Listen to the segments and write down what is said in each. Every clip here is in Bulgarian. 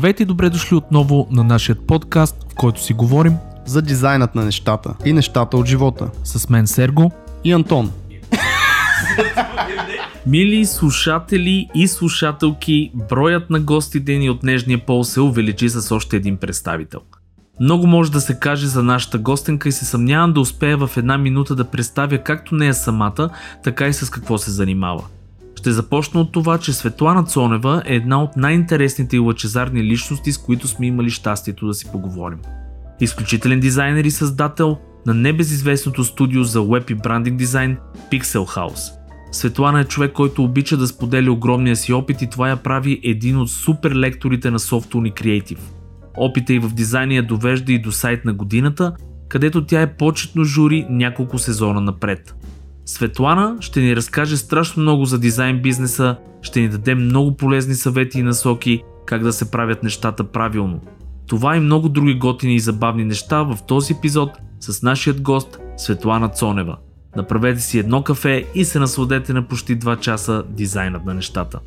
Здравейте и добре дошли отново на нашия подкаст, в който си говорим за дизайнът на нещата и нещата от живота. С мен Серго и Антон. Мили слушатели и слушателки, броят на гостите ни от Нежния пол се увеличи с още един представител. Много може да се каже за нашата гостенка и се съмнявам да успея в една минута да представя както нея самата, така и с какво се занимава. Ще започна от това, че Светлана Цонева е една от най-интересните и лъчезарни личности, с които сме имали щастието да си поговорим. Изключителен дизайнер и създател на небезизвестното студио за веб и брандинг дизайн Pixel House. Светлана е човек, който обича да споделя огромния си опит и това я прави един от супер лекторите на Softune Creative. Опита и в дизайна я довежда и до сайт на годината, където тя е почетно жури няколко сезона напред. Светлана ще ни разкаже страшно много за дизайн бизнеса, ще ни даде много полезни съвети и насоки как да се правят нещата правилно. Това и много други готини и забавни неща в този епизод с нашият гост Светлана Цонева. Направете си едно кафе и се насладете на почти 2 часа дизайнът на нещата.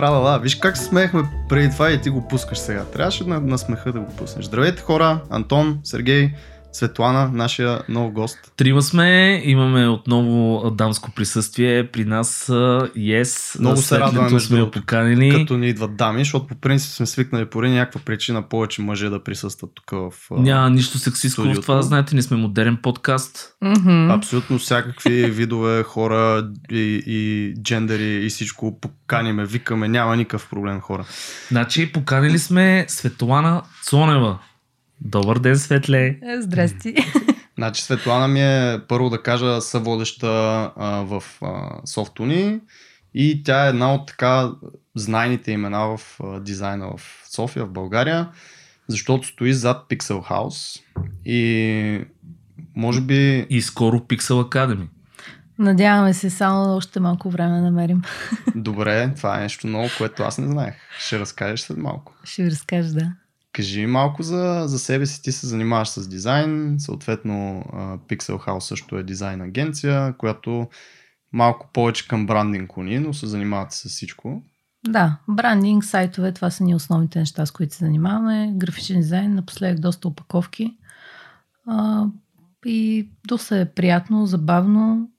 Тралала, виж как се смеехме преди това и ти го пускаш сега. Трябваше на, на смеха да го пуснеш. Здравейте хора, Антон, Сергей, Светлана, нашия нов гост. Трима сме, имаме отново дамско присъствие при нас. Yes, Много се радваме, сме поканили. Като ни идват дами, защото по принцип сме свикнали по някаква причина повече мъже да присъстват тук в Няма нищо сексистко в това, знаете, ние сме модерен подкаст. Mm-hmm. Абсолютно всякакви видове хора и, и джендери и всичко поканиме, викаме, няма никакъв проблем хора. Значи поканили сме Светлана Цонева. Добър ден, Светле! Е, здрасти! Значи Светлана ми е, първо да кажа, съводеща а, в а, Софтуни и тя е една от така знайните имена в а, дизайна в София, в България, защото стои зад Pixel House и може би... И скоро Pixel Academy. Надяваме се само още малко време да намерим. Добре, това е нещо ново, което аз не знаех. Ще разкажеш след малко. Ще ви разкажа, да. Кажи малко за, за себе си. Ти се занимаваш с дизайн. Съответно, Pixel House също е дизайн агенция, която малко повече към брандинг клони, но се занимавате с всичко. Да, брандинг, сайтове, това са ни основните неща, с които се занимаваме. Графичен дизайн, напоследък доста опаковки. А, и доста е приятно, забавно.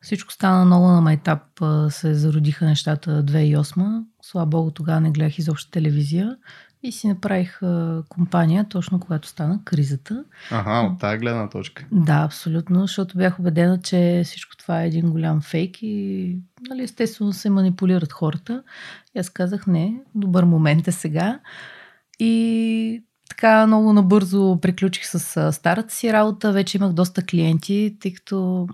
Всичко стана много на майтап, се зародиха нещата 2008. Слава богу, тогава не гледах изобщо телевизия. И си направих а, компания, точно когато стана кризата. Ага, от тази гледна точка. Да, абсолютно, защото бях убедена, че всичко това е един голям фейк и нали, естествено се манипулират хората. И аз казах, не, добър момент е сега. И така много набързо приключих с старата си работа. Вече имах доста клиенти, тъй като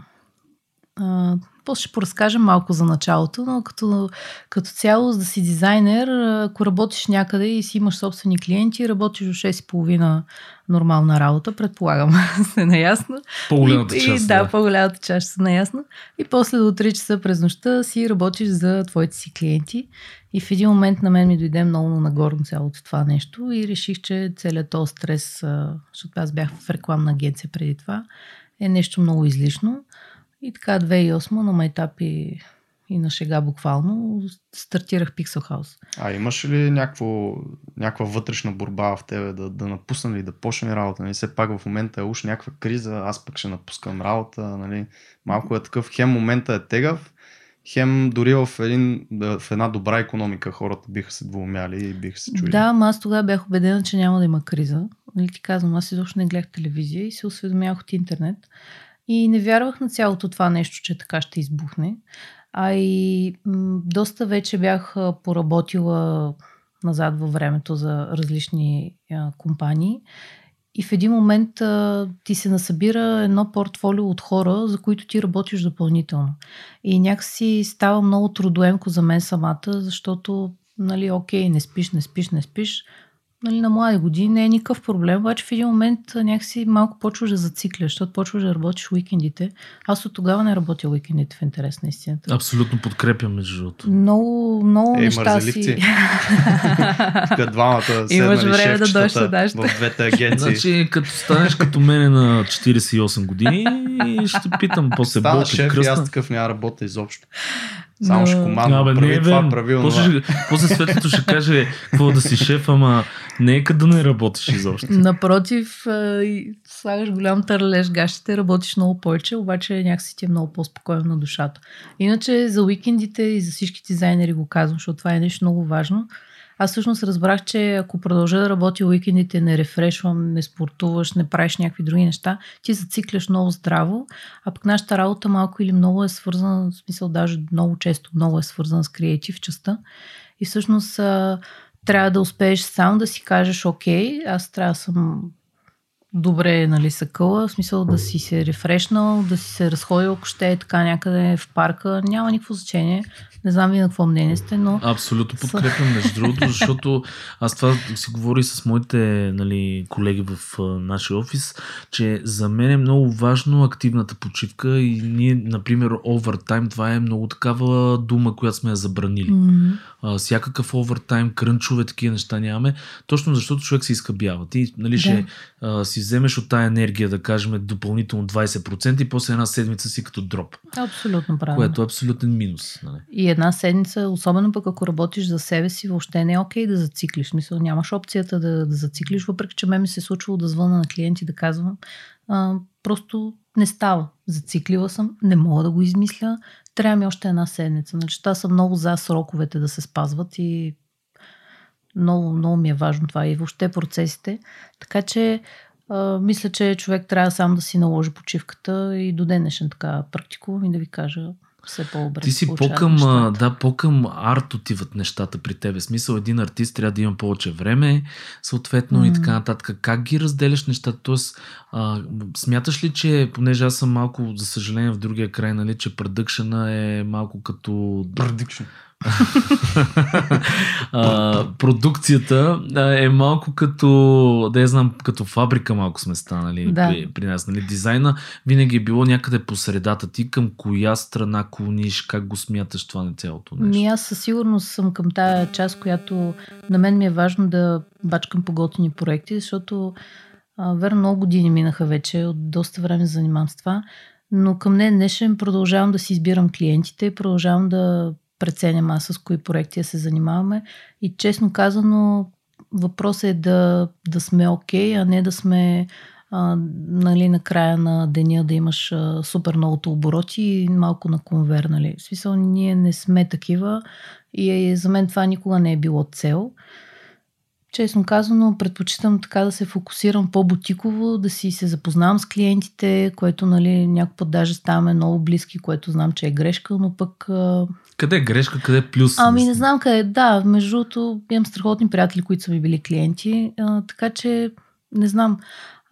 а, после ще поразкажем малко за началото, но като, като цяло, да си дизайнер, ако работиш някъде и си имаш собствени клиенти, работиш до 6,5 нормална работа, предполагам, се наясно. По-голямата и, част. И, да, да, по-голямата част се наясно. И после до 3 часа през нощта си работиш за твоите си клиенти. И в един момент на мен ми дойде много нагорно цялото това нещо и реших, че целият този стрес, защото аз бях в рекламна агенция преди това, е нещо много излишно. И така 2008 на майтапи и на шега буквално стартирах Pixel House. А имаш ли някакво, някаква вътрешна борба в тебе да, да напусна ли, да почне работа? Нали? Все пак в момента е уж някаква криза, аз пък ще напускам работа. Нали? Малко е такъв, хем момента е тегав, хем дори в, един, в една добра економика хората биха се двумяли и биха се чули. Да, ама аз тогава бях убедена, че няма да има криза. Нали ти казвам, аз изобщо не гледах телевизия и се осведомявах от интернет. И не вярвах на цялото това нещо, че така ще избухне. А и м- доста вече бях поработила назад във времето за различни а, компании. И в един момент а, ти се насъбира едно портфолио от хора, за които ти работиш допълнително. И някакси става много трудоемко за мен самата, защото, нали, окей, не спиш, не спиш, не спиш, нали, на млади години не е никакъв проблем, обаче в един момент някакси малко почваш да зацикляш, защото почваш да работиш уикендите. Аз от тогава не работя уикендите в интерес на истината. Абсолютно подкрепям, между другото. Много, много Ей, неща си... Тук двамата Имаш време да дойдеш нашата. в двете агенции. Значи, като станеш като мене на 48 години, ще питам после Стана шеф и аз такъв няма работа изобщо. Само ще Абе, не прави е това, верно. прави После, онова. после светлото ще каже какво да си шеф, ама нека да не работиш изобщо. Напротив, слагаш голям търлеж гащите, работиш много повече, обаче някакси ти е много по-спокойно на душата. Иначе за уикендите и за всички дизайнери го казвам, защото това е нещо много важно. Аз всъщност разбрах, че ако продължа да работя уикендите, не рефрешвам, не спортуваш, не правиш някакви други неща, ти зацикляш много здраво, а пък нашата работа малко или много е свързана, в смисъл даже много често много е свързана с креатив частта. И всъщност трябва да успееш сам да си кажеш, окей, аз трябва да съм добре нали, съкъла, в смисъл да си се рефрешнал, да си се разходил, ако ще е така някъде в парка, няма никакво значение. Не знам ви на какво мнение сте, но Абсолютно подкрепям, между другото, защото аз това си говоря и с моите нали, колеги в нашия офис, че за мен е много важно активната почивка и ние, например, овертайм, това е много такава дума, която сме я забранили. м- а, всякакъв овертайм, крънчове, такива неща нямаме, точно защото човек се изхъбява. Ти нали, Да. ще а, си вземеш от тая енергия, да кажем, допълнително 20% и после една седмица си като дроп, абсолютно правилно. което е абсолютен минус. Нали? И една седмица, особено пък ако работиш за себе си, въобще не е окей да зациклиш. В Смисъл, нямаш опцията да, да зациклиш, въпреки че мен ми се е случвало да звъна на клиенти да казвам, а, просто не става. Зациклила съм, не мога да го измисля, трябва ми още една седмица. Значи, аз съм много за сроковете да се спазват и много, много ми е важно това и въобще процесите. Така че а, мисля, че човек трябва сам да си наложи почивката и до днешен така практикувам и да ви кажа все по-добре. Ти си по-към, нещата. да, по-към арт отиват нещата при тебе. Смисъл, един артист трябва да има повече време, съответно и М. така нататък. Как ги разделяш нещата? Тоест, а, смяташ ли, че, понеже аз съм малко, за съжаление, в другия край, нали, че продъкшена е малко като Продикшн. А, продукцията е малко като, да я знам, като фабрика малко сме станали Да. при, при нас. Нали? Дизайна винаги е било някъде по средата. Ти към коя страна клониш, как го смяташ това на цялото нещо? Ми аз със сигурност съм към тая част, която на мен ми е важно да бачкам по готини проекти, защото а, верно много години минаха вече, от доста време занимавам с това, но към ден днешен продължавам да си избирам клиентите, продължавам да преценям аз с кои проекти се занимаваме и честно казано въпросът е да, да сме окей, а не да сме а, нали, на края на деня да имаш а, супер многото обороти и малко на конвер. Нали. В смисъл, ние не сме такива и е, за мен това никога не е било цел. Честно казано, предпочитам така да се фокусирам по-бутиково, да си се запознавам с клиентите, което нали, някой път даже ставаме много близки, което знам, че е грешка, но пък Къде е грешка, къде е плюс? Ами не знам къде. Да, между другото имам страхотни приятели, които са ми били клиенти, а, така че не знам.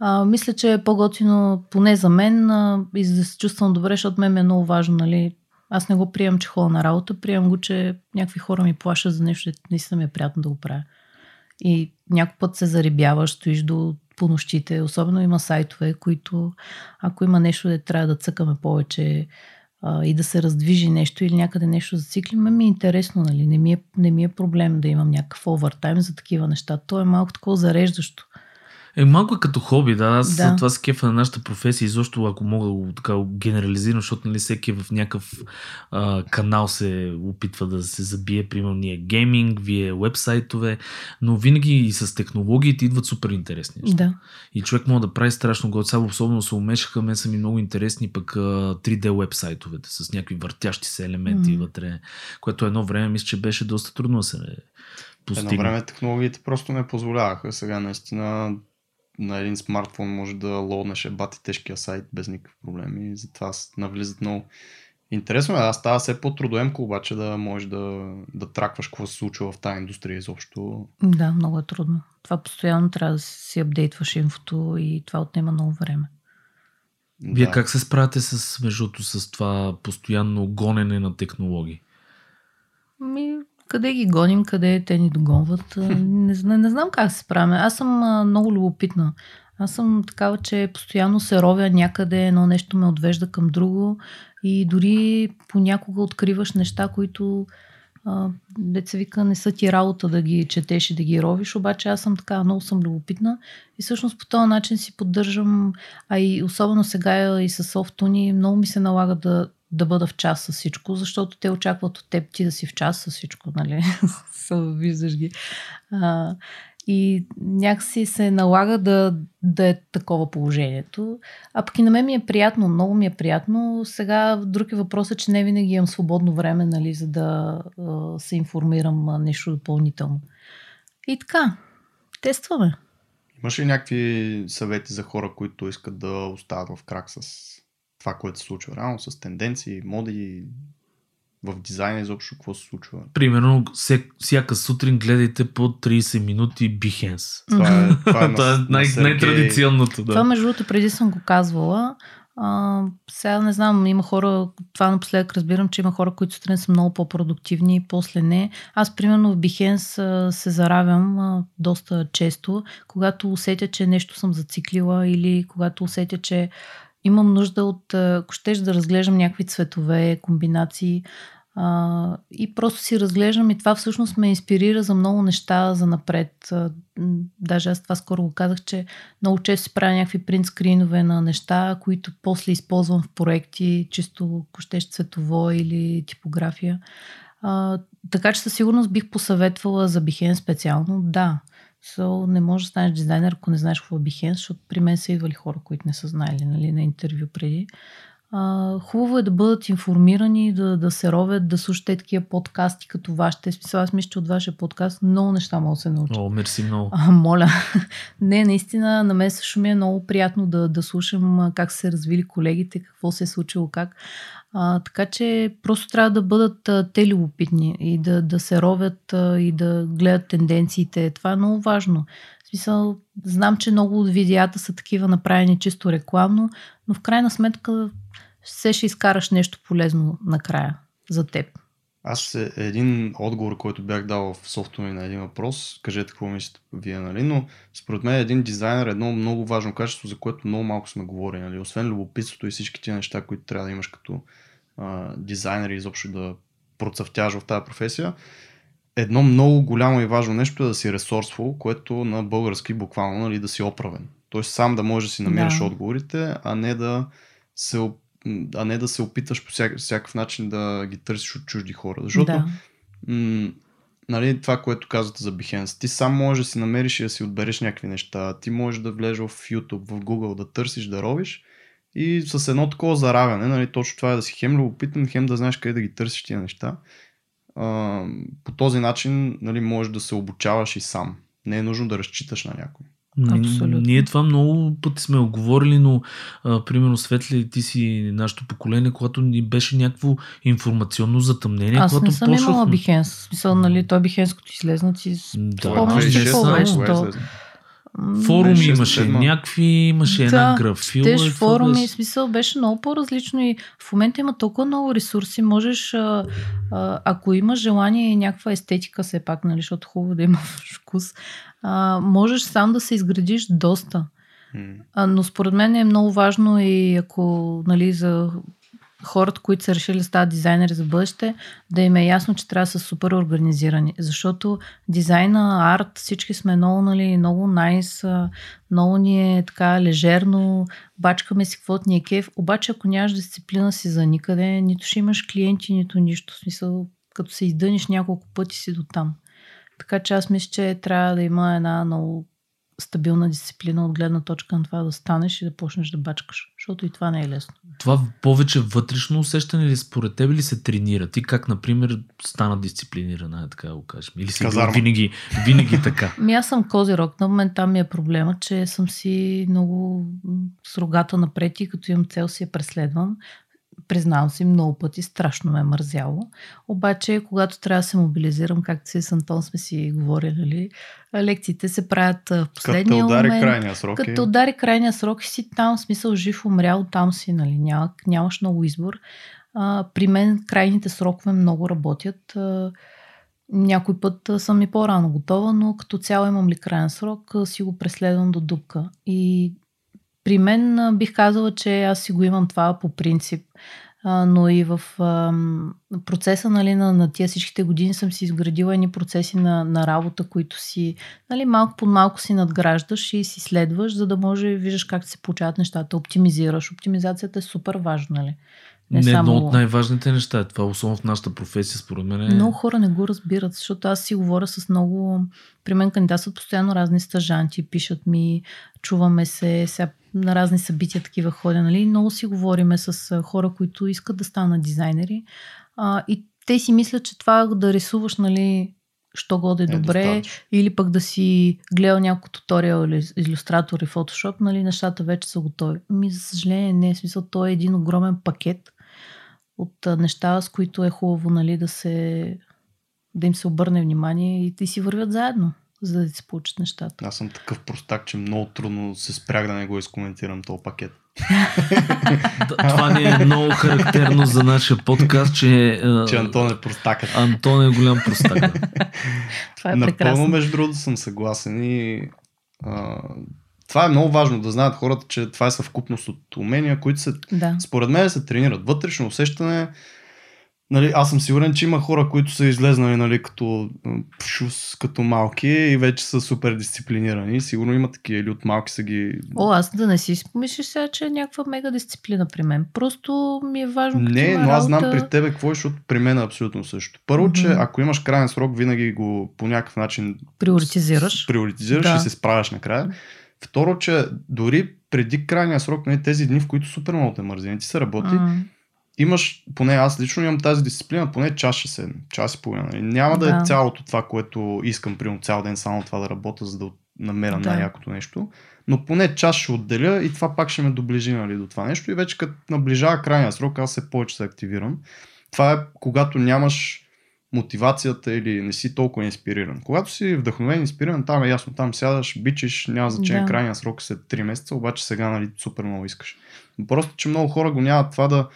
А, мисля, че е по-готино, поне за мен, а, и за да се чувствам добре, защото мен ми е много важно, нали. Аз не го приемам, че ходя на работа, приемам го, че някакви хора ми плашат за нещо, дето наистина ми е приятно да го правя. И някой път се зарибяваш, стоиш до по нощите. Особено има сайтове, които ако има нещо, де трябва да цъкаме повече а, и да се раздвижи нещо или някъде нещо зацикли, ме ми е интересно, нали? Не ми е, не ми е проблем да имам някакъв овертайм за такива неща. То е малко такова зареждащо. Е, малко е като хоби, да. Аз Да. това се кефа на нашата професия, изобщо ако мога го така генерализирам, защото нали, всеки в някакъв а, канал се опитва да се забие, примерно ние гейминг, вие вебсайтове, но винаги и с технологиите идват супер интересни неща. Да. И човек може да прави страшно год. Сега особено се умешаха, мен са ми много интересни пък а, 3D вебсайтовете с някакви въртящи се елементи Мгм. вътре, което едно време мисля, че беше доста трудно да се постигне. Едно време технологиите просто не позволяваха. Сега наистина на един смартфон може да лоуднеш е бати тежкия сайт без никакви проблеми. И затова навлизат много. Интересно е, да става все по-трудоемко, обаче да можеш да, да тракваш какво се случва в тази индустрия изобщо. Да, много е трудно. Това постоянно трябва да си апдейтваш инфото и това отнема много време. Вие да. как се справяте с, междуто, с това постоянно гонене на технологии? Ми, къде ги гоним, къде те ни догонват. Не, не, не знам как се справяме. Аз съм а, много любопитна. Аз съм такава, че постоянно се ровя някъде, едно нещо ме отвежда към друго и дори понякога откриваш неща, които деца вика, не са ти работа да ги четеш и да ги ровиш, обаче аз съм така, много съм любопитна и всъщност по този начин си поддържам, а и особено сега и с софтуни, много ми се налага да, да бъда в час с всичко, защото те очакват от теб ти да си в час с всичко, нали? Виждаш ги. А, и някакси се налага да, да е такова положението. А пък и на мен ми е приятно, много ми е приятно. Сега друг е въпросът, че не винаги имам свободно време, нали, за да а, се информирам нещо допълнително. И така, тестваме. Имаш ли някакви съвети за хора, които искат да остават в крак с това, което се случва реално, с тенденции, моди, в дизайна изобщо какво се случва. Примерно, всяка сутрин гледайте по 30 минути Behance. Това е, това е, това е на, най- на най-традиционното. Да. Това, между другото, преди съм го казвала. А, сега не знам, има хора, това напоследък разбирам, че има хора, които сутрин са много по-продуктивни, после не. Аз, примерно, в Behance се заравям а, доста често, когато усетя, че нещо съм зациклила или когато усетя, че имам нужда от, ако щеш да разглеждам някакви цветове, комбинации, а, и просто си разглеждам и това всъщност ме инспирира за много неща за напред. А, даже аз това скоро го казах, че много често си правя някакви принт скринове на неща, които после използвам в проекти, чисто ако щеш цветово или типография. А, така че със сигурност бих посъветвала за Бихен специално. Да, so, не можеш да станеш дизайнер, ако не знаеш какво е Behance, защото при мен са идвали хора, които не са знаели нали, на интервю преди. А, хубаво е да бъдат информирани, да, да се ровят, да слушате такива подкасти като вашите. Смисъл, аз мисля, че от вашия подкаст много неща могат да се научат. О, мерси много. А, моля. Не, наистина, на мен също ми е много приятно да, да слушам как се развили колегите, какво се е случило, как. А, така че просто трябва да бъдат а, те любопитни и да, да се ровят а, и да гледат тенденциите. Това е много важно. В смисъл, знам, че много от видеята са такива направени чисто рекламно, но в крайна сметка все ще изкараш нещо полезно накрая за теб. Аз един отговор, който бях дал в софтуер на един въпрос, кажете какво мислите вие, нали? но според мен един дизайнер е едно много важно качество, за което много малко сме говорили. Нали? Освен любопитството и всички тези неща, които трябва да имаш като а, дизайнер и изобщо да процъфтяваш в тази професия, едно много голямо и важно нещо е да си ресурсфул, което на български буквално нали, да си оправен. Тоест сам да можеш да си намериш да. отговорите, а не да се а не да се опиташ по всяк, всякакъв начин да ги търсиш от чужди хора. Защото да. м- нали, това, което казвате за Behance, ти сам можеш да си намериш и да си отбереш някакви неща. Ти можеш да влезеш в YouTube, в Google, да търсиш, да робиш и с едно такова заравяне, нали, точно това е да си хем любопитен, хем да знаеш къде да ги търсиш тия неща. А, по този начин нали, можеш да се обучаваш и сам. Не е нужно да разчиташ на някой. Абсолютно. Ние това много пъти сме оговорили, но а, примерно Светли, ти си нашето поколение, когато ни беше някакво информационно затъмнение. Аз когато не съм почнахме... имала Бихенс. Смисъл, нали, той Бихенс, като излезна, ти да, спомняш какво беше Форуми имаше, седма. някакви, имаше да, една графила. Теж форуми, смисъл беше много по-различно и в момента има толкова много ресурси, можеш, а, а, ако имаш желание и някаква естетика, все пак, нали, защото хубаво да има вкус, а, можеш сам да се изградиш доста. А, но според мен е много важно и ако нали, за хората, които са решили да стават дизайнери за бъдеще, да им е ясно, че трябва да са супер организирани. Защото дизайна, арт, всички сме много, нали, много найс, много ни е така лежерно, бачкаме си каквото ни е кеф. Обаче, ако нямаш дисциплина си за никъде, нито ще имаш клиенти, нито нищо. В смисъл, като се издъниш няколко пъти си до там. Така че аз мисля, че трябва да има една много стабилна дисциплина от гледна точка на това да станеш и да почнеш да бачкаш. Защото и това не е лесно. Това повече вътрешно усещане ли според теб или се тренира? Ти как, например, стана дисциплинирана, така да го кажем? Или си винаги, винаги така? Ми аз съм козирог. На момент там ми е проблема, че съм си много с рогата напред и като имам цел си я преследвам признавам си много пъти, страшно ме е мързяло. Обаче, когато трябва да се мобилизирам, както си с Антон сме си говорили, нали, лекциите се правят в последния като удари момент. крайния срок. Като удари крайния срок и си там, смисъл жив, умрял, там си, нали, няма, нямаш много избор. А, при мен крайните срокове много работят. А, някой път съм и по-рано готова, но като цяло имам ли крайен срок, си го преследвам до дупка. И при мен бих казала, че аз си го имам това по принцип но и в процеса нали, на, на тия всичките години съм си изградила едни процеси на, на работа, които си нали, малко по малко си надграждаш и си следваш, за да може виждаш как се получават нещата, оптимизираш. Оптимизацията е супер важна. Нали? Не, не само... едно от най-важните неща. Това е особено в нашата професия, според мен. Е... Много хора не го разбират, защото аз си говоря с много... При мен кандидатстват постоянно разни стъжанти, пишат ми, чуваме се, сега на разни събития такива ходя, нали? Много си говориме с хора, които искат да станат дизайнери. А, и те си мислят, че това да рисуваш, нали, що годе е добре, достатъчно. или пък да си гледал някой туториал или иллюстратор и фотошоп, нали, нещата вече са готови. Ми, за съжаление, не е смисъл. То е един огромен пакет от неща, с които е хубаво, нали, да се да им се обърне внимание и да си вървят заедно за да се получат нещата. Аз съм такъв простак, че много трудно се спрях да не го изкоментирам този пакет. Това ни е много характерно за нашия подкаст, че... Че Антон е простакът. Антон е голям простак. Това е прекрасно. Напълно, между другото, съм съгласен и а, това е много важно да знаят хората, че това е съвкупност от умения, които се, да. според мен се тренират. Вътрешно усещане, Нали, аз съм сигурен, че има хора, които са излезнали нали, като пшус, като малки и вече са супер дисциплинирани. Сигурно има такива или от малки са ги... О, аз да не си помислиш сега, че е някаква мега дисциплина при мен. Просто ми е важно. Не, но аз знам при тебе какво е, защото при мен е абсолютно също. Първо, mm-hmm. че ако имаш крайен срок, винаги го по някакъв начин приоритизираш. Приоритизираш да. и се справяш накрая. Второ, че дори преди крайния срок, нали, тези дни, в които супер много те мързи, ти се работи, mm имаш, поне аз лично имам тази дисциплина, поне час ще седна, час и половина. Нали? Няма да, е да е цялото това, което искам, примерно цял ден само това да работя, за да намеря да. най-якото нещо. Но поне час ще отделя и това пак ще ме доближи нали, до това нещо. И вече като наближава крайния срок, аз се повече се активирам. Това е когато нямаш мотивацията или не си толкова инспириран. Когато си вдъхновен, инспириран, там е ясно, там сядаш, бичиш, няма значение да. крайния срок след 3 месеца, обаче сега нали, супер много искаш. Просто, че много хора го нямат това да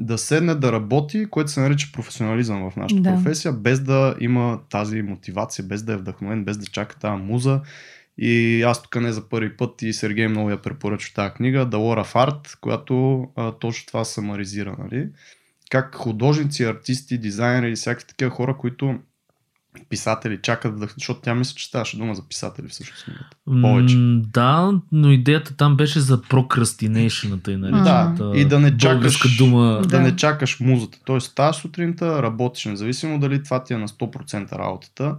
да седне да работи, което се нарича професионализъм в нашата да. професия, без да има тази мотивация, без да е вдъхновен, без да чака тази муза. И аз тук не за първи път и Сергей много я препоръчва тази книга, The War of Art, която а, точно това самаризира. Нали? Как художници, артисти, дизайнери и всякакви такива хора, които писатели чакат да... Защото тя мисля, че ставаше дума за писатели всъщност. Повече. Да, но идеята там беше за прокрастинейшната и нали? Да, и да не чакаш дума. Да. да не чакаш музата. Тоест, ставаш сутринта, работиш, независимо дали това ти е на 100% работата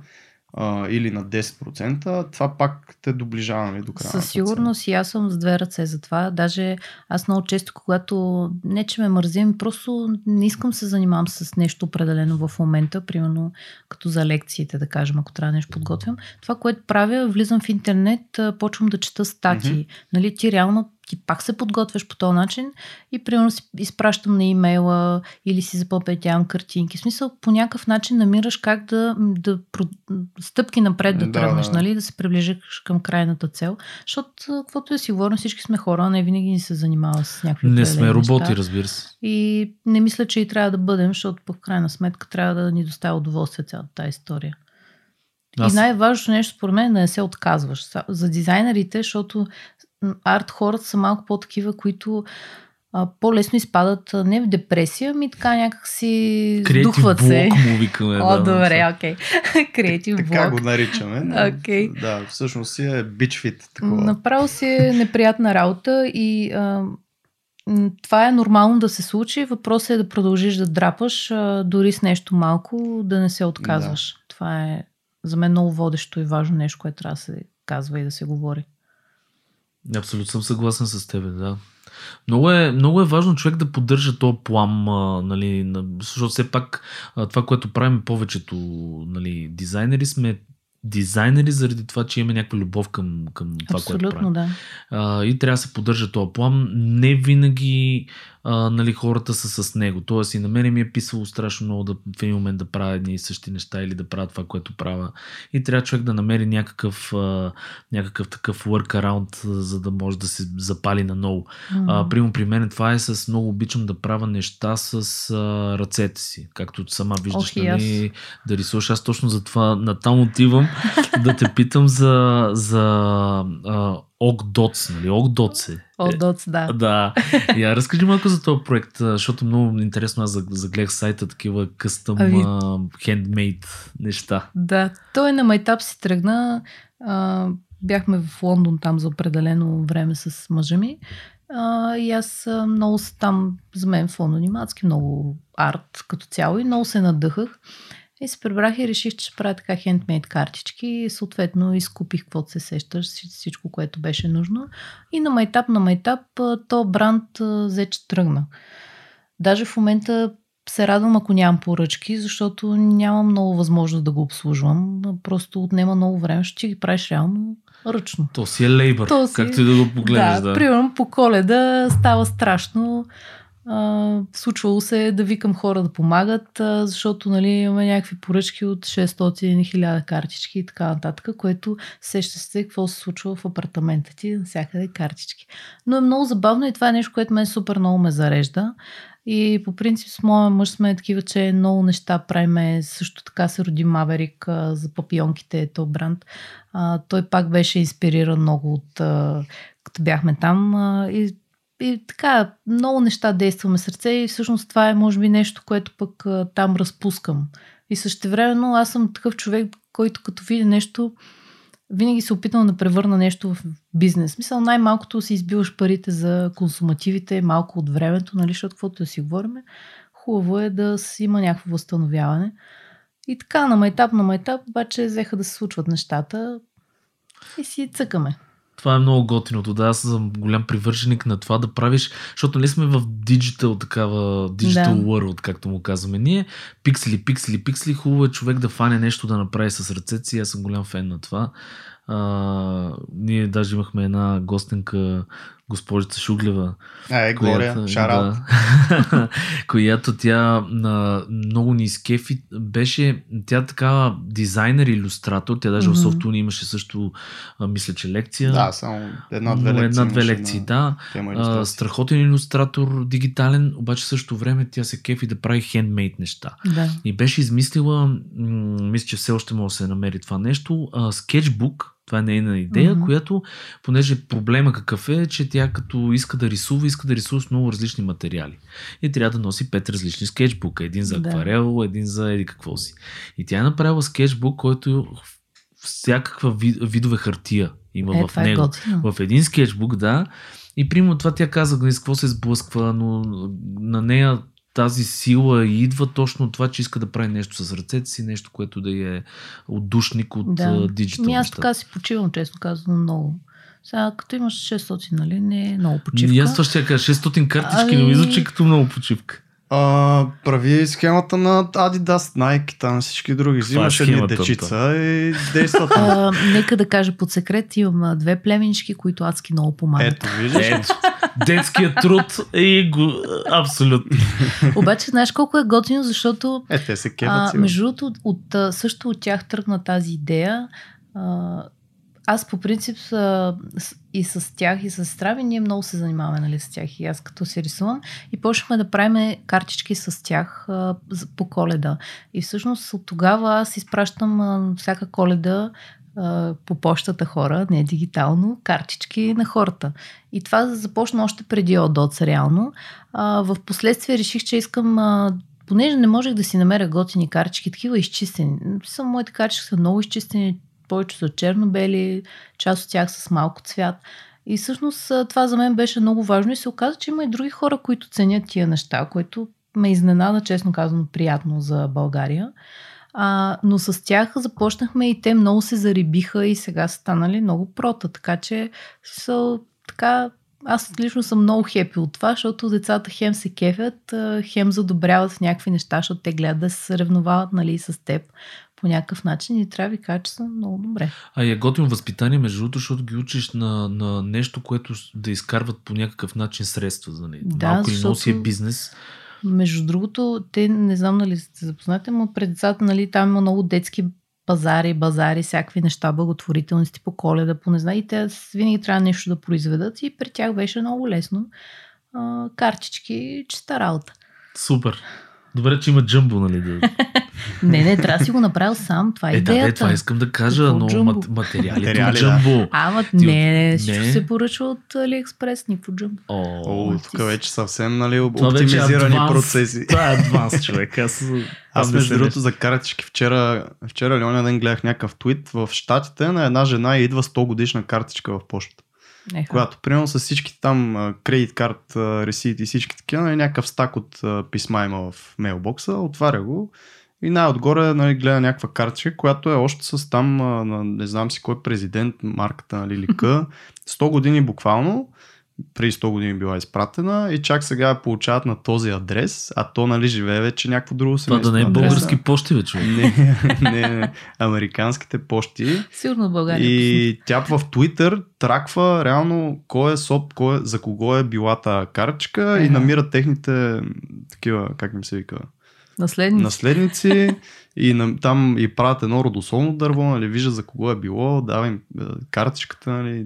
а, или на 10%, това пак те доближава нали, до края. Със сигурност и аз съм с две ръце за това. Даже аз много често, когато не че ме мързим, просто не искам се занимавам с нещо определено в момента, примерно като за лекциите, да кажем, ако трябва нещо подготвям. Това, което правя, влизам в интернет, почвам да чета статии. Mm-hmm. Нали, ти реално ти пак се подготвяш по този начин и примерно си изпращам на имейла или си запълпетявам картинки. В смисъл, по някакъв начин намираш как да, да стъпки напред да, да тръгнеш, да. нали, да се приближиш към крайната цел. Защото, каквото е сигурно, всички сме хора, не винаги ни се занимава с някакви Не сме роботи, неща. разбира се. И не мисля, че и трябва да бъдем, защото по крайна сметка трябва да ни доставя удоволствие цялата тази история. Аз... И най-важното нещо, според мен, е да не се отказваш. За дизайнерите, защото арт хората са малко по-такива, които а, по-лесно изпадат не в депресия, ми така някак си сдухват се. му викаме. О, да, добре, окей. Креатив блок. Така го наричаме. Okay. Да, всъщност си е бичфит. Такова. Направо си е неприятна работа и а, това е нормално да се случи. Въпросът е да продължиш да драпаш, а, дори с нещо малко, да не се отказваш. Да. Това е за мен много водещо и важно нещо, което трябва да се казва и да се говори. Абсолютно съм съгласен с теб, да. Много е, много е важно човек да поддържа този плам, а, нали, защото все пак а, това, което правим повечето нали, дизайнери сме дизайнери заради това, че имаме някаква любов към, към това, Абсолютно, което правим. да. А, и трябва да се поддържа този план. Не винаги а, нали, хората са с него. Тоест и на мен ми е писало страшно много да, в един момент да правя едни и същи неща или да правя това, което правя. И трябва човек да намери някакъв, а, някакъв такъв workaround, за да може да се запали наново. А, примерно при мен това е с много обичам да правя неща с а, ръцете си, както сама виждаш, аз. нали, да рисуваш. Аз точно за това натам отивам да те питам за, за а, Ок Доц, нали? Ок Доц е. Dots, да. Да. Я разкажи малко за този проект, защото много интересно аз заг- загледах сайта такива къстъм Ами- хендмейд неща. Да, той на майтап си тръгна. А, бяхме в Лондон там за определено време с мъжа ми. А, и аз много там, за мен фонониматски, много арт като цяло и много се надъхах. И се прибрах и реших, че ще правя така хендмейд картички и съответно изкупих каквото се сещаш, вси- всичко, което беше нужно. И на майтап, на майтап, то бранд взе, че тръгна. Даже в момента се радвам, ако нямам поръчки, защото нямам много възможност да го обслужвам. Просто отнема много време, ще ги правиш реално ръчно. То си е лейбър, То си- както и да го погледнеш. Да, да, примерно по коледа става страшно. Случвало се е да викам хора да помагат, защото нали, имаме някакви поръчки от 600 и 1000 картички и така нататък, което сеща се какво се случва в апартамента ти, навсякъде картички. Но е много забавно и това е нещо, което мен супер много ме зарежда. И по принцип с моя мъж сме такива, че много неща правиме. Също така се роди Маверик а, за папионките, то бранд. А, той пак беше инспириран много от а, като бяхме там. А, и, и така, много неща действаме сърце и всъщност това е може би нещо, което пък а, там разпускам. И същевременно аз съм такъв човек, който като види нещо, винаги се опитвам да превърна нещо в бизнес. Мисъл, най-малкото си избиваш парите за консумативите, малко от времето, нали, защото каквото да си говорим, хубаво е да си има някакво възстановяване. И така, на майтап, на майтап, обаче взеха да се случват нещата и си цъкаме. Това е много готиното. Да, аз съм голям привърженик на това да правиш, защото нали сме в диджитал, такава digital Да. world, както му казваме ние. Пиксели, пиксели, пиксели. Хубаво е човек да фане нещо да направи с ръцете си. Аз съм голям фен на това. А, ние даже имахме една гостенка, госпожица Шуглева, Е, Глория, шараут. да, която тя на, много ни изкефи. Беше тя такава дизайнер, иллюстратор. Тя даже Мгм. в Софтуни имаше също, а, мисля, че лекция. Да, само една-две лекции. Една-две лекции, да. А, страхотен иллюстратор, дигитален, обаче в същото време тя се кефи да прави хендмейд неща. Да. И беше измислила, м- мисля, че все още може да се намери това нещо, а, скетчбук, това е нейна идея, Мгм. която, понеже проблема какъв е, че тя като иска да рисува, иска да рисува с много различни материали. И трябва да носи пет различни скетчбука. Един за Да. акварел, един за еди какво си. И тя е направила скетчбук, който всякаква ви- видове хартия има Е, в е него готино. в един скетчбук, да. И примерно това тя каза, с какво се сблъсква, но на нея тази сила идва точно от това, че иска да прави нещо с ръцете си, нещо, което да е отдушник от Да. диджитал Ми аз неща. така си почивам, честно казвам, много. Сега, като имаш 600, нали, не е много почивка. И аз това ще кажа, 600 картички, Ами- но ми звучи като много почивка. А, прави схемата на Adidas, Nike, там на всички други. Е Взимаш едни схемата, дечица и действа там. А, нека да кажа под секрет, имам две племенички, които адски много помагат. Ето, виждаш? Ето, детският труд и го... Абсолютно. Обаче, знаеш колко е готино, защото Е, те се кеват а, между другото, от, също от тях тръгна тази идея. А, аз по принцип а, и с тях, и с сестра ми, ние много се занимаваме нали, с тях. И аз като се рисувам. И почнахме да правим картички с тях а, по коледа. И всъщност от тогава аз изпращам а, всяка коледа а, по почтата хора, не дигитално, картички на хората. И това започна още преди Одоц, реално. А, в последствие реших, че искам а, понеже не можех да си намеря готини картички, такива изчистени. Съм, моите картички са много изчистени, повече са черно-бели, част от тях с малко цвят. И всъщност това за мен беше много важно и се оказа, че има и други хора, които ценят тия неща, което ме изненада, честно казано, приятно за България. А, но с тях започнахме и те много се зарибиха и сега са станали много прота, така че са така аз лично съм много хепи от това, защото децата хем се кефят, хем задобряват някакви неща, защото те гледат да се съревновават нали, с теб по някакъв начин и трябва да ви кажа, че съм много добре. А я готвим възпитание, между другото, защото ги учиш на, на нещо, което да изкарват по някакъв начин средства. Нали? Да, Малко и защото- много си е бизнес. Между другото, те не знам нали сте запознати, но пред децата нали, там има много детски пазари, базари, всякакви неща, благотворителности по коледа, по не знам. И те винаги трябва нещо да произведат и при тях беше много лесно. А, картички, чиста работа. Супер. Добре, че има джамбо, нали? Да... Не, не, трябва да си го направил сам. Това е, Е, да, идеята. бе, това искам да кажа, Какво но джамбо? мат, материалите Материали, от да. джамбо. Ама Ти не, от- всичко не. се поръчва от Алиекспрес, ни по джамбо. О, О, тук вече съвсем нали, е оптимизирани адванс. процеси. Това е адванс, човек. Аз, Аз между другото за картички вчера, вчера или ден гледах някакъв твит в Штатите на една жена и идва 100 годишна картичка в почтата. Еха. Която примерно с всички там кредит карт, ресит и всички такива, нали, някакъв стак от писма има в мейлбокса, отваря го и най-отгоре нали, гледа някаква картичка, която е още с там, не знам си кой президент, марката нали, лика, 100 години буквално, преди 100 години била изпратена и чак сега я получават на този адрес, а то нали живее вече някакво друго Това да семейство. не е адреса. български почти, бе, човек. Не, не, не, американските почти. Сигурно в България. И тя в Twitter траква реално кой е соп, кой е, за кого е била тази картичка и Еха. намира техните такива, как им се вика, Наследници. наследници и на, там и правят едно родословно дърво, нали, вижда за кого е било, дава им е, картичката, нали.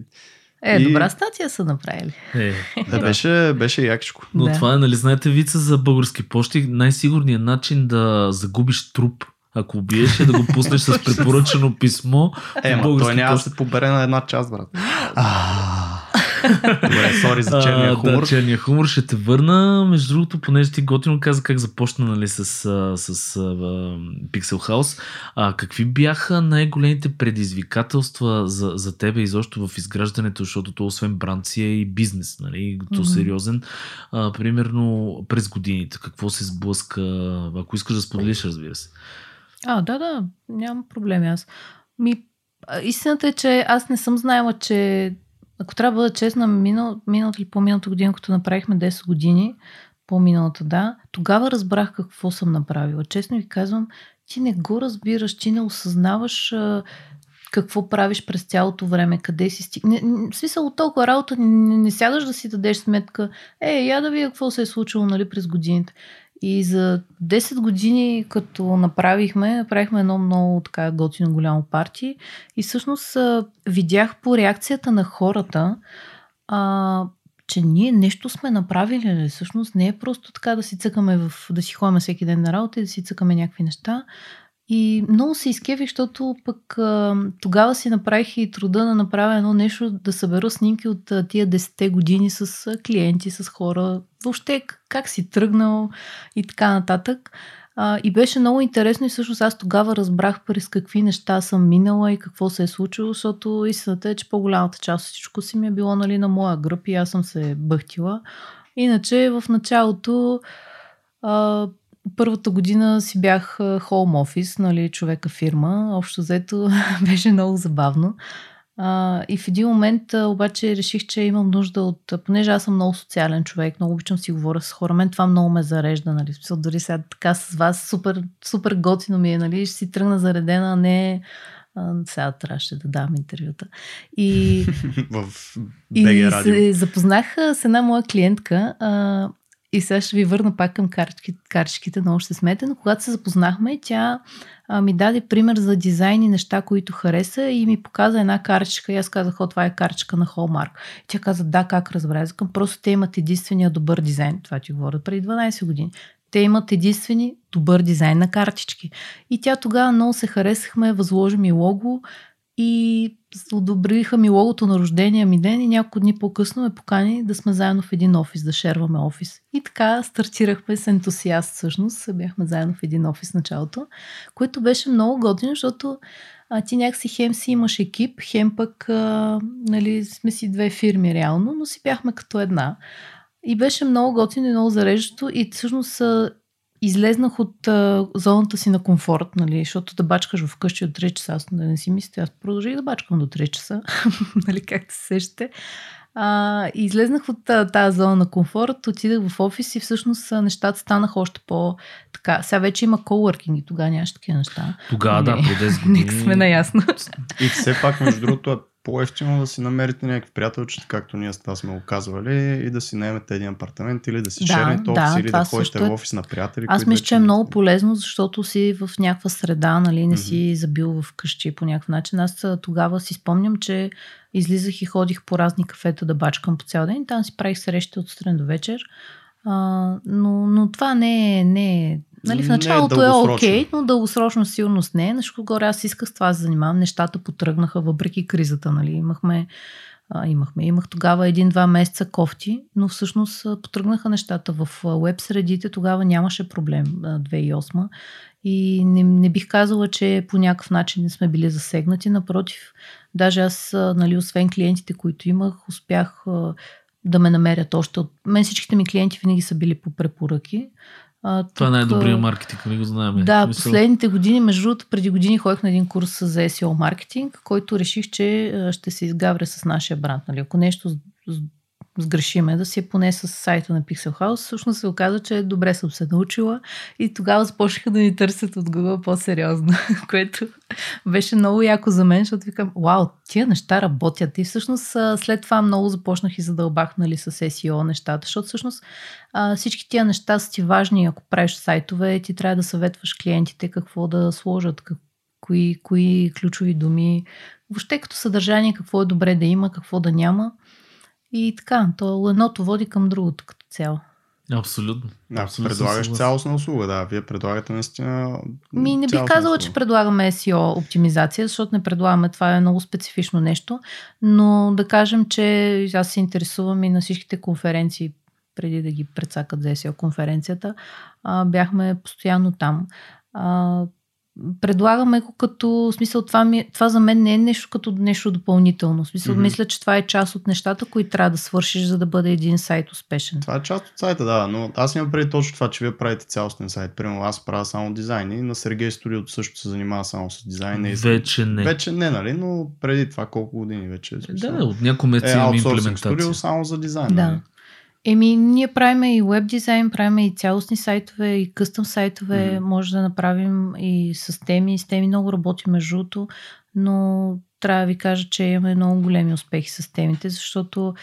Е, И- добра статия са направили. Е, Да. Беше, беше якичко. Но Да. това е, нали, знаете вица за български почти. Най-сигурният начин да загубиш труп, ако убиеш, е да го пуснеш с препоръчено писмо. Е, ма той няма да се побере на една част, брат. Добре, сори за черния хумор. Да, черния хумор ще те върна. Между другото, понеже ти готино каза как започна нали, с, с а, Pixel House. А, какви бяха най-големите предизвикателства за, за тебе изобщо в изграждането, защото то освен бранд си е и бизнес, нали, то Мгм. сериозен. А, примерно през годините, какво се сблъска, ако искаш да споделиш, разбира се. А, да, да, нямам проблеми аз. Ми, истината е, че аз не съм знаела, че ако трябва да бъда честна, минал, миналата или по-миналата година, като направихме 10 години, по-миналата, да, тогава разбрах какво съм направила. Честно ви казвам, ти не го разбираш, ти не осъзнаваш а, какво правиш през цялото време, къде си стигне. В смисъл от толкова работа не, не, сядаш да си дадеш сметка, е, я да видя какво се е случило нали, през годините. И за 10 години, като направихме, направихме едно много така готино голямо парти и всъщност видях по реакцията на хората, а, че ние нещо сме направили. Ли? Всъщност не е просто така да си цъкаме в, да си ходим всеки ден на работа и да си цъкаме някакви неща. И много се изкевих, защото пък а, тогава си направих и труда да направя едно нещо, да събера снимки от а, тия 10 години с а, клиенти, с хора, въобще как си тръгнал и така нататък. А, и беше много интересно и всъщност аз тогава разбрах през какви неща съм минала и какво се е случило, защото истината е, че по-голямата част от всичко си ми е било нали, на моя гръб и аз съм се бъхтила. Иначе в началото а, първата година си бях хоум офис, нали, човека фирма. Общо взето беше много забавно. А, и в един момент а, обаче реших, че имам нужда от... Понеже аз съм много социален човек, много обичам си говоря с хора, мен това много ме зарежда, нали? Смисъл, дори сега така с вас супер, супер готино ми е, нали? Ще си тръгна заредена, а не... А, сега трябваше да давам интервюта. И в и се запознах с една моя клиентка а, и сега ще ви върна пак към картички, картичките, много ще се смете, но когато се запознахме, тя а, ми даде пример за дизайн и неща, които хареса и ми показа една картичка и аз казах, о, това е картичка на Hallmark. Тя каза, да, как разбра? Аз просто те имат единствения добър дизайн. Това ти говоря преди 12 години. Те имат единствени добър дизайн на картички. И тя тогава много се харесахме, възложи ми лого и одобриха ми логото на рождения ми ден и няколко дни по-късно ме покани да сме заедно в един офис, да шерваме офис. И така стартирахме с ентусиаст всъщност. Бяхме заедно в един офис началото, което беше много готино, защото а, ти някакси хем си имаш екип, хем пък а, нали, сме си две фирми реално, но си бяхме като една. И беше много готино и много зареждащо и всъщност излезнах от а, зоната си на комфорт, нали, защото да бачкаш вкъщи от 3 часа, аз да не си мисля, аз продължих да бачкам до 3 часа, нали, както се сещате. А, излезнах от тази зона на комфорт, отидах в офис и всъщност нещата станаха още по така. Сега вече има коуъркинг и тогава нямаше такива неща. Тогава, да, преди 10 години. Нека сме наясно. И все пак, между другото, по-ефтино да си намерите някакви приятелчета, както ние с това сме го казвали, и да си наемете един апартамент или да си Да, шернете офис да, или да ходите е- в офис на приятели. Аз мисля, вече че е много полезно, защото си в някаква среда, нали, не си забил в къщи по някакъв начин. Аз тогава си спомням, че излизах и ходих по разни кафета да бачкам по цял ден. Там си правих срещи от сутрин до вечер. А, но, но това не е, не е Нали, в Не е началото е окей, но дългосрочно сигурност не е. Нещо горе аз исках с това да се занимавам. Нещата потръгнаха въпреки кризата. Нали. Имахме, а, имахме. Имах тогава един-два месеца кофти, но всъщност потръгнаха нещата. В веб средите тогава нямаше проблем а, 2008 и не, не бих казала, че по някакъв начин не сме били засегнати. Напротив, даже аз, нали, освен клиентите, които имах, успях да ме намерят още. От... Мен всичките ми клиенти винаги са били по препоръки. А, Това е тук, най-добрият а, маркетинг, нали го знаем. да, В смисъл, последните години, между другото, преди години ходих на един курс за SEO маркетинг, който реших, че ще се изгавря с нашия бранд. Нали? Ако нещо сгрешиме, да си е поне с сайта на Pixel House, всъщност се оказа, че добре съм се научила и тогава започнаха да ни търсят от Google по-сериозно, което беше много яко за мен, защото викам, вау, тия неща работят. И всъщност след това много започнах и задълбах нали, с SEO нещата, защото всъщност всички тия неща са ти важни. Ако правиш сайтове, ти трябва да съветваш клиентите какво да сложат, как, кои, кои ключови думи, въобще като съдържание, какво е добре да има, какво да няма. И така, то едното води към другото като цяло. Абсолютно. Да, Абсолютно предлагаш цялостна услуга, да. Вие предлагате наистина. Ми не бих казала, услуга. че предлагаме SEO оптимизация, защото не предлагаме. Това е много специфично нещо. Но да кажем, че аз се интересувам и на всичките конференции, преди да ги прецакат за SEO конференцията, а, бяхме постоянно там. А, предлагаме го като, смисъл, това, ми, това за мен не е нещо като нещо допълнително. Смисъл, Мгм. мисля, че това е част от нещата, които трябва да свършиш, за да бъде един сайт успешен. Това е част от сайта, да, но аз имам преди точно това, че вие правите цялостен сайт. Примерно аз правя само дизайн и на Сергей Студиото също се занимава само с дизайн. И... Вече не. Вече не, нали, но преди това колко години вече. смисъл, Да, от няколко месеца е имаме аутсорсинг студио имплементация. само за дизайн. Да. Нали? Еми, ние правим и веб дизайн, правим и цялостни сайтове, и къстъм сайтове, Мгм. може да направим и с теми. С теми много работим между другото, но трябва да ви кажа, че имаме много големи успехи с темите, защото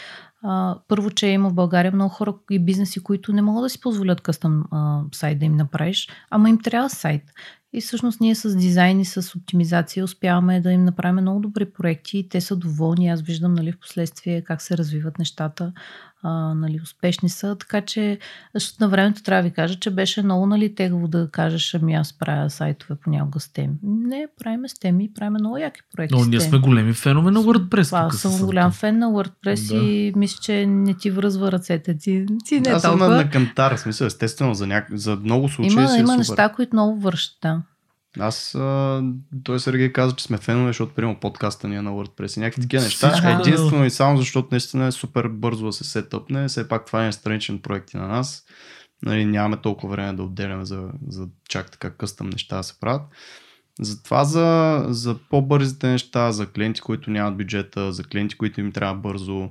а, първо, че има в България много хора и бизнеси, които не могат да си позволят къстъм а, сайт да им направиш, ама им трябва сайт. И всъщност ние с дизайн и с оптимизация успяваме да им направим много добри проекти и те са доволни. Аз виждам нали, в последствие как се развиват нещата а, нали, успешни са. Така че, защото на времето трябва да ви кажа, че беше много нали, тегаво да кажеш, ами аз правя сайтове понякога с теми. Не, правиме с теми, правиме много яки проекти. Но ние сме големи фенове на WordPress. Аз съм голям фен на WordPress Да. и мисля, че не ти връзва ръцете. Ти, ти не е аз съм на, толкова. на кантар, смисъл, естествено, за, няк... за много случаи Има, си е има супер. неща, които много вършат. Да. Аз, а, той Сергей каза, че сме фенове, защото приема подкаста ни е на WordPress и някакви такива неща. Всичко е- Единствено и само защото наистина е супер бързо да се сетъпне. Все пак това е страничен проект и на нас. Нали, нямаме толкова време да отделяме за, за чак така къстъм неща да се правят. Затова за, за по-бързите неща, за клиенти, които нямат бюджета, за клиенти, които им трябва бързо,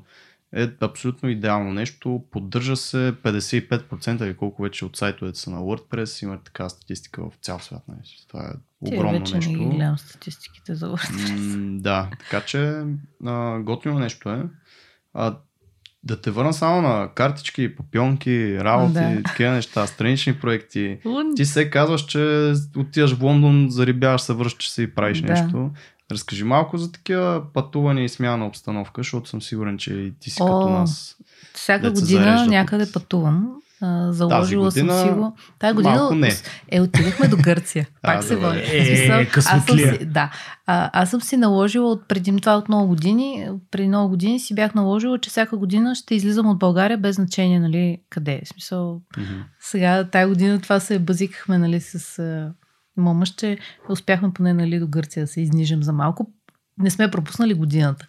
е абсолютно идеално нещо. Поддържа се 55% или колко вече от сайтовете са на WordPress. Има така статистика в цял свят. Нали? Това е Ти огромно вече нещо. не ги гледам статистиките за WordPress. М, да, така че а, готино нещо е. А, да те върна само на картички, попионки, работи, Да. такива неща, странични проекти. Ун, Ти се казваш, че отиваш в Лондон, зарибяваш се, връщаш се и правиш Да. нещо. Разкажи малко за такива пътувания и смяна на обстановка, защото съм сигурен, че и ти си О, като нас. Всяка се година зареждат някъде от- пътувам. А, заложила година съм си го. Тази година малко не. е, отидахме до Гърция. А, Пак се добре. води. Е, смисъл, аз съм си, да. А, аз съм си наложила от преди това от много години, преди много години си бях наложила, че всяка година ще излизам от България без значение, нали, къде е. В Смисъл, Мгм. сега тази година това се базикахме, нали, с че успяхме поне, нали, до Гърция да се изнижем за малко. Не сме пропуснали годината.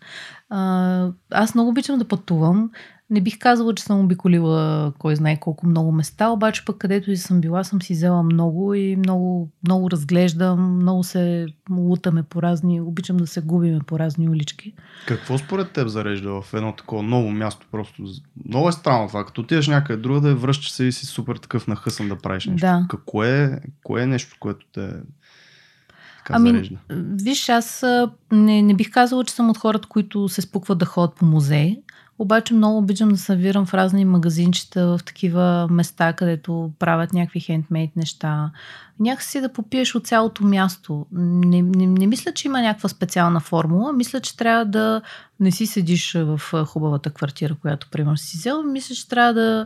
А, аз много обичам да пътувам. Не бих казала, че съм обиколила кой знае колко много места, обаче пък където и съм била, съм си взела много и много, много разглеждам, много се лутаме по разни, обичам да се губиме по разни улички. Какво според теб зарежда в едно такова ново място? Просто много е странно това. Като отидеш някъде друга да връщаш се и си супер такъв нахъсан да правиш нещо. Да. Какво е, кое е нещо, което те така Ами, зарежда? Виж, аз не, не бих казала, че съм от хората, които се спукват да ходят по музеи. Обаче много обичам да се навирам в разни магазинчета, в такива места, където правят някакви хендмейд неща. Някакси да попиеш от цялото място. Не, не, не мисля, че има някаква специална формула. Мисля, че трябва да не си седиш в хубавата квартира, която примерно си взел. Мисля, че трябва да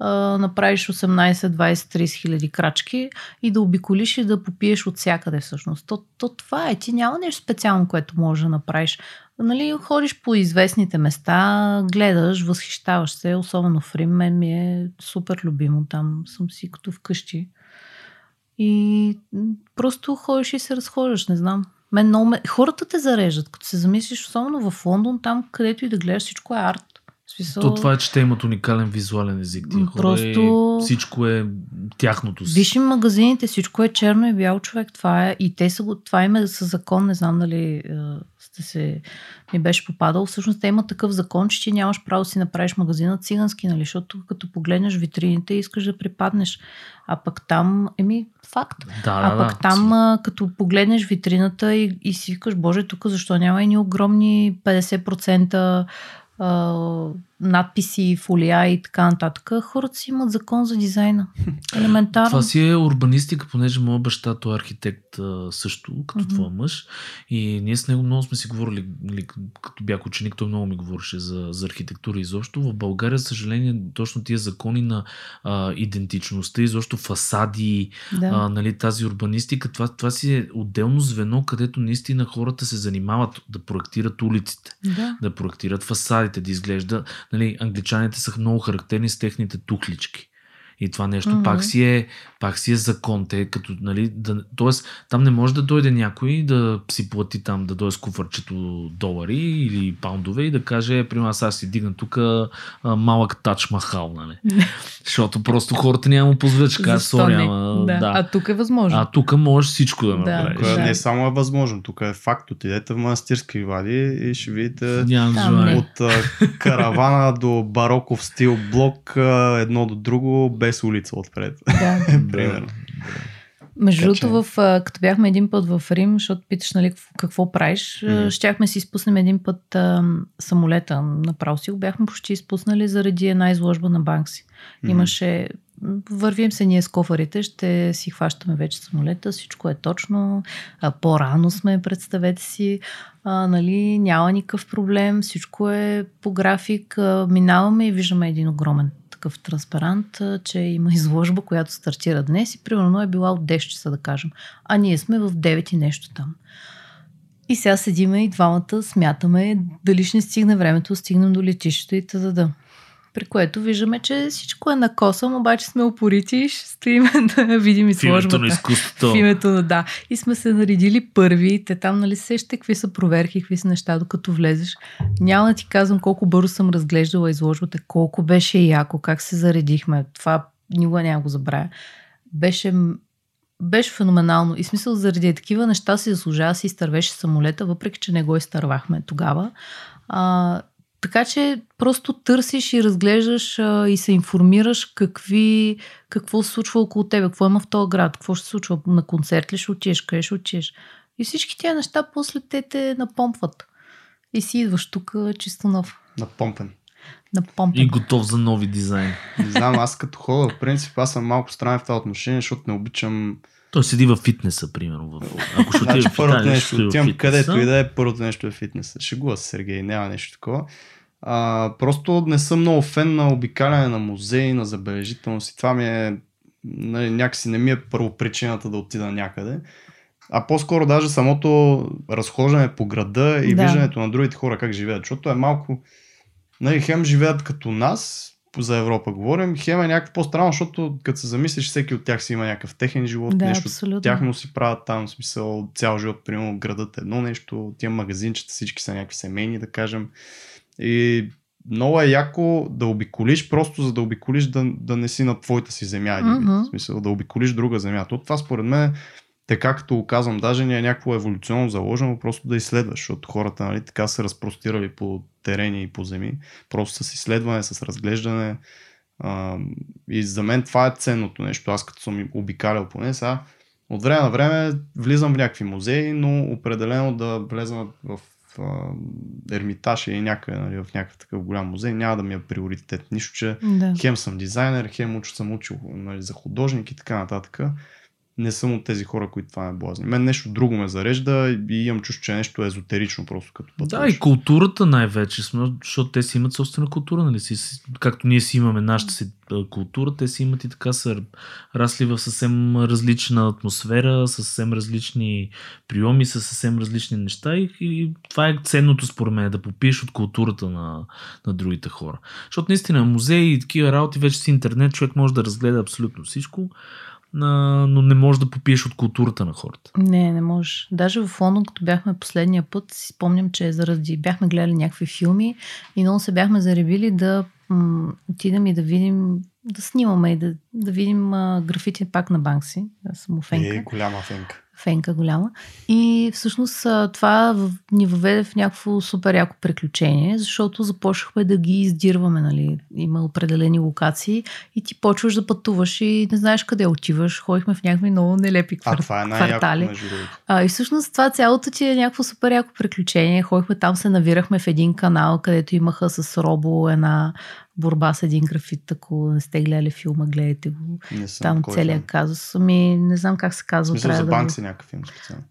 направиш 18, 20, 30 хиляди крачки и да обиколиш и да попиеш от всякъде всъщност. То, то това е. Ти няма нещо специално, което можеш да направиш. Нали, ходиш по известните места, гледаш, възхищаваш се, особено в Рим. Мен ми е супер любимо. Там съм си като вкъщи. И просто ходиш и се разхождаш, не знам. Мен много ме... Хората те зареждат, като се замислиш, особено в Лондон, там където и да гледаш, всичко е арт. Смисъл... То това е, че те имат уникален визуален език. Тия хора просто- и всичко е тяхното си. Виж и магазините, всичко е черно и бял човек. Това е. И те са го. Това им е със закон. Не знам дали е, сте се. Ми беше попадал. Всъщност те имат такъв закон, че ти нямаш право да си направиш магазина цигански, нали? Защото като погледнеш витрините, искаш да припаднеш. А пък там, еми, факт. Да, А да, пък да. там, а, като погледнеш витрината и, и си викаш, боже, тук защо няма едни огромни 50% а, надписи, фолия и така нататък. Хората си имат закон за дизайна. Елементарно. Това си е урбанистика, понеже моят баща той е архитект също, като Мгм. твоя мъж. И ние с него много сме си говорили, нали, като бях ученик, той много ми говореше за, за архитектура изобщо. В България, съжаление, точно тия закони на а, идентичността, изобщо фасади, да. а, нали, тази урбанистика, това, това си е отделно звено, където наистина хората се занимават да проектират улиците да. да проектират фасадите, да изглежда. Нали, англичаните са много характерни с техните тухлички. И това нещо Мгм. пак, си е, пак си е закон. Те, като, нали, да, тоест, там не може да дойде някой да си плати там, да дойде с куфърчето долари или паундове и да каже, при нас аз си дигна тук малък тач махал. Нали? Защото просто хората няма му позволят, че кажа, Защо сори, ама да. да. А тук е възможно. А тук можеш всичко да Да. направиш. Тук Да. не само е възможно, тук е факт. Отидете в манастирски вади и ще видите Нямам от каравана до бароков стил блок едно до друго без улица отпред. да. Примерно. Между другото, в, като бяхме един път в Рим, защото питаш нали, какво, какво правиш, mm. щяхме си изпуснем един път а, самолета. Направо си го бяхме почти изпуснали заради една изложба на Банкси. Мгм. Имаше, вървим се ние с кофарите, ще си хващаме вече самолета, всичко е точно, а, по-рано сме, представете си, а, нали, няма никакъв проблем, всичко е по график, а, минаваме и виждаме един огромен такъв транспарант, че има изложба, която стартира днес и примерно е била от 10 часа, да кажем. А ние сме в 9 и нещо там. И сега седиме и двамата смятаме дали ще ни стигне времето, стигнем до летището и т.д. При което виждаме, че всичко е на косъм, обаче сме упорити и ще стоим да видим В името на изкуството. В името на да. И сме се наредили първи. Те там, нали, сещате какви са проверки, какви са неща, докато влезеш. Няма да ти казвам колко бързо съм разглеждала изложбата, колко беше яко, как се заредихме. Това никога няма го забравя. Беше, беше феноменално. И смисъл, заради такива неща си заслужава си изтървеше самолета, въпреки че не го изтървахме тогава. А, така че просто търсиш и разглеждаш а, и се информираш какви, какво се случва около тебе, какво има в този град, какво ще се случва на концерт ли ще отидеш, къде ще отидеш. И всички тези неща после те те напомпват. И си идваш тук чисто нов. Напомпен. Напомпен. И готов за нови дизайн. Не знам, аз като хода, в принцип, аз съм малко странен в това отношение, защото не обичам Той седи във фитнеса, примерно. В... Ако ще Значи, в първото нещо, ще отивам фитнеса. където и да е, първото нещо е фитнес. Шегува се, Сергей, няма нещо такова. А, просто не съм много фен на обикаляне на музеи, на забележителност и това ми е нали, някакси не ми е първопричината да отида някъде. А по-скоро даже самото разхождане по града и Да. виждането на другите хора как живеят, защото е малко... Нали, хем живеят като нас, за Европа говорим, хем е някакво по-странно, защото като се замислиш, всеки от тях си има някакъв техен живот, Да, нещо абсолютно. тяхно си правят там, в смисъл цял живот, примерно градът е едно нещо, тия магазинчета всички са някакви семейни, да кажем. И много е яко да обиколиш, просто за да обиколиш да, да не си на твоята си земя. Мгм. В смисъл да обиколиш друга земя. То това според мен така като го казвам, даже не е някакво еволюционно заложено, просто да изследваш, защото хората нали, така са разпростирали по терени и по земи, просто с изследване, с разглеждане. А, и за мен това е ценното нещо. Аз като съм обикалял поне сега, от време на време влизам в някакви музеи, но определено да влезам в а, Ермитаж или някъде, нали, в някакъв такъв голям музей, няма да ми е приоритет. Нищо, че Да. хем съм дизайнер, хем уч, съм учил нали, за художник и така нататък. Не съм от тези хора, които това ме блазни. Мен нещо друго ме зарежда и имам чувство, че е нещо езотерично просто като Да, пътуваш. и културата най-вече, защото те си имат собствена култура, нали? Си, както ние си имаме нашата си култура, те си имат и така са расли в съвсем различна атмосфера, съвсем различни приеми, с съвсем различни неща и, и това е ценното според мен, да попиеш от културата на, на другите хора. Защото наистина музеи и такива работи вече с интернет, човек може да разгледа абсолютно всичко, но не може да попиеш от културата на хората. Не, не можеш. Даже в Лондон, като бяхме последния път, си спомням, че заради бяхме гледали някакви филми и много се бяхме заребили да м- отидем и да видим, да снимаме и да, да видим а, графити пак на Банкси. Аз съм му фенка. Е, голяма фенка. Фенка голяма. И всъщност а, това ни въведе в някакво супер яко приключение, защото започнахме да ги издирваме, нали. Има определени локации и ти почваш да пътуваш и не знаеш къде отиваш. Ходихме в някакви много нелепи А квар... това е квартали. А, и всъщност това цялото ти е някакво супер яко приключение. Ходихме там, се навирахме в един канал, където имаха с Робо една борба с един графит. Ако не сте гледали филма, гледайте го. Не съм Там целият фен. казус. Ами, не знам как се казва. трябва за да банк го- си някакъв филм специално.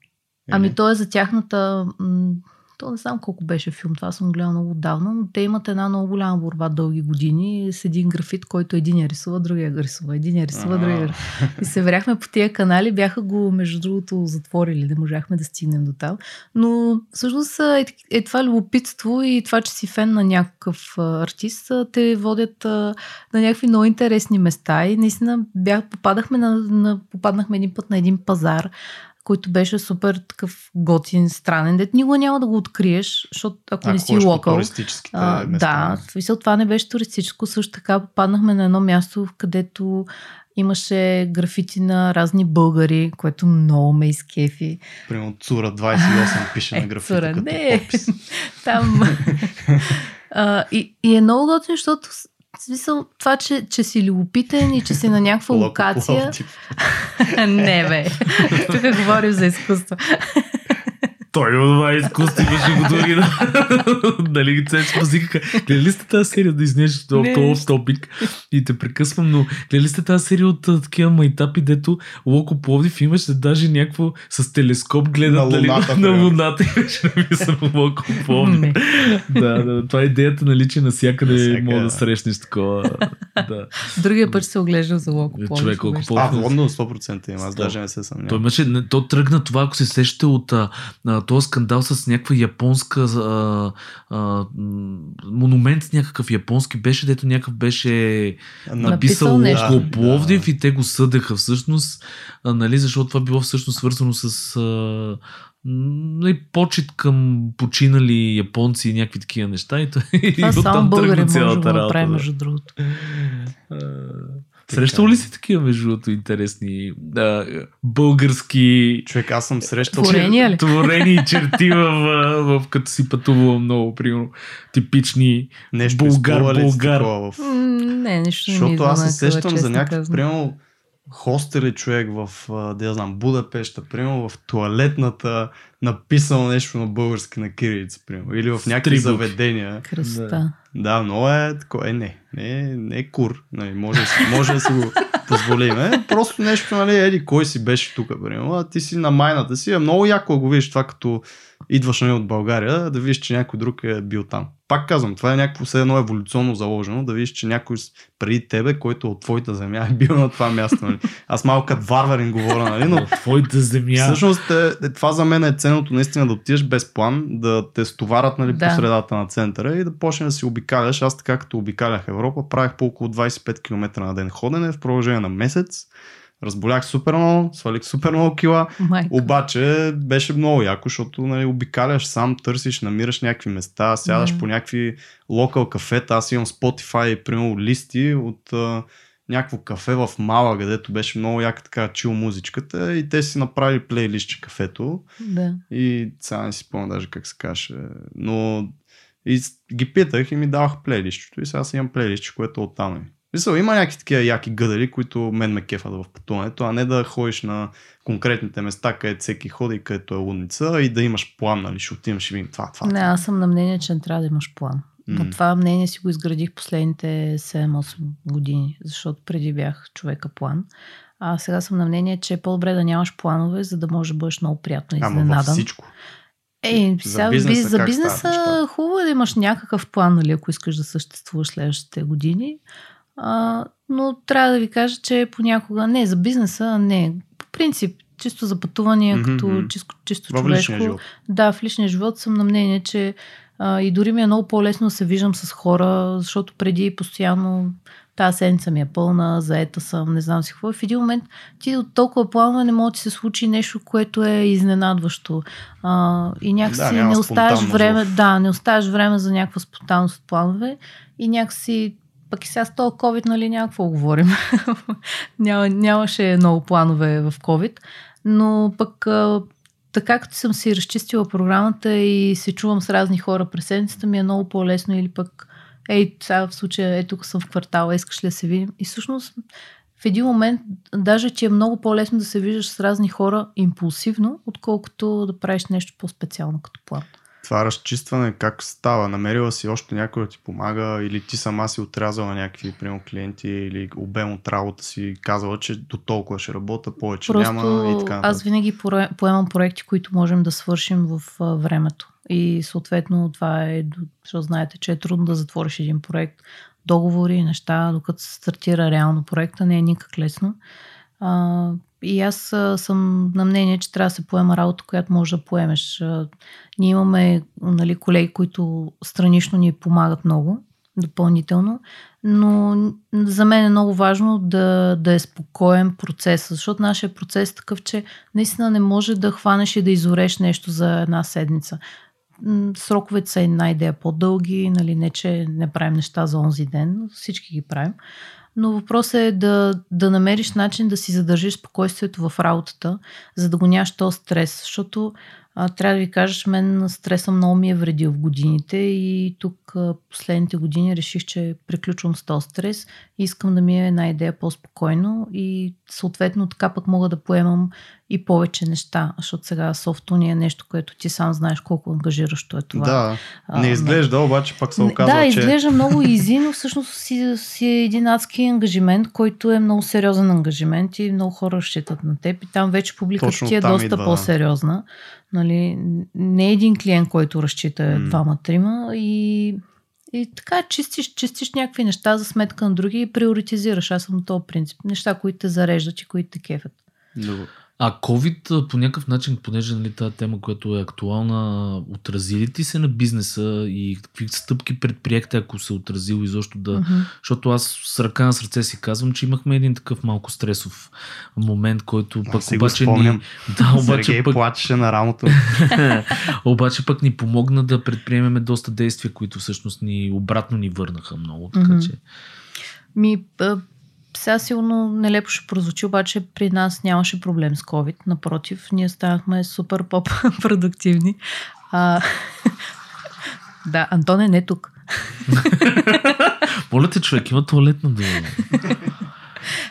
Ами Или? то е за тяхната... М- то не знам колко беше филм, това съм гледала много давно, но те имат една много голяма борба дълги години с един графит, който един я рисува, другия го рисува, един я рисува, другия. И се вряхме по тия канали, бяха го между другото затворили, не можахме да стигнем до там. Но всъщност е, е това любопитство и това, че си фен на някакъв артист, те водят а, на някакви много интересни места и наистина бях, попадахме на, на, попаднахме един път на един пазар, който беше супер такъв готин, странен, дет никога няма да го откриеш, защото ако не си локал. А, места. да, в смисъл това не беше туристическо. Също така попаднахме на едно място, където имаше графити на разни българи, което много ме изкефи. Примерно Цура 28 пише на Е, графика Цура, като не. подпис. Там. а, и, и е много готин, защото в смисъл това, че, че си любопитен и че си на някаква локация. Не, бе. Тук говорим за изкуство. Той от това изкуство имаше го дори да... Дали Цец Базика. Гледали сте тази серия да изнеш Не. този топик и те прекъсвам, но гледали сте тази серия от такива майтапи, дето Локо Пловдив имаше даже някакво с телескоп гледат На дали, Луната, на примерно. Луната и беше написано Локо Пловдив. Не. да, да, това е идеята, нали, че навсякъде мога да срещнеш такова. Да. Другия път ще се оглеждам за локо. Е, Пловдив, човек, обеща. по- А, водно 100% има. Аз даже не се съмнявам. Той имаше, то тръгна това, ако се сещате от този скандал с някаква японска а, а, монумент някакъв японски беше, дето някакъв беше Написал написал Да, Пловдив да. и те го съдеха всъщност, а, нали, защото това било всъщност свързано с а, нали, почет към починали японци и някакви такива неща. И, той- и Това оттам само българи тръгна може да цялата го работа. да. между другото. Срещал ли си такива, между другото, интересни а, български Човек, аз съм срещал... Творения ли? творени черти в, а, в, като си пътувал много, примерно, типични Нещо Българ, изплува ли си българ. такова в... Не, нищо не ми Защото аз се сещам за казано. примерно, хостели човек в, да я знам, Будапешта, примерно в туалетната написано нещо на български на кирилица, примерно, или в някакви Стрибук. заведения. Красота. Да, но е такова. Е, не, не, не е кур. Нали, може, да си- може да си го позволим. Е, просто нещо, нали, еди, кой си беше тук, примерно, а ти си на майната си. Е много яко го видиш това, като идваш нали, от България, да видиш, че някой друг е бил там. Пак казвам, това е някакво все едно еволюционно заложено, да видиш, че някой преди тебе, който от твоята земя е бил на това място. Нали. Аз малко като варварин говоря, нали, но в твоята земя. Всъщност е, е, това за мен е ценното наистина да отидеш без план, да те стоварят нали, Да. по средата на центъра и да почнеш да си обикаляш. Аз така като обикалях Европа, правих по около 25 км на ден ходене в продължение на месец. Разболях супер много, свалих супер много кила, Майка. обаче беше много яко, защото нали, обикаляш сам, търсиш, намираш някакви места, сядаш Да. по някакви локал кафета. Аз имам Spotify, примерно листи от някакво кафе в Мала, където беше много яка така чил музичката и те си направили плейлистче кафето Да. и сега не си спомня даже как се каже. Но и ги питах и ми даваха плейлистчето и сега си имам плейлистче, което е оттам е. Мисъл, има някакви такива яки гъдали, които мен ме кефат в пътуването, а не да ходиш на конкретните места, където всеки ходи, където е лудница и да имаш план, нали, ще отивам, ще видим това, това. Не, аз съм на мнение, че не трябва да имаш план. Но това мнение си го изградих последните 7-8 години, защото преди бях човека план. А сега съм на мнение, че е по-добре да нямаш планове, за да може да бъдеш много приятно Ама изненадан. всичко. Ей, За сега, бизнеса за бизнеса хубаво е да имаш някакъв план, нали, ако искаш да съществуваш следващите години. А, но трябва да ви кажа, че понякога не за бизнеса, не. По принцип, чисто за пътувания, Мгм, като чисто, чисто човешко. Да, в личния живот съм на мнение, че а, и дори ми е много по-лесно да се виждам с хора, защото преди постоянно тази седмица ми е пълна, заета съм, не знам си какво. В един момент ти от толкова планове не може да се случи нещо, което е изненадващо. А, и някакси Да, не оставяш време, в- да, не оставяш време за някаква спонтанност от планове и някакси пък и сега с този COVID, нали, някакво говорим. Няма, нямаше много планове в COVID, но пък така като съм си разчистила програмата и се чувам с разни хора през седмицата, ми е много по-лесно или пък ей, сега в случая, ей, тук съм в квартала, искаш ли да се видим? И всъщност в един момент, даже че е много по-лесно да се виждаш с разни хора импулсивно, отколкото да правиш нещо по-специално като план. Това разчистване как става? Намерила си още някой да ти помага или ти сама си отрязала някакви примерно, клиенти или обем от работа си казала, че до толкова ще работя, повече Просто няма и така аз винаги поемам проекти, които можем да свършим в времето. И съответно това е, защото знаете, че е трудно да затвориш един проект. Договори, неща, докато се стартира реално проекта, не е никак лесно. А, и аз съм на мнение, че трябва да се поема работа, която може да поемеш. Ние имаме нали, колеги, които странично ни помагат много, допълнително, но за мен е много важно да, да е спокоен процес, защото нашия процес е такъв, че наистина не може да хванеш и да изореш нещо за една седмица. Сроковете са една идея по-дълги, нали, не че не правим неща за онзи ден, всички ги правим. Но въпросът е да, да намериш начин да си задържиш спокойствието в работата, за да го нямаш този стрес. Защото а, трябва да ви кажа, мен стреса много ми е вредил в годините и тук а, последните години реших, че приключвам с този стрес и искам да ми е една идея по-спокойно и съответно така пък мога да поемам и повече неща, защото сега софто ни е нещо, което ти сам знаеш колко ангажиращо е това. Да, А, не изглежда, обаче пък се оказва, да, че изглежда много изи, но всъщност си, си е един адски ангажимент, който е много сериозен ангажимент и много хора разчитат на теб. И там вече публиката ти е доста идва, по-сериозна. Нали, не е един клиент, който разчита М. двама-трима и, и така чистиш, чистиш някакви неща за сметка на други и приоритизираш. Аз съм този принцип. Неща, които те зареждат и които те кефят. Добре. А COVID по някакъв начин, понеже нали, тази тема, която е актуална, отрази ли ти се на бизнеса и какви стъпки предприехте, ако се отразил изобщо да... Мгм. Защото аз с ръка на сърце си казвам, че имахме един такъв малко стресов момент, който Аз пък си го обаче ни... Да, обаче Сергей пък, плачеше на рамото. обаче пък ни помогна да предприемеме доста действия, които всъщност ни обратно ни върнаха много. Така Мгм. че... Ми, сега сигурно нелепо ще прозвучи, обаче при нас нямаше проблем с COVID. Напротив, ние станахме супер по-продуктивни. А, да, Антон е не тук. Моля те, човек, има туалетна дума.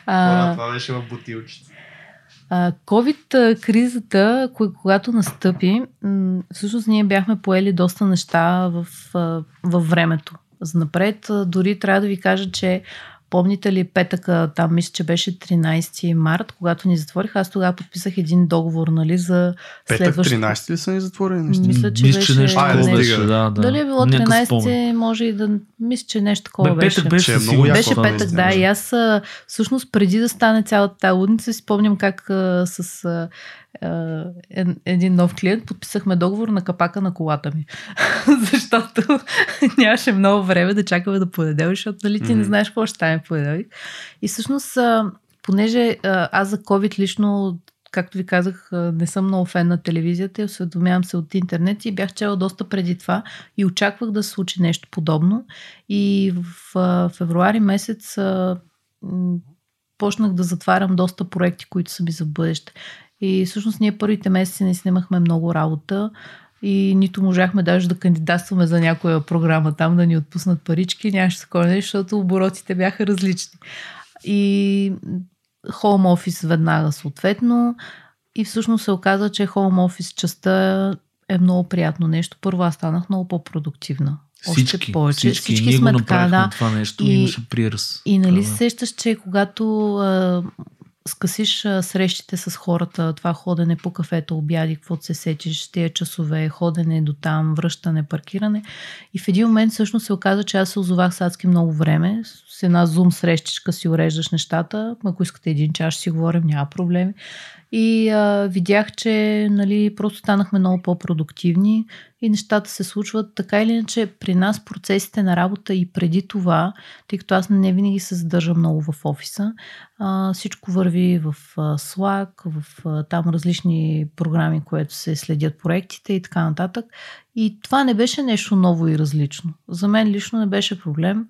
А, това беше в бутилчите. А, COVID а, кризата, кога- когато настъпи, всъщност ние бяхме поели доста неща в, във времето. За напред, а, дори трябва да ви кажа, че помните ли петъка, там мисля, че беше 13 март, когато ни затвориха, аз тогава подписах един договор, нали, за Петък следващ... 13 ли са ни затворени? Ми, Мисля, че Мисля, че беше- нещо А, такова не беше. Да, да. Дали е било Някакъв спомен. 13, може и да... Мисля, че нещо такова Бе, беше. петък беше, Че е много Беше петък, да. И аз всъщност преди да стане цялата тази лудница, си спомням как а, с а, ен- един нов клиент подписахме договор на капака на колата ми. Защото нямаше много време да чакаме да понеделник, защото нали, ти не Мгм. знаеш какво ще стане понеделник. И всъщност понеже аз за COVID лично както ви казах, не съм много фен на телевизията и осведомявам се от интернет и бях чела доста преди това и очаквах да се случи нещо подобно. И в февруари месец почнах да затварям доста проекти, които са ми за бъдеще. И всъщност ние първите месеци не снимахме много работа и нито можахме даже да кандидатстваме за някоя програма там, да ни отпуснат парички, нямаше такова нещо, защото оборотите бяха различни. И хоум офис веднага съответно и всъщност се оказа, че хоум офис частта е много приятно нещо. Първо аз станах много по-продуктивна. Всички, Още повече. Всички, всички ние сме го така, да. това нещо и, имаше приръс. И нали да. сещаш, че когато а, скъсиш срещите с хората, това ходене по кафето, обяди, каквото се сетиш, тия часове, ходене до там, връщане, паркиране. И в един момент всъщност се оказа, че аз се озовах с адски много време. С една зум срещичка си уреждаш нещата. Ако искате един час, ще си говорим, няма проблеми. И а, видях, че нали, просто станахме много по-продуктивни и нещата се случват така или иначе при нас процесите на работа и преди това, тъй като аз не винаги се задържам много в офиса, а, всичко върви в а, Slack, в а, там различни програми, които се следят проектите и така нататък. И това не беше нещо ново и различно. За мен лично не беше проблем.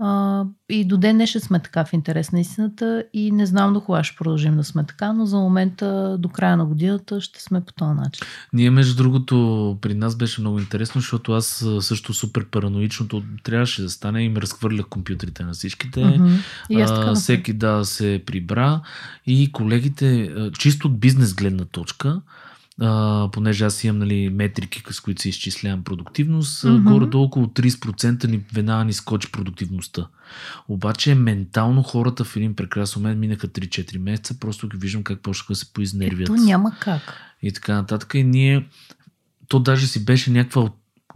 А, и до ден днешен сме така в интерес на истината и не знам до кога ще продължим да сме така, но за момента до края на годината ще сме по този начин. Ние, между другото, при нас беше много интересно, защото аз също супер параноичното трябваше да стане и ме разхвърлях компютрите на всичките. Mm-hmm. И аз а, всеки да се прибра и колегите, чисто от бизнес гледна точка, а, понеже аз имам нали, метрики, с които се изчислявам продуктивност, mm-hmm. горе-долу около 30% ни веднага ни скочи продуктивността. Обаче ментално хората в един прекрасен момент минаха 3-4 месеца, просто ги виждам как почнаха да се поизнервят. Ето няма как. И така нататък. И ние, то даже си беше някаква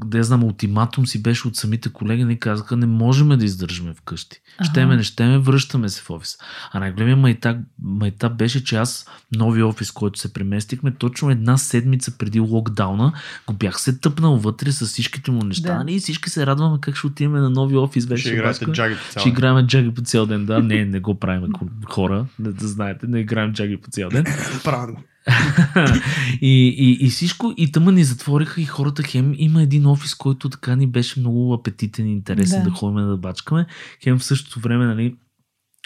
да я знам, ултиматум си беше от самите колеги, ни казаха, не можем да издържаме вкъщи. Ага. Щеме, не щеме, връщаме се в офис. А най-големият майтап, майтап беше, че аз нови офис, който се преместихме, точно една седмица преди локдауна, го бях се тъпнал вътре с всичките му неща. Да. И всички се радваме как ще отидем на нови офис. Беше ще играете джаги по цял ден. Ще играем джаги по цял ден, да. Не, не го правим хора, да, да знаете, не играем джаги по цял ден. Правилно. и, и, и всичко, и тъма ни затвориха и хората хем има един офис, който така ни беше много апетитен и интересен да, да ходим да бачкаме. Хем в същото време, нали,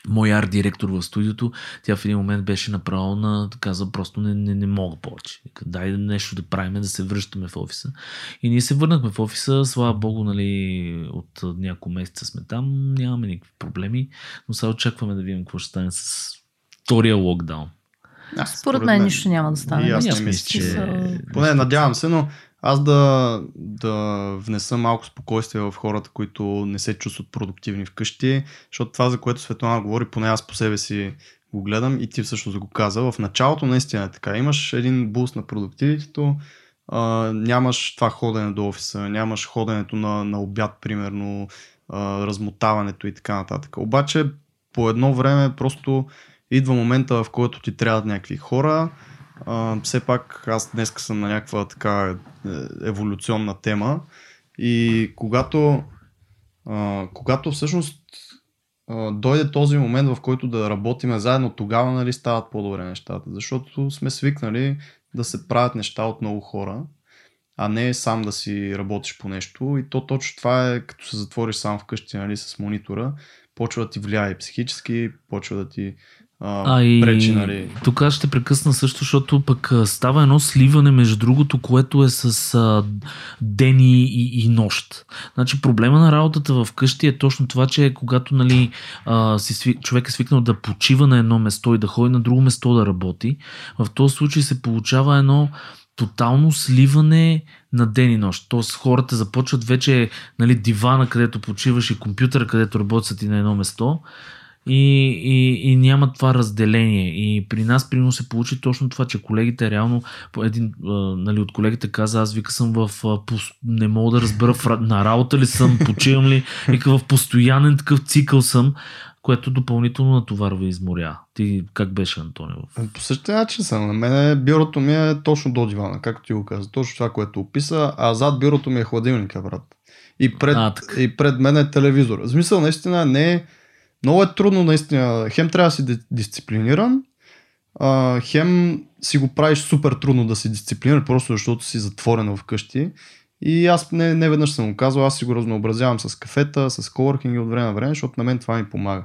мой арт директор в студиото, тя в един момент беше направо на, каза, просто не, не, не мога повече. Дай нещо да правим, да се връщаме в офиса. И ние се върнахме в офиса, слава богу, нали, от няколко месеца сме там, нямаме никакви проблеми, но сега очакваме да видим какво ще стане с втория локдаун. Според, според мен, мен нищо няма да стане. И аз не мисля, че... Поне надявам се, но аз да, да внеса малко спокойствие в хората, които не се чувстват продуктивни вкъщи, защото това, за което Светлана говори, поне аз по себе си го гледам и ти всъщност го каза. В началото наистина е така. Имаш един буст на продуктивитето, а, нямаш това ходене до офиса, нямаш ходенето на, на обяд, примерно, а, размотаването и така нататък. Обаче по едно време просто идва момента, в който ти трябват някакви хора. А, все пак аз днес съм на някаква така е, еволюционна тема и когато, а, когато всъщност а, дойде този момент, в който да работиме заедно, тогава нали, стават по-добре нещата, защото сме свикнали да се правят неща от много хора, а не сам да си работиш по нещо. И то точно това е, като се затвориш сам вкъщи нали, с монитора, почва да ти влияе психически, почва да ти а, а и пречи, нали. Тук аз ще прекъсна също, защото пък става едно сливане между другото, което е с а, ден и, и, и нощ. Значи проблема на работата в къщи е точно това, че когато нали, а, си, човек е свикнал да почива на едно место и да ходи на друго место да работи, в този случай се получава едно тотално сливане на ден и нощ. Тоест хората започват вече нали, дивана, където почиваш и компютъра, където работят и на едно место и, и, и няма това разделение. И при нас, примерно, се получи точно това, че колегите реално, един а, нали, от колегите каза, аз вика съм в, а, не мога да разбера в, на работа ли съм, почивам ли, и в постоянен такъв цикъл съм, което допълнително натоварва и изморя. Ти как беше, Антонио? По същия начин съм. На мен бюрото ми е точно до дивана, както ти го каза. Точно това, което описа, а зад бюрото ми е хладилника, брат. И пред, а, и пред мен е телевизор. В смисъл, наистина не е много е трудно наистина. Хем трябва да си дисциплиниран, а, хем си го правиш супер трудно да си дисциплиниран, просто защото си затворен вкъщи. И аз не, не веднъж съм го казал, аз си го разнообразявам с кафета, с коворкинги от време на време, защото на мен това ми помага.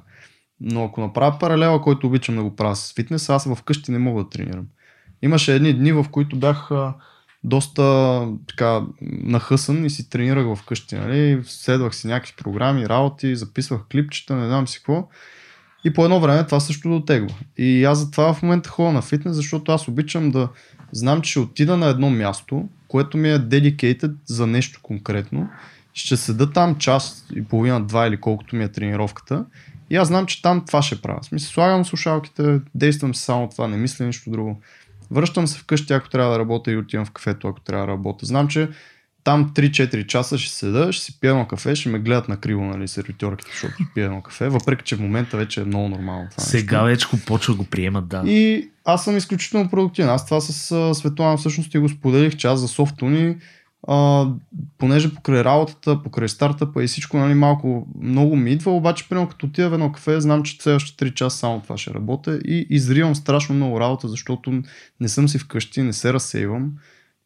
Но ако направя паралела, който обичам да го правя с фитнес, аз вкъщи не мога да тренирам. Имаше едни дни, в които бях доста така нахъсан и си тренирах вкъщи. Нали? Следвах си някакви програми, работи, записвах клипчета, не знам си какво. И по едно време това също дотегва. И аз затова в момента ходя на фитнес, защото аз обичам да знам, че отида на едно място, което ми е dedicated за нещо конкретно. Ще седа там час и половина, два или колкото ми е тренировката. И аз знам, че там това ще правя. Смисъл, слагам слушалките, действам само това, не мисля нищо друго. Връщам се вкъщи, ако трябва да работя и отивам в кафето, ако трябва да работя. Знам, че там 3-4 часа ще седа, ще си пия едно кафе, ще ме гледат на криво, нали, сервитьорките, защото пия едно кафе, въпреки че в момента вече е много нормално. Това Сега вече го почва го приемат, да. И аз съм изключително продуктивен. Аз това с Светлана всъщност и го споделих, че аз за софтуни, а, понеже покрай работата, покрай стартъпа и всичко нали, малко много ми идва, обаче примерно като отида в едно кафе, знам, че следващите 3 часа само това ще работя и изривам страшно много работа, защото не съм си вкъщи, не се разсейвам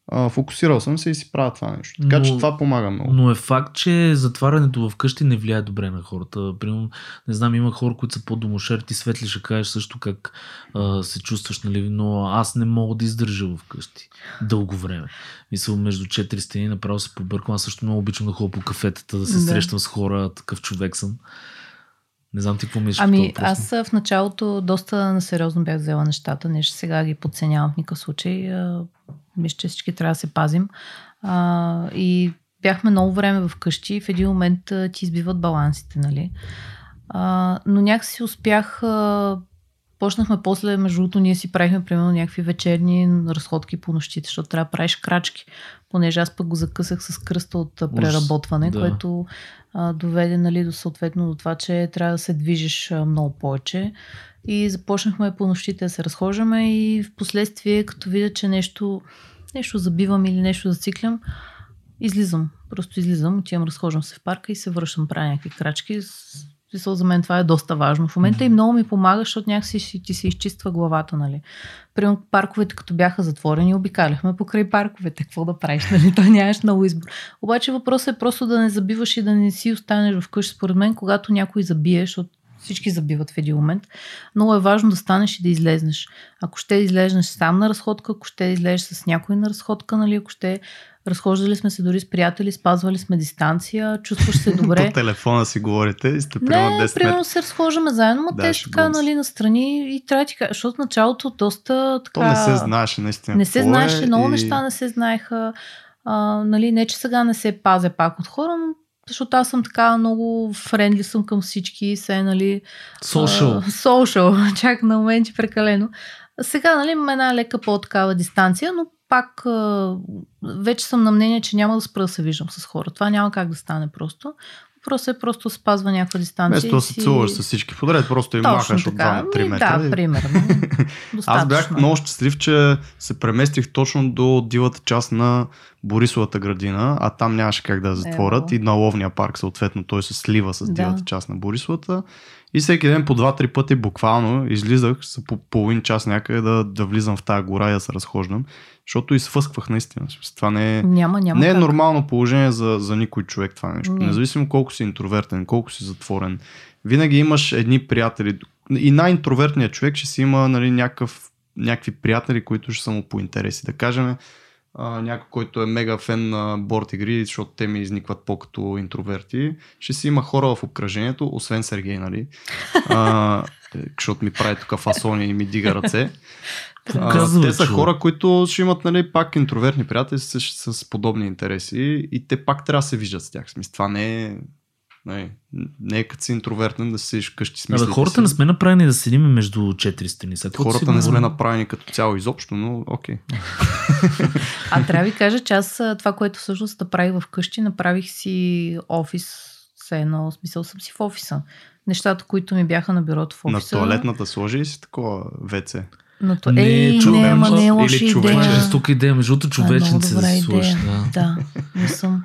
а, фокусирал съм се и си правя това нещо. Така но, че това помага много. Но е факт, че затварянето вкъщи не влияе добре на хората. Примерно, не знам, има хора, които са по-домошери, ти светли ще кажеш също как а, се чувстваш, нали? но аз не мога да издържа вкъщи дълго време. Мисля, между четири стени направо се побърквам. Аз също много обичам да ходя по кафетата, да се да. срещам с хора, такъв човек съм. Не знам ти какво мислиш. Ами аз в началото доста насериозно бях взела нещата. Не ще сега ги подценявам в никакъв случай. Мисля, че всички трябва да се пазим. А, и бяхме много време вкъщи и в един момент ти избиват балансите, нали? А, но някакси успях а, почнахме после, между другото, ние си правихме примерно някакви вечерни разходки по нощите, защото трябва да правиш крачки, понеже аз пък го закъсах с кръста от преработване, да. което доведе нали, до съответно до това, че трябва да се движиш много повече. И започнахме по нощите да се разхождаме и в последствие, като видя, че нещо, нещо забивам или нещо зациклям, излизам. Просто излизам, отивам, разхождам се в парка и се връщам, правя някакви крачки. Смисъл, за мен това е доста важно. В момента и много ми помага, защото някакси ти се изчиства главата, нали. Примерно парковете, като бяха затворени, обикаляхме покрай парковете. Какво да правиш, нали? То нямаш много избор. Обаче въпросът е просто да не забиваш и да не си останеш вкъщи. Според мен, когато някой забие, защото всички забиват в един момент. Много е важно да станеш и да излезнеш. Ако ще излезнеш сам на разходка, ако ще излезеш с някой на разходка, нали, ако ще разхождали сме се дори с приятели, спазвали сме дистанция, чувстваш се добре. По телефона си говорите и сте примерно 10 метра. примерно се разхождаме заедно, но да, те така, нали, настрани и трябва да ти кажа, защото началото доста така... То не се знаеше наистина. Не се знаеше, е много и... неща не се знаеха. А, нали, не, че сега не се пазя пак от хора, но защото аз съм така много френдли съм към всички, се, нали... Social. Social, чак на моменти прекалено. Сега, нали, имам една лека по-такава дистанция, но пак вече съм на мнение, че няма да спра да се виждам с хора. Това няма как да стане просто. Въпросът е просто спазва някаква дистанция. Вместо да се целуваш с всички подред, просто им махаш от 2-3 метра. Да, примерно. Аз бях много щастлив, че се преместих точно до дивата част на Борисовата градина, а там нямаше как да затворят Ево. и на ловния парк съответно той се слива с дивата да. част на Борисовата. И всеки ден по два-три пъти буквално излизах по половин час някъде да, да влизам в тази гора и да се разхождам, защото изфъсквах наистина. Това не е, няма, няма не е нормално положение за, за никой човек това нещо. Не. Независимо колко си интровертен, колко си затворен. Винаги имаш едни приятели. И най-интровертният човек ще си има нали, някакъв, някакви приятели, които ще са му по интереси. Да кажем, някой, който е мега фен на борт игри, защото те ми изникват по-като интроверти, ще си има хора в обкръжението, освен Сергей, нали? А, защото ми прави тук фасони и ми дига ръце. А, те са хора, които ще имат нали, пак интровертни приятели с, с, с подобни интереси и те пак трябва да се виждат с тях. Смисъл, това не е не, не е като си интровертен да седиш вкъщи с мислите Хората си. не сме направени да седим между четири стени. Сега, хората не сме направени като цяло изобщо, но окей. Okay. а трябва ви кажа, че аз това, което всъщност направих вкъщи, направих си офис, все едно, смисъл съм си в офиса. Нещата, които ми бяха на бюрото в офиса. На туалетната сложи си такова ВЦ. Но то, не, ей, чу, не, ама не е лоша идея. Тук идея, между другото човечница да се слуша. Да. да, не съм.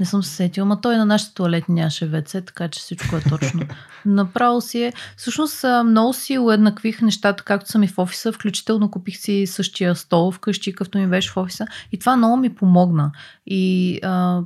Не съм се сетила, ма той на нашите туалети нямаше ВЦ, така че всичко е точно. Направо си е. Всъщност много си уеднаквих нещата, както съм и в офиса, включително купих си същия стол вкъщи, какъвто ми беше в офиса. И това много ми помогна. И а,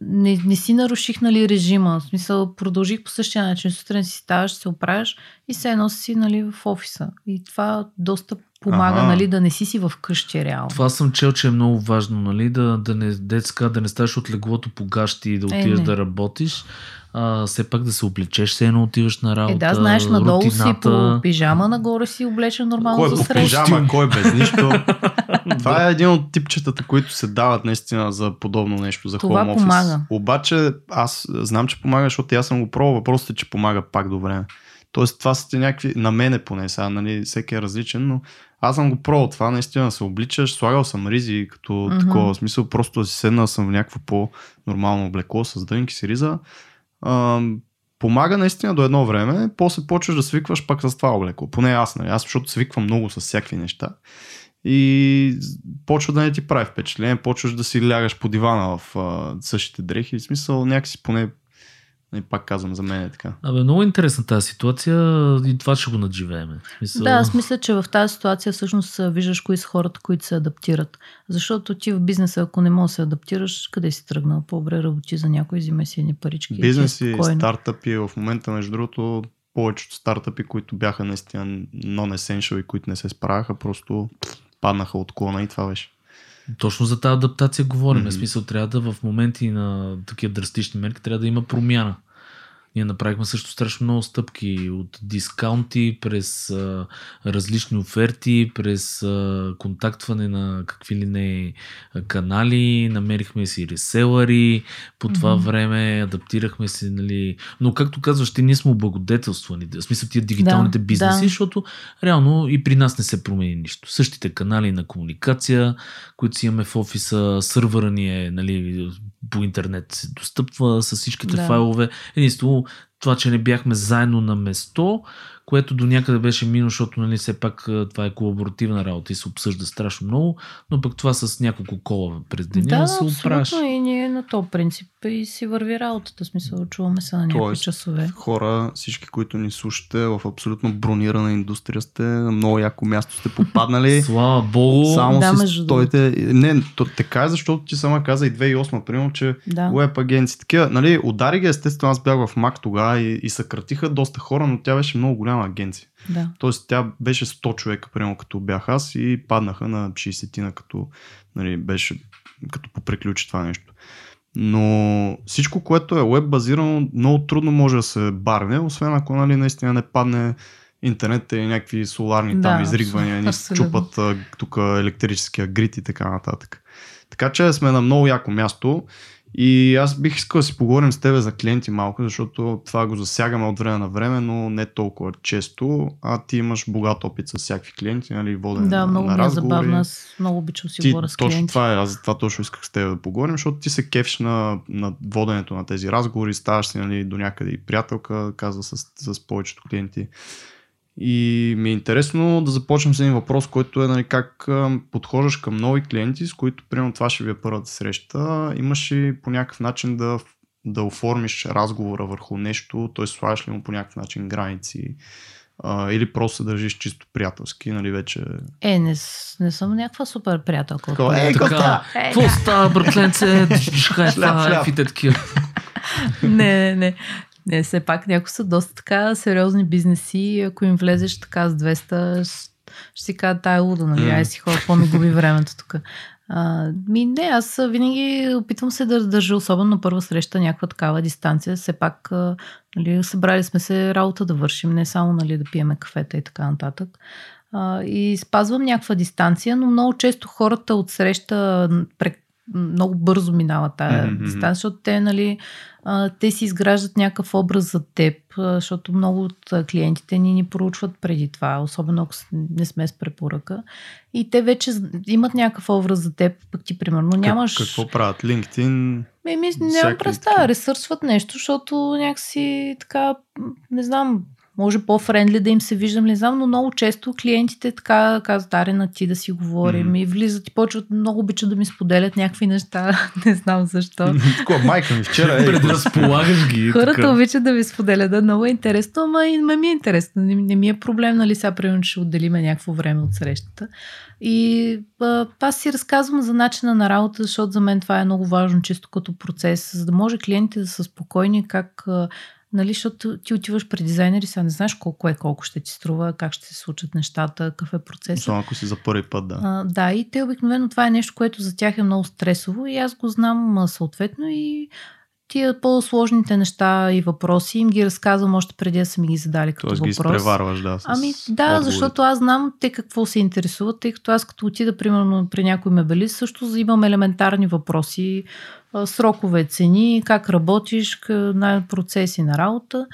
не, не си наруших нали, режима. В смисъл, продължих по същия начин. Сутрин си ставаш, се оправяш и се едно си нали, в офиса. И това доста помага, ага. нали, да не си си в къщи реално. Това съм чел, че е много важно, нали, да, да не, детска, да не ставаш от леглото по гащи и да е, отидеш е, да работиш. А, все пак да се облечеш, все едно отиваш на работа. Е, да, знаеш, надолу рутината... си по пижама, нагоре си облечен нормално кой за среща. пижама, кой без нищо. Това е един от типчетата, които се дават наистина за подобно нещо, за Това home office. помага. Обаче аз знам, че помага, защото аз съм го пробвал. Въпросът е, че помага пак до време. Тоест, това са някакви, на мене поне сега, нали, всеки е различен, но аз съм го пробвал това, наистина се обличаш, слагал съм ризи като mm-hmm. такова смисъл, просто да си седнал съм в някакво по-нормално облекло с дънки си риза. А, помага наистина до едно време, после почваш да свикваш пак с това облекло. Поне аз, нали? аз защото свиквам много с всякакви неща. И почва да не ти прави впечатление, почваш да си лягаш по дивана в а, същите дрехи. В смисъл някакси поне и пак казвам, за мен е така. Абе, много интересна тази ситуация и това ще го надживеем. Смисъл... Да, аз мисля, че в тази ситуация всъщност виждаш кои са хората, които се адаптират. Защото ти в бизнеса, ако не можеш да се адаптираш, къде си тръгнал? По-добре работи за някой, взимай си едни парички. Е Бизнес и стартъпи в момента, между другото, повечето стартъпи, които бяха наистина non-essential и които не се справяха, просто паднаха от клона и това беше. Точно за тази адаптация говорим. Mm-hmm. Смисъл, трябва да в моменти на такива драстични мерки трябва да има промяна. Ние направихме също страшно много стъпки от дискаунти през а, различни оферти, през а, контактване на какви ли не канали, намерихме си реселари, по това mm-hmm. време адаптирахме се, нали. Но както казваш, ти ние сме облагодетелствани, в смисъл тия дигиталните да, бизнеси, да. защото реално и при нас не се промени нищо. Същите канали на комуникация, които си имаме в офиса, сървъра ни е нали, по интернет се достъпва с всичките да. файлове. Единствено, това, че не бяхме заедно на место, което до някъде беше минус, защото нали, все пак това е колаборативна работа и се обсъжда страшно много, но пък това с няколко кола през деня да, се опраш. Да, и ние на то принцип и си върви работата, смисъл, чуваме се на някакви Тоест, часове. Хора, всички, които ни слушате в абсолютно бронирана индустрия сте, на много яко място сте попаднали. Слава Богу! Само да, си стойте. Не, то, така е, защото ти сама каза и 2008, примерно, че да. веб агенции, такива, нали, удари ги, естествено, аз бях в Мак тогава и, и съкратиха доста хора, но тя беше много голяма агенция. Да. Тоест тя беше 100 човека, примерно като бях аз и паднаха на 60-тина, като нали, беше като поприключи това нещо. Но всичко, което е веб базирано, много трудно може да се барне, освен ако нали, наистина не падне интернет и някакви соларни да, там изригвания, ни чупат тук електрическия грит и така нататък. Така че сме на много яко място. И аз бих искал да си поговорим с тебе за клиенти малко, защото това го засягаме от време на време, но не толкова често. А ти имаш богат опит с всякакви клиенти, нали, водене да, на, много на ми е забавно. Аз много обичам си говоря с клиенти. Точно това е, аз за това точно исках с теб да поговорим, защото ти се кефиш на, на воденето на тези разговори, ставаш си нали, до някъде и приятелка, каза с, с повечето клиенти. И ми е интересно да започнем с един въпрос, който е нали, как подхождаш към нови клиенти, с които примерно това ще ви е първата среща. Имаш ли по някакъв начин да, да оформиш разговора върху нещо, т.е. слагаш ли му по някакъв начин граници а, или просто се държиш чисто приятелски, нали вече... Е, не, не съм някаква супер приятелка. Ко, е, така, какво става, братленце? Шляп, такива. Не, не, не. Не, все пак някои са доста така сериозни бизнеси. Ако им влезеш така с 200, ще, си кажа, тая е луда, нали? Mm. Ай си хора, по-ми губи времето тук. А, ми не, аз винаги опитвам се да държа, особено на първа среща, някаква такава дистанция. Все пак, нали, събрали сме се работа да вършим, не само нали, да пиеме кафета и така нататък. А, и спазвам някаква дистанция, но много често хората от среща много бързо минава тая mm-hmm. дистанция, защото те, нали, а, те си изграждат някакъв образ за теб, защото много от клиентите ни ни проучват преди това, особено ако не сме с препоръка. И те вече имат някакъв образ за теб, пък ти примерно нямаш... Как, какво правят? LinkedIn? Ме, ми, нямам представа, ресърсват нещо, защото някакси така, не знам, може по-френдли да им се виждам, не знам, но много често клиентите така казват, аре на ти да си говорим mm-hmm. и влизат и почват, много обичат да ми споделят някакви неща, не знам защо. Такова, майка ми вчера е. Предразполагаш ги. Хората така. обичат да ви споделят, да, много е интересно, ама и ме ми е интересно. Не, не ми е проблем, нали, сега примерно ще отделиме някакво време от срещата. И а, аз си разказвам за начина на работа, защото за мен това е много важно, чисто като процес, за да може клиентите да са спокойни как а, Нали, защото ти отиваш при дизайнери, сега не знаеш колко е, колко ще ти струва, как ще се случат нещата, какъв е процесът. Само ако си за първи път, да. А, да, и те обикновено това е нещо, което за тях е много стресово и аз го знам съответно и тия по-сложните неща и въпроси им ги разказвам още преди да са ми ги задали като Тоест въпрос. ги изпреварваш, да. С Ами да, отговорите. защото аз знам те какво се интересуват, тъй като аз като отида примерно при някой мебелист, също имам елементарни въпроси, срокове, цени, как работиш, на процеси на работа.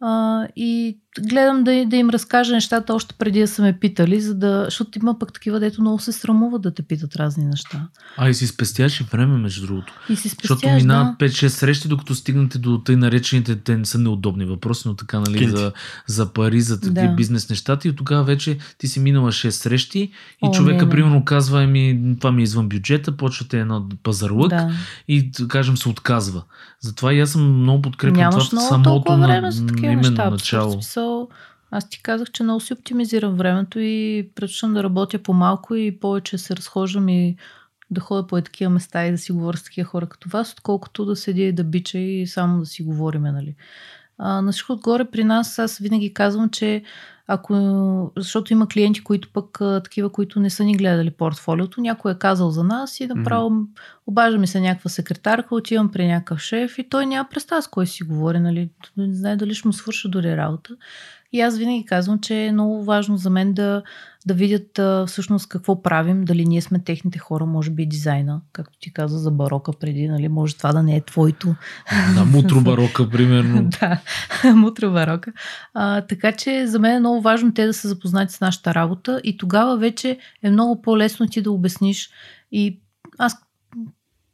А, и гледам да, да им разкажа нещата още преди да са ме питали, за да, защото има пък такива, дето много се срамуват да те питат разни неща. А и си спестяваш и време, между другото. И си Защото спестяваш, минават да. 5-6 срещи, докато стигнете до тъй наречените, те не са неудобни въпроси, но така, нали, Кинти. за, за пари, за такива Да. бизнес нещата. И тогава вече ти си минала 6 срещи и О, човека, не, не. примерно, казва, еми, това ми е извън бюджета, почвате едно пазарлък Да. и, кажем, се отказва. Затова и аз съм много подкрепен Нямаш това в много самото толкова на, време за такива именно неща. Начало. смисъл, аз ти казах, че много си оптимизирам времето и предпочитам да работя по-малко и повече се разхождам и да ходя по такива места и да си говоря с такива хора като вас, отколкото да седя и да бича и само да си говориме, нали. А, на всичко отгоре при нас аз винаги казвам, че ако, защото има клиенти, които пък такива, които не са ни гледали портфолиото, някой е казал за нас и направо mm-hmm. обажда ми се някаква секретарка, отивам при някакъв шеф и той няма представа с кой си говори, нали, не знае дали ще му свърша дори работа. И аз винаги казвам, че е много важно за мен да, да видят а, всъщност какво правим, дали ние сме техните хора, може би дизайна, както ти каза за барока преди, нали, може това да не е твоето. Да, мутро барока, примерно. да, мутро барока. А, така че за мен е много важно те да се запознат с нашата работа и тогава вече е много по-лесно ти да обясниш и аз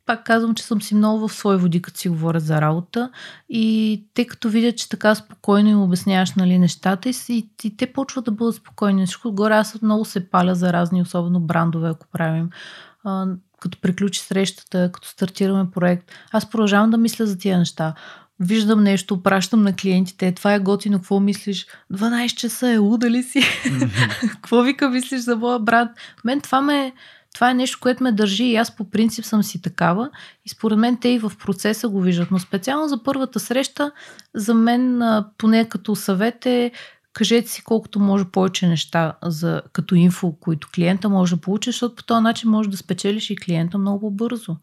пак казвам, че съм си много в свои води, като си говоря за работа и те като видят, че така спокойно им обясняваш нали, нещата и, си, и те почват да бъдат спокойни. Всичко отгоре аз много се паля за разни, особено брандове, ако правим. А, като приключи срещата, като стартираме проект, аз продължавам да мисля за тия неща. Виждам нещо, пращам на клиентите, това е готино, какво мислиш? 12 часа е, луда ли си? какво вика мислиш за моя брат? Мен това ме това е нещо, което ме държи и аз по принцип съм си такава и според мен те и в процеса го виждат. Но специално за първата среща, за мен поне като съвет е кажете си колкото може повече неща за, като инфо, които клиента може да получи, защото по този начин може да спечелиш и клиента много бързо.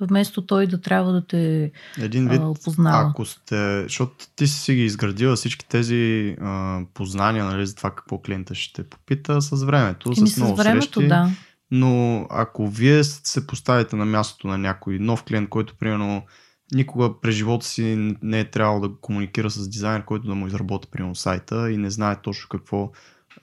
Вместо той да трябва да те Един вид, а, опознава. ако сте, защото ти си ги изградила всички тези а, познания, нали, за това какво клиента ще те попита с времето, Еми, с с времето, срещи. да. Но ако вие се поставите на мястото на някой нов клиент, който примерно никога през живота си не е трябвало да комуникира с дизайнер, който да му изработи примерно сайта и не знае точно какво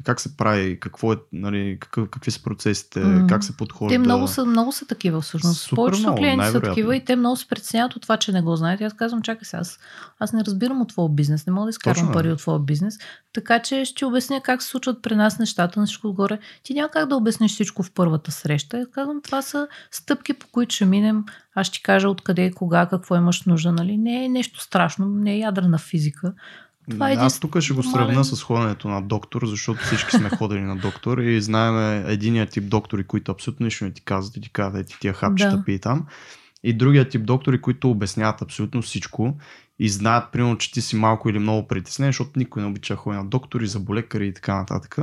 как се прави, какво е, нали, какъв, какви са процесите, mm. как се подхожда. Те много са, много са такива всъщност. Супер Повечето много, клиенти са такива и те много се притесняват от това, че не го знаят. И аз казвам, чакай сега, аз, аз не разбирам от твоя бизнес, не мога да изкарвам Точно, да. пари от твоя бизнес. Така че ще обясня как се случват при нас нещата на всичко отгоре. Ти няма как да обясниш всичко в първата среща. И казвам, това са стъпки, по които ще минем. Аз ще кажа откъде, кога, какво имаш нужда. Нали? Не е нещо страшно, не е ядрена физика. Това е един Аз тук ще го сравня с ходенето на доктор, защото всички сме ходили на доктор и знаем единия тип доктори, които абсолютно нищо не ти казват и ти казват, ети тия хапчета Да. пий там. И другия тип доктори, които обясняват абсолютно всичко и знаят, примерно, че ти си малко или много притеснен, защото никой не обича ходи на доктори, заболекари и така нататък.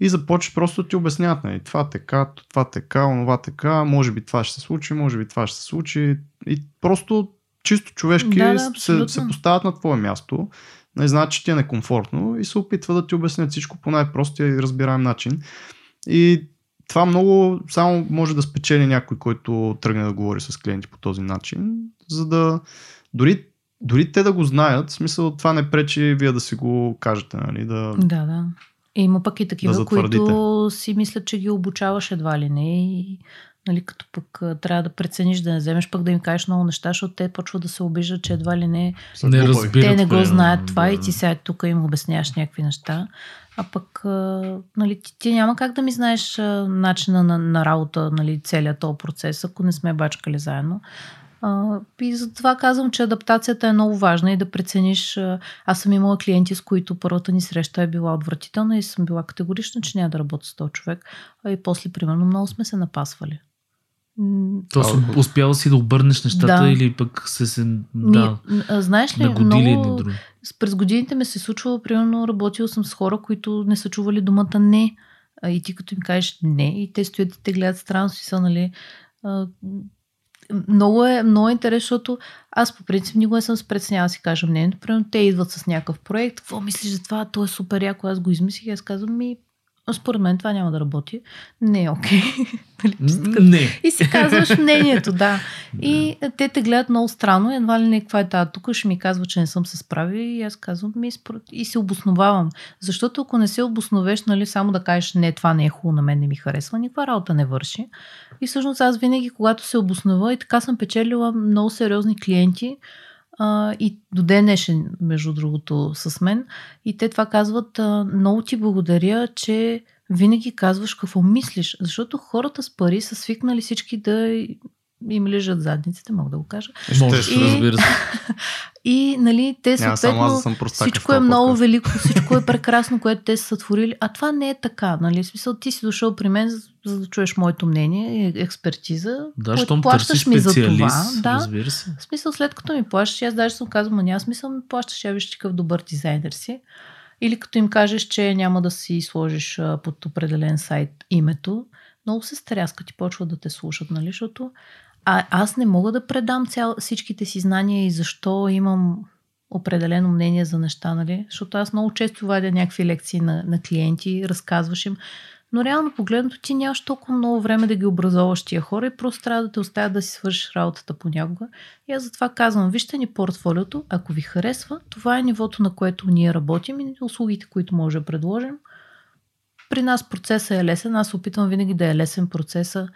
И започваш просто ти обясняват, нали, това така, това така, онова така, може би това ще се случи, може би това ще се случи. И просто чисто човешки Да, да, се, се поставят на твое място не знаят, че ти е некомфортно и се опитва да ти обяснят всичко по най-простия и разбираем начин. И това много само може да спечели някой, който тръгне да говори с клиенти по този начин, за да дори, дори те да го знаят, в смисъл това не пречи вие да си го кажете, нали, да... Да, да. Има пък и такива, Да затвърдите. които си мислят, че ги обучаваш едва ли не и Нали, като пък трябва да прецениш да не вземеш пък да им кажеш много неща, защото те почват да се обиждат, че едва ли не, не разбират, те не го знаят това да. и ти сега тук им обясняваш някакви неща. А пък нали, ти, ти няма как да ми знаеш начина на, на работа, нали, целият този процес, ако не сме бачкали заедно. И затова казвам, че адаптацията е много важна и да прецениш. Аз съм имала клиенти, с които първата ни среща е била отвратителна и съм била категорична, че няма да работя с този човек. А и после, примерно, много сме се напасвали. Тоест, успял си да обърнеш нещата Да. или пък се се... Ми, Да, а, знаеш ли, нагодили едни много, други. с- през годините ме се случвало, примерно работила съм с хора, които не са чували думата не. А, и ти като им кажеш не, и те стоят и те гледат странно си са, нали. А, много е, много е интересно, защото аз по принцип никога не съм се преценяла да си кажа мнението. Примерно те идват с някакъв проект. Какво мислиш за това? То е супер яко. Аз го измислих и аз казвам ми, «А, според мен това няма да работи. Не е окей. Нали, като- Не. и си казваш мнението, да. И те те гледат много странно, едва ли не каква е тази тук, ще ми казва, че не съм се справил и аз казвам ми според- и се обосновавам. Защото ако не се обосновеш, нали, само да кажеш не, това не е хубаво, на мен не ми харесва, никаква работа не върши. И всъщност аз винаги, когато се обоснова и така съм печелила много сериозни клиенти, а, и до ден днешен, между другото, с мен. И те това казват, а, много ти благодаря, че винаги казваш какво мислиш, защото хората с пари са свикнали всички да им лежат задниците, мога да го кажа. Можеш, И- разбира се. И, нали, те Няма съответно съм простак. всичко е много велико, всичко е прекрасно, което те са сътворили, а това не е така, нали? В смисъл, ти си дошъл при мен, за, за да чуеш моето мнение, експертиза. Да, щом плащаш ми за това. Да, разбира се. в смисъл, след като ми плащаш, аз даже съм казвала, ма няма смисъл ми плащаш, я виж какъв добър дизайнер си. Или като им кажеш, че няма да си сложиш под определен сайт името, много се стряскат и почват да те слушат, нали? Защото а, аз не мога да предам цял, всичките си знания и защо имам определено мнение за неща, нали? Защото аз много често вадя някакви лекции на, на клиенти, разказваш им, но реално погледнато ти нямаш толкова много време да ги образоваш тия хора и просто трябва да те оставят да си свършиш работата понякога. И аз затова казвам, вижте ни портфолиото, ако ви харесва, това е нивото, на което ние работим и услугите, които може да предложим. При нас процесът е лесен, аз опитвам винаги да е лесен процеса.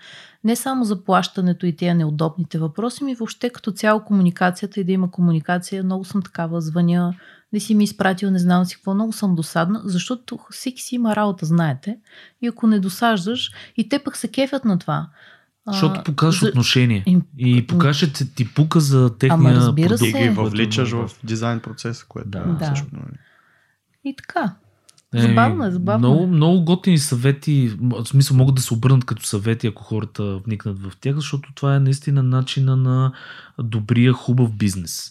Не само за плащането и тия неудобните въпроси, ми въобще като цяло комуникацията и да има комуникация. Много съм такава, звъня, не си ми изпратил, не знам си какво, много съм досадна, защото всеки си има работа, знаете. И ако не досаждаш, и те пък се кефят на това. Защото показваш за- отношение. им- И покажеш, че ти пука за техния Ама разбира продукт, се. И ги Което въвличаш в дизайн процеса, което Да. е Да. също. нали. И така. Е, Забавно е, забавно Много, е. много готини съвети, в смисъл могат да се обърнат като съвети, ако хората вникнат в тях, защото това е наистина начина на добрия, хубав бизнес.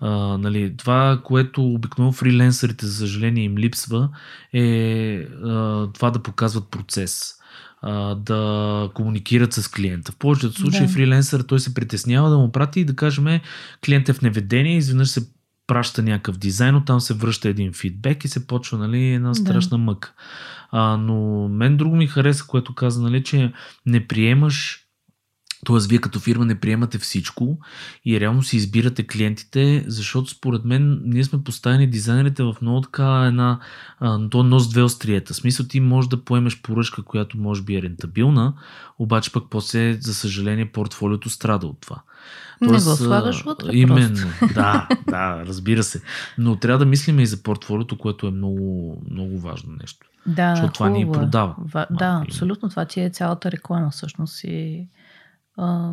А, нали, това, което обикновено фриленсърите, за съжаление, им липсва, е а, това да показват процес а, да комуникират с клиента. В повечето случаи Да. фриленсър той се притеснява да му прати и да кажем клиент е в неведение, изведнъж се праща някакъв дизайн, оттам се връща един фидбек и се почва нали, една Да. страшна мъка. А, но мен друго ми хареса, което каза, нали, че не приемаш т.е. вие като фирма не приемате всичко и реално си избирате клиентите, защото според мен ние сме поставени дизайнерите в много така една, а, то нос две остриета. В смисъл ти можеш да поемеш поръчка, която може би е рентабилна, обаче пък после, за съжаление, портфолиото страда от това. Не го слагаш вътре Именно, просто. да, да, разбира се. Но трябва да мислим и за портфолиото, което е много, много важно нещо. Да, Защото това ни е. продава. Ва, да, абсолютно. Това ти е цялата реклама всъщност. И, а,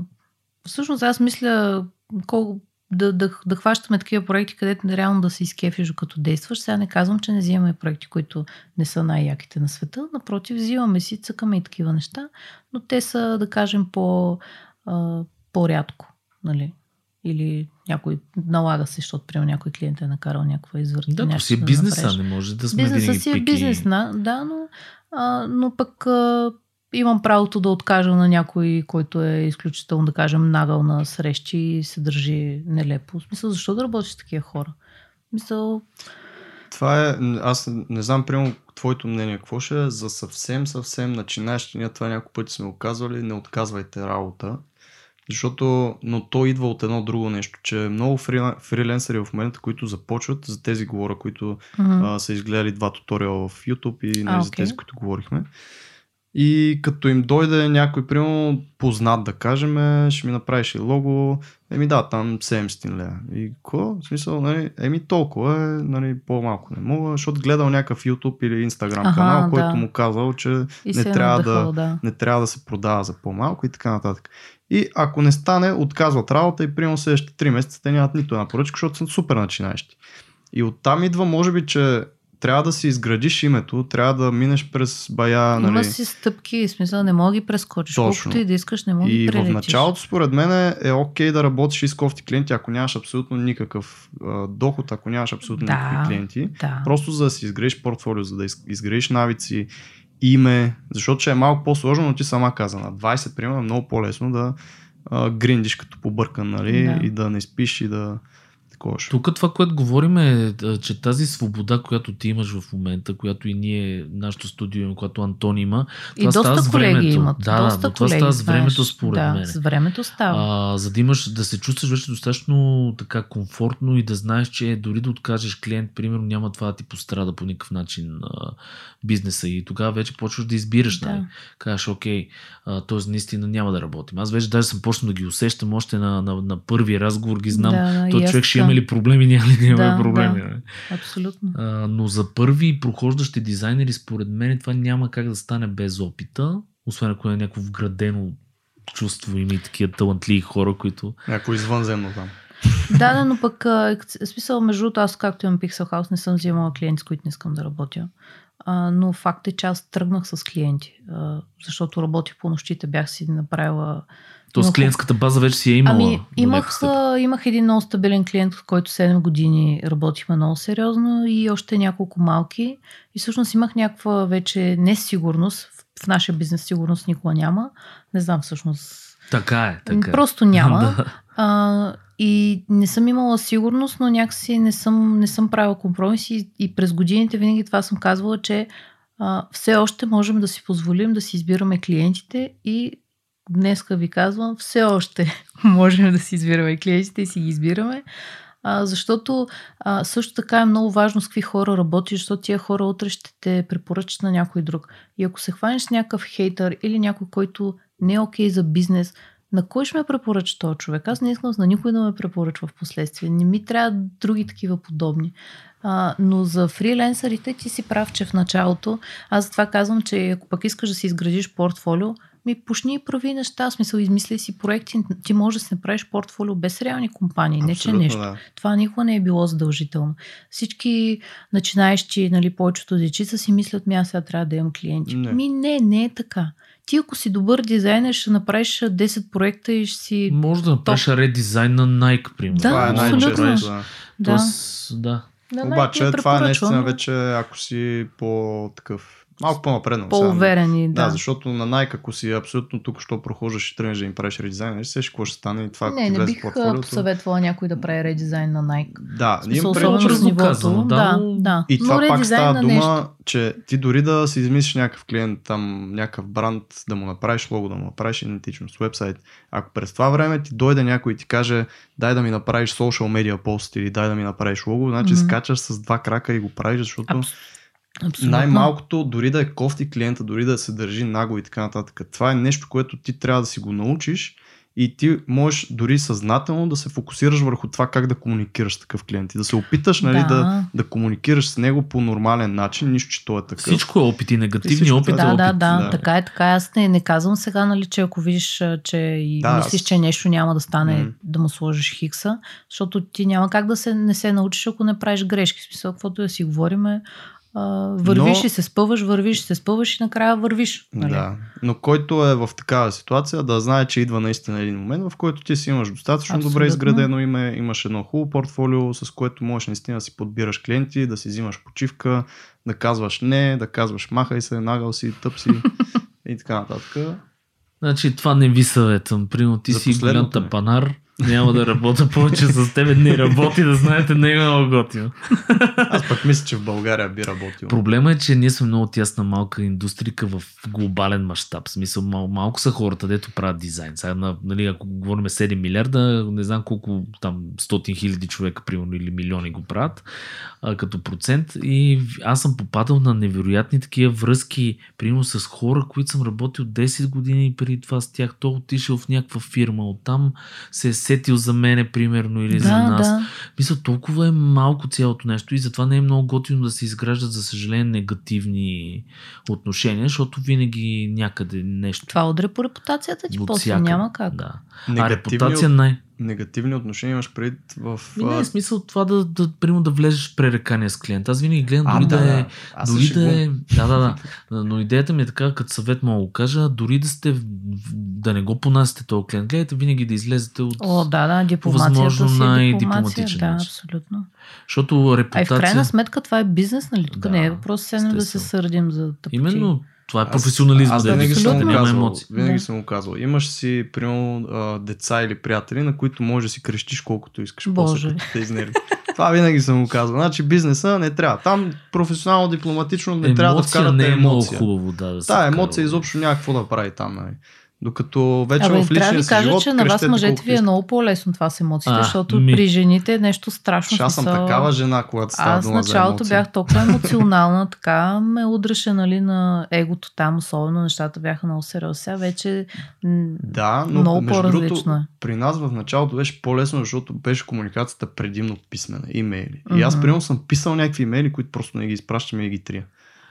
всъщност аз мисля колко, да, да, да хващаме такива проекти, където реално да се изкефиш като действаш. Сега не казвам, че не взимаме проекти, които не са най-яките на света. Напротив, взимаме си, цъкаме и такива неща, но те са, да кажем, по, а, по-рядко. Нали? Или някой налага се, защото приема някой клиент е накарал някаква извъртка. Да, то си е бизнеса, не може да сме Бизнеса си е пики. бизнес, да, да но, а, но пък а, имам правото да откажа на някой, който е изключително, да кажем, нагъл на срещи и се държи нелепо. В смисъл, защо да работиш с такива хора? В Смисъл, Това е, аз не знам, примерно, твоето мнение какво ще е за съвсем, съвсем начинаещи. Ние това няколко пъти сме го казвали, не отказвайте работа. Защото, но то идва от едно друго нещо, че много фри, фриленсъри в момента, които започват, за тези говоря, които м- а, са изгледали два туториала в YouTube и нали, А, за тези, които говорихме. И като им дойде някой, примерно, познат да кажем, ще ми направиш ли лого, еми да, там 700 лева. И какво? В смисъл, нали, еми толкова е, нали, по-малко не мога, защото гледал някакъв YouTube или Instagram Аха, канал, да. който му казал, че И не е трябва, надъхал, да, да. не трябва да се продава за по-малко и така нататък. И ако не стане, отказват работа и примерно следващите 3 месеца те нямат нито една поръчка, защото са супер начинаещи. И оттам идва, може би, че трябва да си изградиш името, трябва да минеш през бая, нали? Има си стъпки, в смисъл не мога ги прескочиш. Точно. Колкото и да искаш, не мога И ги в прелетиш. началото, според мен, е окей да работиш и с кофти клиенти, ако нямаш абсолютно никакъв а, доход, ако нямаш абсолютно Да. никакви клиенти. Да. Просто за да си изградиш портфолио, за да из- изградиш навици, име, защото ще е малко по-сложно, но ти сама каза, на 20, примерно, е много по-лесно да а, гриндиш като побъркан, нали, Да. и да не спиш и да таковаш. Тук това, което говорим е, а, че тази свобода, която ти имаш в момента, която и ние, нашото студио, има, която Антон има, И това става доста с колеги времето. имат. Да, доста да, но това колеги, става с времето, знаеш. според да, мен. с времето става. А, за да имаш, да се чувстваш вече достатъчно така комфортно и да знаеш, че дори да откажеш клиент, примерно, няма това да ти пострада по никакъв начин а, бизнеса и тогава вече почваш да избираш. Да. Нали? Кажеш, окей, т.е. наистина няма да работим. Аз вече даже съм почнал да ги усещам, още на, на, на първи разговор ги знам. Да, да, аз човек ще така. Има ли проблеми, няма ли да има Да, проблеми. да. нали? Абсолютно. А, но за първи прохождащи дизайнери, според мен, това няма как да стане без опита, освен ако е някакво вградено чувство, има и такива талантливи хора, които... Някой извънземно там. да, да, но пък, а, смисъл, между другото, аз както имам Pixel House, не съм взимала клиенти, с които не искам да работя. А, но факт е, че аз тръгнах с клиенти, а, защото работих по нощите, бях си направила Тоест Но- клиентската база вече си е имала. Ами, имах, имах един много стабилен клиент, с който 7 години работихме много сериозно и още няколко малки. И всъщност имах някаква вече несигурност. В, нашия бизнес сигурност никога няма. Не знам всъщност. Така е, така е. Просто няма. Да. а, и не съм имала сигурност, но някакси не съм, не съм правила компромиси и през годините винаги това съм казвала, че а, все още можем да си позволим да си избираме клиентите и днеска ви казвам, все още можем да си избираме клиентите и си ги избираме. А, защото а, също така е много важно с какви хора работиш, защото тия хора утре ще те препоръчат на някой друг. И ако се хванеш с някакъв хейтър или някой, който не е окей за бизнес, на кой ще ме препоръча този човек? Аз не искам на никой да ме препоръчва в последствие. Не ми трябва други такива подобни. А, но за фриленсърите ти си прав, че в началото, аз затова казвам, че ако пък искаш да си изградиш портфолио, ми почни и прави неща, в смисъл измисли си проекти, ти можеш да си направиш портфолио без реални компании, не че Абсолютно, нещо. да. Това никога не е било задължително. Всички начинаещи, нали, повечето дечица си мислят, ми аз сега трябва да имам клиенти. Не. Ми не, не е така. Ти ако си добър дизайнер, ще направиш 10 проекта и ще си... Може да направиш редизайн на Nike, примерно. Да, Това е абсолютно. най-често. Да. Да. Тоест, да. Да, Обаче най-ти това е наистина вече, ако си по-такъв, малко по-напреднал. По-уверени, да. Да, защото на Nike, ако си абсолютно тук, що прохождаш и тръгнеш да им правиш редизайн, не сеш какво ще стане и това, не, ти не бих посъветвала някой да прави редизайн на Nike. Да, смисъл, имам особено казано, да, да, да. И това но пак редизайн става дума, нещо. че ти дори да си измислиш някакъв клиент, там някакъв бранд, да му направиш лого, да му направиш идентичност, вебсайт. Ако през това време ти дойде някой и ти каже, дай да ми направиш social media пост или дай да ми направиш лого, значи Мгм. скачаш с два крака и го правиш, защото Абс- Абсолютно. най-малкото, дори да е кофти клиента, дори да се държи наго и така нататък. Това е нещо, което ти трябва да си го научиш и ти можеш дори съзнателно да се фокусираш върху това как да комуникираш с такъв клиент и да се опиташ нали, да. Да. Да, да комуникираш с него по нормален начин, нищо, че той е такъв. Всичко е опит и негативният всичко опит това е Да, опит. да, да, да. така е, така е. Аз не, не казвам сега, нали, че ако видиш, че и Да, мислиш, че нещо няма да стане, М. да му сложиш хикса, защото ти няма как да се, не се научиш, ако не правиш грешки. В смисъл, каквото да си говориме, а, вървиш Но- и се спъваш, вървиш и се спъваш и накрая вървиш. Нали? Да, но който е в такава ситуация, да знае, че идва наистина един момент, в който ти си имаш достатъчно Абсолютно. добре изградено име, имаш едно хубаво портфолио, с което можеш наистина да си подбираш клиенти, да си взимаш почивка, да казваш не, да казваш махай се, нагъл си, тъп си и така нататък. Значи това не ви съветвам. Примерно ти За си голям тапанар, Няма да работя повече с тебе. Не работи, да знаете, не е много готино. Аз пък мисля, че в България би работил. Проблема е, че ние сме много тясна малка индустрика в глобален мащаб. Смисъл, мал, малко са хората, дето правят дизайн. Сега, на, нали, ако говорим 7 милиарда, не знам колко там 100 хиляди човека, примерно, или милиони го правят а, като процент. И аз съм попадал на невероятни такива връзки, примерно с хора, които съм работил 10 години преди това с тях. То отишъл в някаква фирма, оттам се е сетил за мене, примерно, или да, за нас. да. Мисля, толкова е малко цялото нещо и затова не е много готино да се изграждат, за съжаление, негативни отношения, защото винаги някъде нещо. Това удря по репутацията ти, после няма как. Да. А репутация най. Негативни отношения имаш пред в... Ми не а, е смисъл това да, да, примерно да влезеш в пререкание с клиент. Аз винаги гледам дори да, е. Аз Дори да е. Да, да, да. Но идеята ми е така, като съвет мога да го кажа, дори да сте. Да не го понасяте този клиент. Гледайте винаги да излезете от. О, да, да, дипломацията възможно си е най-дипломатичен Да, начин. абсолютно. Защото А репутация. в крайна сметка това е бизнес, нали? Тук Да, не е въпрос седнем да се сърдим за тъпоти. Именно това е Аз- професионализъм. Аз дето винаги съм казва, му няма казвал, емоции. винаги Да. съм му казвал. Имаш си, примерно, а, деца или приятели, на които можеш да си крещиш колкото искаш. Боже. После, те изнерви. Това винаги съм му казвал. Значи бизнеса не трябва. Там професионално, дипломатично не трябва да Емоция вкарате не е много емоция. хубаво, да. да се Да, вкарва. емоция изобщо няма какво да прави там. Нали. Докато вече Абе, в трябва да личния ви си кажа, живот че на вас мъжете ви е много по-лесно това с емоциите, А, защото ми. при жените е нещо страшно. Аз съм такава жена, когато става Аз дума за началото емоции. бях толкова емоционална, така ме удреше нали, на егото там, особено нещата бяха много сериозни. Сега вече Да, но много между по-различно другото, е. при нас в началото беше по-лесно, защото беше комуникацията предимно писмена, имейли. И аз примерно съм писал някакви имейли, които просто не ги изпращаме и ги трия.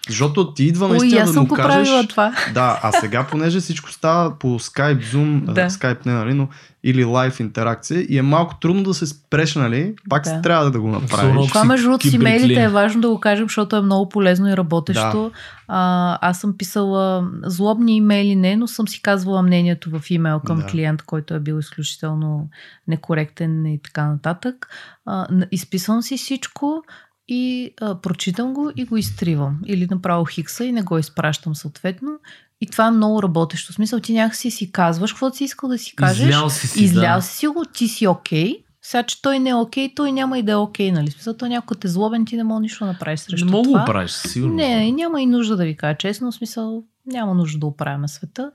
Защото ти идва Ой, наистина аз да съм му го кажеш... правила това. Да, а сега, понеже всичко става по Skype, Zoom, Да. да. Skype не, нали, но или лайв интеракция и е малко трудно да се спреш, нали? Пак Да. да. трябва да го направиш. Това между другото с имейлите е важно да го кажем, защото е много полезно и работещо. А, аз съм писала злобни имейли, не, но съм си казвала мнението в имейл към Да. клиент, който е бил изключително некоректен и така нататък. А, изписвам си всичко и а, прочитам го и го изтривам. Или направо хикса и не го изпращам съответно. И това е много работещо. В смисъл, ти някакси си казваш каквото си искал да си кажеш. Излял си си, Излял да. си си го, ти си окей. Сега, че той не е окей, той няма и да е окей, нали? Смисъл, той някой те е злобен, ти не мога нищо да направиш срещу Не мога това. го правиш, със сигурност. Не, и няма и нужда да ви кажа честно, в смисъл, няма нужда да оправяме света.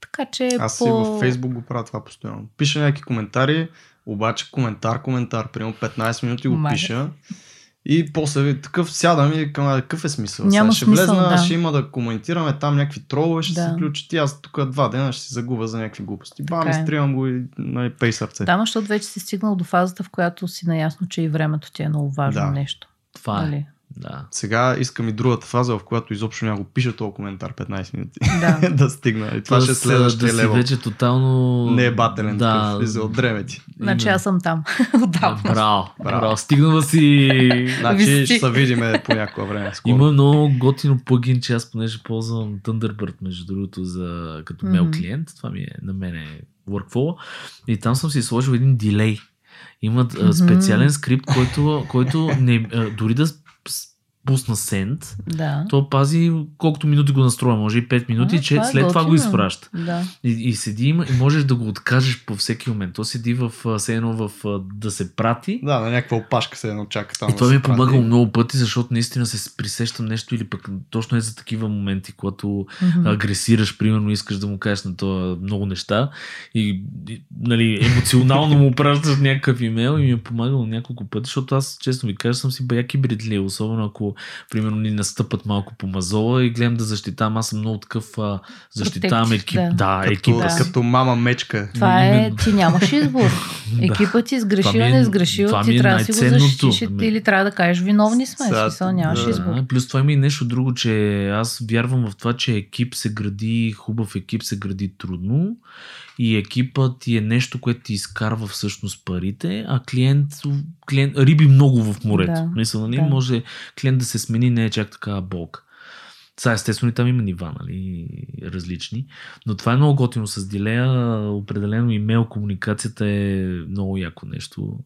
Така че Аз си по... във Фейсбук го правя това постоянно. Пиша някакви коментари, обаче коментар, коментар, примерно 15 минути го Маля. пиша. И после такъв сядам и към какъв е смисъл? Няма ще смисъл, влезна, да. ще има да коментираме там някакви тролове, ще Да. се включат и аз тук два дена ще се загубя за някакви глупости. Бам, е. изтривам го и нали, пей сърце. Да, защото вече си стигнал до фазата, в която си наясно, че и времето ти е много важно Да. нещо. Това е. Нали? Да. Сега искам и другата фаза, в която изобщо няма го пиша този коментар 15 минути. Да. да стигна. И това ще е Тоест, следващия да левел. вече тотално... Не е бателен да, такъв. За отдреме ти. Значи аз съм там. Отдавна. Браво, браво. Браво. браво. Стигнала си... Значи ще се видиме по някое време. Скоро. Има много готино плагин, че аз понеже ползвам Thunderbird, между другото, за, като мейл Мгм. клиент. Това ми е на мен е workflow. И там съм си сложил един дилей. Имат Мгм. специален скрипт, който, който не, дори да пусна send, Да. то пази колкото минути го настроя, може и 5 минути, А, че това е след това го готино. изпраща. Да. И, и седи има- и можеш да го откажеш по всеки момент. То седи в все едно в да се прати. Да, на някаква опашка се едно чака там. И да това се ми е помагало прати. много пъти, защото наистина се присещам нещо или пък точно е за такива моменти, когато Мгм. агресираш, примерно искаш да му кажеш на това много неща и, и нали, емоционално му пращаш някакъв имейл и ми е помагало няколко пъти, защото аз честно ви кажа съм си баяк и бредлия, особено ако примерно ни настъпат малко по мазола и гледам да защитавам. Аз съм много такъв а, защитавам екип. да. Да, Като, екип. Да. като мама мечка. Това е, ти нямаш избор. Екипът ти сгрешил, Това ми е- не сгрешил, това ти е трябва да си го защитиш или трябва да кажеш виновни сме. Сега, смисъл, нямаш да. избор. Плюс това има и нещо друго, че аз вярвам в това, че екип се гради, хубав екип се гради трудно и екипът ти е нещо, което ти изкарва всъщност парите, а клиент, клиент риби много в морето. Да, Мисля, нали? да. Може клиент да се смени, не е чак такава болка. Сега, естествено, и там има нива, нали, различни. Но това е много готино с дилея. Определено имейл комуникацията е много яко нещо.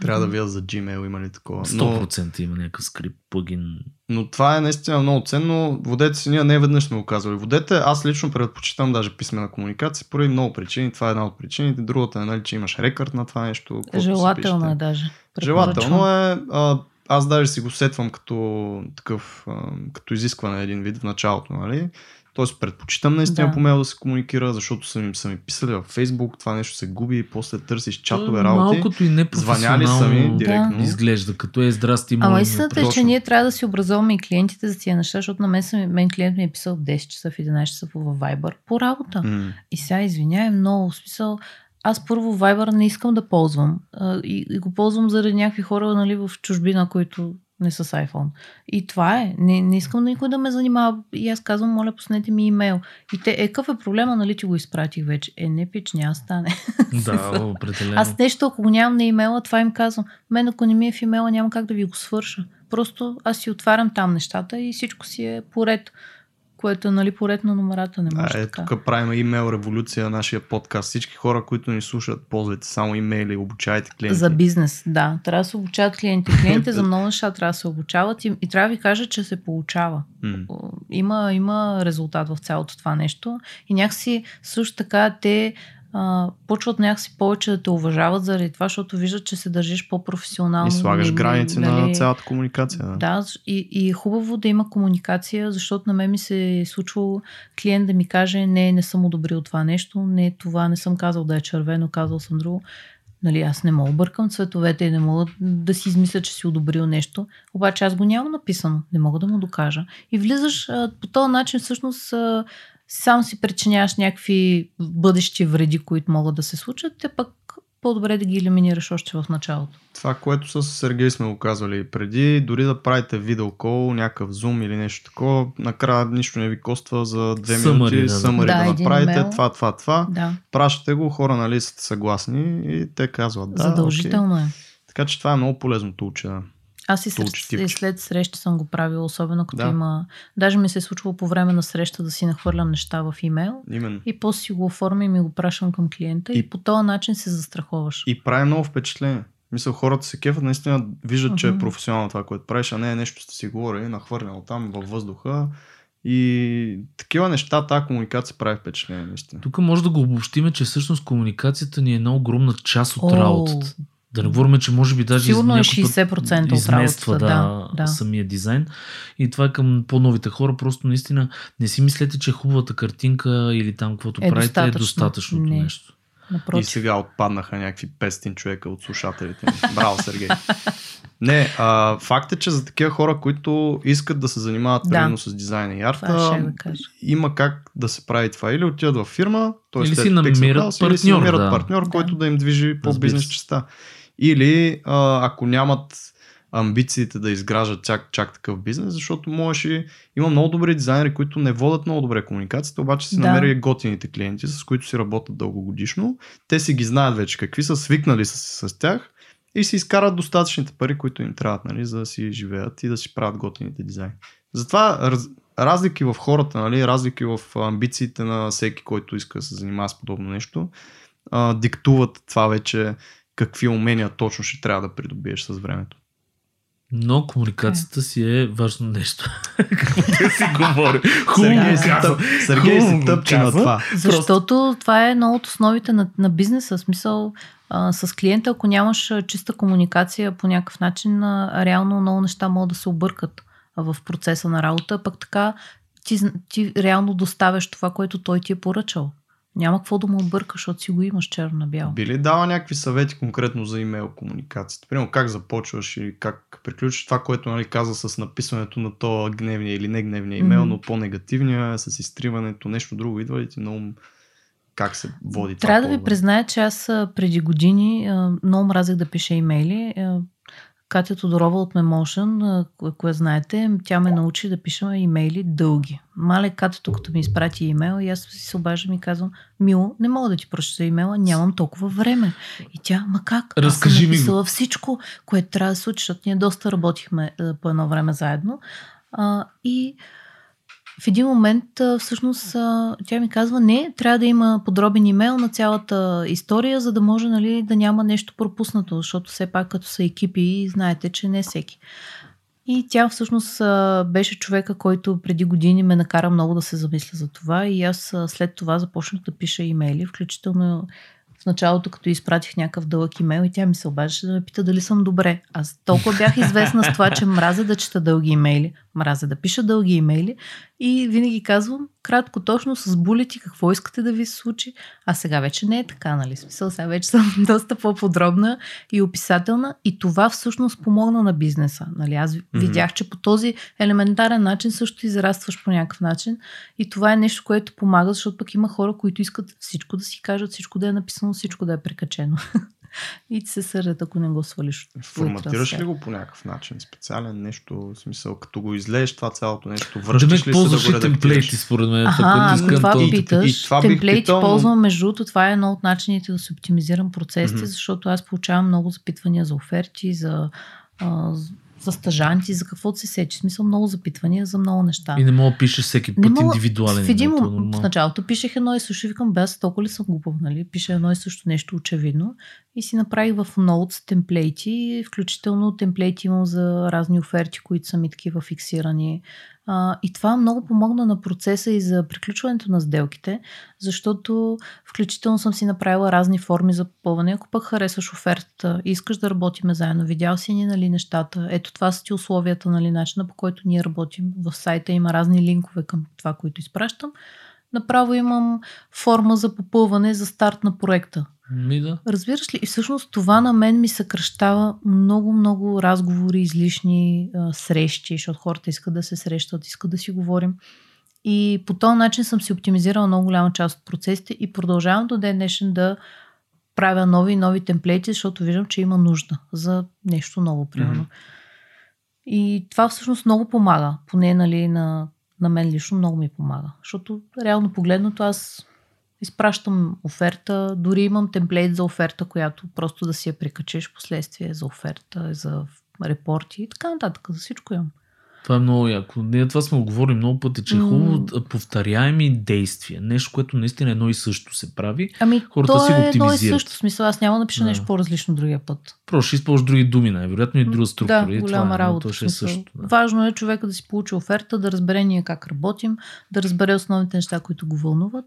Трябва да видя за Gmail има ли такова. Но, 100% има някакъв скрипт, плагин. но това е наистина много ценно. Водете си, ние не веднъж сме го казвали. Водете, аз лично предпочитам даже писмена комуникация, поради много причини. Това е една от причините. Другата е, нали, че имаш рекорд на това нещо. Желателно е даже. Желателно е. А, аз даже си го сетвам като такъв, а, като изискване един вид в началото, нали? Тоест предпочитам наистина Да. по мейл да се комуникира, защото са ми, са ми писали във Facebook, това нещо се губи, после търсиш чатове То работи. Малкото и непрофесионално Звъняли са ми директно. изглежда, като е здрасти. Ама истината е, че ние трябва да си образуваме и клиентите за тия неща, защото на мен, са, мен клиент ми е писал в 10 часа, в 11 часа във Viber по работа. М. И сега извиняй много, в смисъл, аз първо Viber не искам да ползвам а, и, и го ползвам заради някакви хора нали, в чужбина, които не с iPhone. И това е. Не, не искам никой да ме занимава. И аз казвам, моля, пуснете ми имейл. И те, е, какъв е проблема, нали ти го изпратих вече? Е, не пич, няма стане. Да, определено. Аз нещо, ако го нямам на имейла, това им казвам. Мен, ако не ми е в имейла, няма как да ви го свърша. Просто аз си отварям там нещата и всичко си е поред. Което нали, поред на номерата. Не може А, е, така. тук правим имейл революция на нашия подкаст. Всички хора, които ни слушат, ползвайте само имейли, обучайте клиенти. За бизнес, да. Трябва да се обучават клиенти. Клиентите за много неща трябва да се обучават и, и трябва да ви кажа, че се получава. Има, има резултат в цялото това нещо. И някакси също така те а, почват някакси повече да те уважават заради това, защото виждат, че се държиш по-професионално. И слагаш Не- не- граници нали, на цялата комуникация. Да. Да, и, и е хубаво да има комуникация, защото на мен ми се е случвало клиент да ми каже, не, не съм одобрил това нещо, не, това не съм казал да е червено, казал съм друго. Нали, аз не мога бъркам цветовете и не мога да си измисля, че си одобрил нещо. Обаче аз го нямам написано. Не мога да му докажа. И влизаш а, по този начин, всъщност, а, сам си причиняваш някакви бъдещи вреди, които могат да се случат, те пък по-добре да ги елиминираш още в началото. Това, което с Сергей сме го казвали преди, дори да правите видеокол, някакъв зум или нещо такова, накрая нищо не ви коства за две Summary, минути да. съмари да, Да, направите имейл. това, това, това. Да, Пращате го, хора нали сте съгласни и те казват да. задължително е. окей. Така че това е много полезното учене. Аз и учтивче. и след среща съм го правила, особено като Да. има... Даже ми се е случвало по време на среща да си нахвърлям неща в имейл Именно. и после си го оформям и ми го пращам към клиента и, И- по този начин се застраховаш. И прави много впечатление. Мисля, хората се кефат, наистина виждат, че е професионално това, което правиш, а не е нещо сте си говорили, нахвърлял там във въздуха. И такива неща, тази комуникация прави впечатление, наистина. Тук може да го обобщиме, че всъщност комуникацията ни е една огромна част от О, работата. Да не говорим, че може би даже Сигурно е някой път 60% от измества работата, да, да, да. самия дизайн. И това е към по-новите хора. Просто наистина не си мислете, че хубавата картинка или там каквото Е правите е достатъчно. достатъчното Не. нещо. И Напротив. сега отпаднаха някакви 500 човека от слушателите ми. Браво, Сергей. Не, а, факт е, че за такива хора, които искат да се занимават Да. примерно с дизайн и арта, има как да се прави това. Или отиват във фирма, т.е. Или си намират House, или си партньор, намират да. партньор, Да. който да им движи по бизнес частта. Или а, ако нямат амбициите да изграждат чак, чак такъв бизнес, защото можеш и... Има много добри дизайнери, които не водят много добре комуникацията, обаче си Да. намерили готините клиенти, с които си работят дългогодишно. Те си ги знаят вече какви са, свикнали с, с тях и си изкарат достатъчните пари, които им трябват, нали, за да си живеят и да си правят готините дизайни. Затова раз, разлики в хората, нали, разлики в амбициите на всеки, който иска да се занимава с подобно нещо, а, диктуват това вече какви умения точно ще трябва да придобиеш с времето. Но комуникацията си е важно нещо. Какво да си говори? Хубаво каза. Сергей го тъпче на това. Защото това е едно от основите на, на бизнеса. Смисъл, а, с клиента, ако нямаш чиста комуникация по някакъв начин, а, реално много неща могат да се объркат в процеса на работа, пък така ти, ти реално доставяш това, което той ти е поръчал. Няма какво да му объркаш, защото си го имаш черно на бяло. Би ли дава някакви съвети конкретно за имейл комуникацията? Примерно как започваш или как приключиш това, което нали, каза с написването на то гневния или не гневния имейл, Мгм. но по-негативния, с изтриването, нещо друго идва ли ти много как се води това? Трябва да ви призная, че аз преди години много мразех да пиша имейли. Катя Тодорова от Memotion, кое, знаете, тя ме научи да пиша имейли дълги. Мале Катето, като ми изпрати имейл и аз си се обаждам и казвам, Мило, не мога да ти прочета имейла, нямам толкова време. И тя, ма как? Разкажи аз ми съм написала всичко, което трябва да се случи, защото ние доста работихме по едно време заедно. А, и в един момент всъщност тя ми казва, не, трябва да има подробен имейл на цялата история, за да може нали, да няма нещо пропуснато, защото все пак като са екипи, знаете, че не всеки. И тя всъщност беше човека, който преди години ме накара много да се замисля за това и аз след това започнах да пиша имейли, включително в началото, като изпратих някакъв дълъг имейл и тя ми се обаждаше да ме пита дали съм добре. Аз толкова бях известна с това, че мразя да чета дълги имейли, мразя да пиша дълги имейли и винаги казвам кратко, точно с булети, какво искате да ви се случи. А сега вече не е така, нали? Смисъл, сега вече съм доста по-подробна и описателна и това всъщност помогна на бизнеса. Нали? Аз mm-hmm. видях, че по този елементарен начин също израстваш по някакъв начин и това е нещо, което помага, защото пък има хора, които искат всичко да си кажат, всичко да е написано, всичко да е прекачено. и ти се сърдят, ако не го свалиш. Форматираш ли го по някакъв начин? Специален нещо, в смисъл, като го излееш това цялото нещо, връщаш ли се да го темплейти, според мен. Ага, това, това то... питаш. И, това темплейти питал... ползвам, между другото, това е едно от начините да се оптимизирам процесите, mm-hmm. защото аз получавам много запитвания за оферти, за а, за стажанти, за каквото се сечи. Смисъл много запитвания за много неща. И не мога да пишеш всеки път мога, индивидуален. В, един, в началото пишех едно и също викам, бе, аз толкова ли съм глупав, нали? Пиша едно и също нещо очевидно. И си направих в Notes темплейти, включително темплейти имам за разни оферти, които са ми такива фиксирани. А, и това много помогна на процеса и за приключването на сделките, защото включително съм си направила разни форми за попълване. Ако пък харесваш офертата искаш да работиме заедно, видял си ни нали, нещата, ето това са ти условията, нали, начина по който ние работим. В сайта има разни линкове към това, които изпращам. Направо имам форма за попълване за старт на проекта. Ми да. Разбираш ли? И всъщност това на мен ми съкръщава много-много разговори, излишни а, срещи, защото хората искат да се срещат, искат да си говорим. И по този начин съм си оптимизирала много голяма част от процесите и продължавам до ден днешен да правя нови и нови темплейти, защото виждам, че има нужда за нещо ново, примерно. Mm-hmm. И това всъщност много помага, поне нали, на, на мен лично много ми помага. Защото реално погледнато аз изпращам оферта, дори имам темплейт за оферта, която просто да си я прикачиш последствие за оферта, за репорти и така нататък. За всичко имам. Това е много яко. Ние това сме говорили много пъти, че е хубаво mm. повторяеми действия. Нещо, което наистина едно и също се прави. Ами, хората то си го оптимизират. Едно и също. смисъл, аз няма да напиша да. нещо по-различно другия път. Просто ще използваш други думи, най-вероятно и друга структура. Да, голяма това, е, работа. То ще е също, да. Важно е човека да си получи оферта, да разбере ние как работим, да разбере основните неща, които го вълнуват.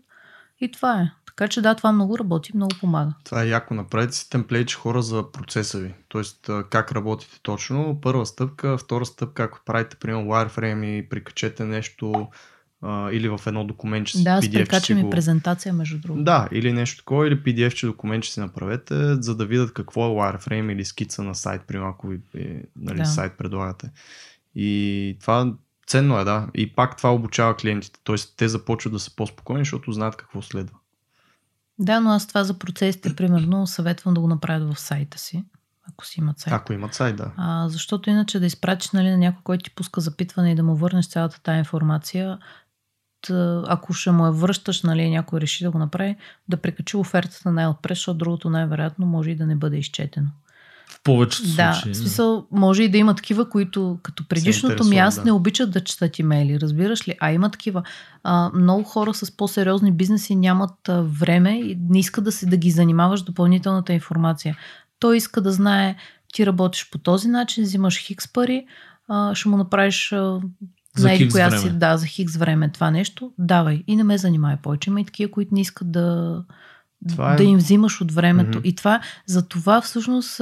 И това е. Така че да, това много работи, много помага. Това е яко. Направете си темплейт хора за процеса ви. Тоест как работите точно. Първа стъпка, втора стъпка, ако правите, примерно, wireframe и прикачете нещо а, или в едно документче. Да, PDF, прикачам и го... презентация, между другото. Да, или нещо такова, или PDF, че документ си направете, за да видят какво е wireframe или скица на сайт, примерно, ако ви нали, да. сайт предлагате. И това ценно е, да. И пак това обучава клиентите. Тоест, те започват да са по-спокойни, защото знаят какво следва. Да, но аз това за процесите, примерно, съветвам да го направят в сайта си. Ако си имат сайт. Ако имат сайт, да. А, защото иначе да изпратиш нали, на някой, който ти пуска запитване и да му върнеш цялата тази информация, ако ще му я връщаш, нали, някой реши да го направи, да прекачи офертата най-отпред, защото другото най-вероятно може и да не бъде изчетено повечето да, случаи. Да, в смисъл, може и да има такива, които като предишното ми аз да. не обичат да четат имейли, разбираш ли? А има такива. А, много хора с по-сериозни бизнеси нямат а, време и не искат да, си, да ги занимаваш допълнителната информация. Той иска да знае, ти работиш по този начин, взимаш хикс пари, а, ще му направиш а, за хикс коя време. си, да, за хикс време това нещо, давай и не ме занимай повече. Има и такива, които не искат да, това е... да им взимаш от времето. Mm-hmm. И това, за това всъщност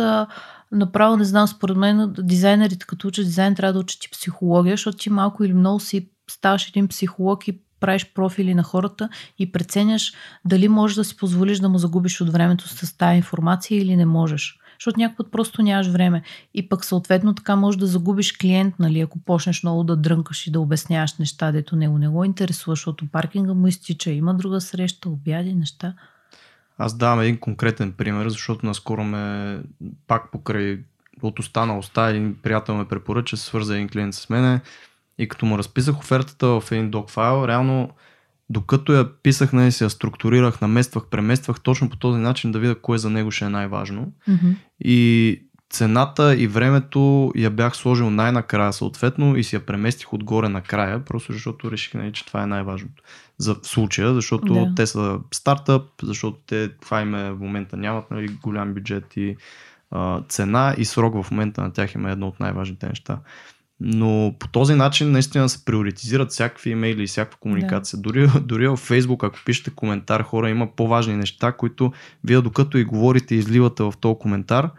направо не знам, според мен дизайнерите като учат дизайн трябва да учат и психология, защото ти малко или много си ставаш един психолог и правиш профили на хората и преценяш дали можеш да си позволиш да му загубиш от времето с тази информация или не можеш. Защото някой път просто нямаш време. И пък съответно така можеш да загубиш клиент, нали, ако почнеш много да дрънкаш и да обясняваш неща, дето него не го интересува, защото паркинга му изтича, има друга среща, обяди, неща. Аз давам един конкретен пример, защото наскоро ме пак покрай от уста на уста един приятел ме препоръча, свърза един клиент с мене и като му разписах офертата в един док файл, реално докато я писах, не си я структурирах, намествах, премествах точно по този начин да видя кое за него ще е най-важно. Mm-hmm. И цената и времето я бях сложил най-накрая съответно и си я преместих отгоре накрая, просто защото реших, нали, че това е най-важното за случая, защото Да. те са стартъп, защото те това им е в момента нямат нали, голям бюджет и а, цена и срок в момента на тях им е едно от най-важните неща. Но по този начин наистина се приоритизират всякакви имейли и всякаква комуникация. Дори, дори в Facebook, ако пишете коментар, хора, има по-важни неща, които вие докато и говорите и изливате в този коментар,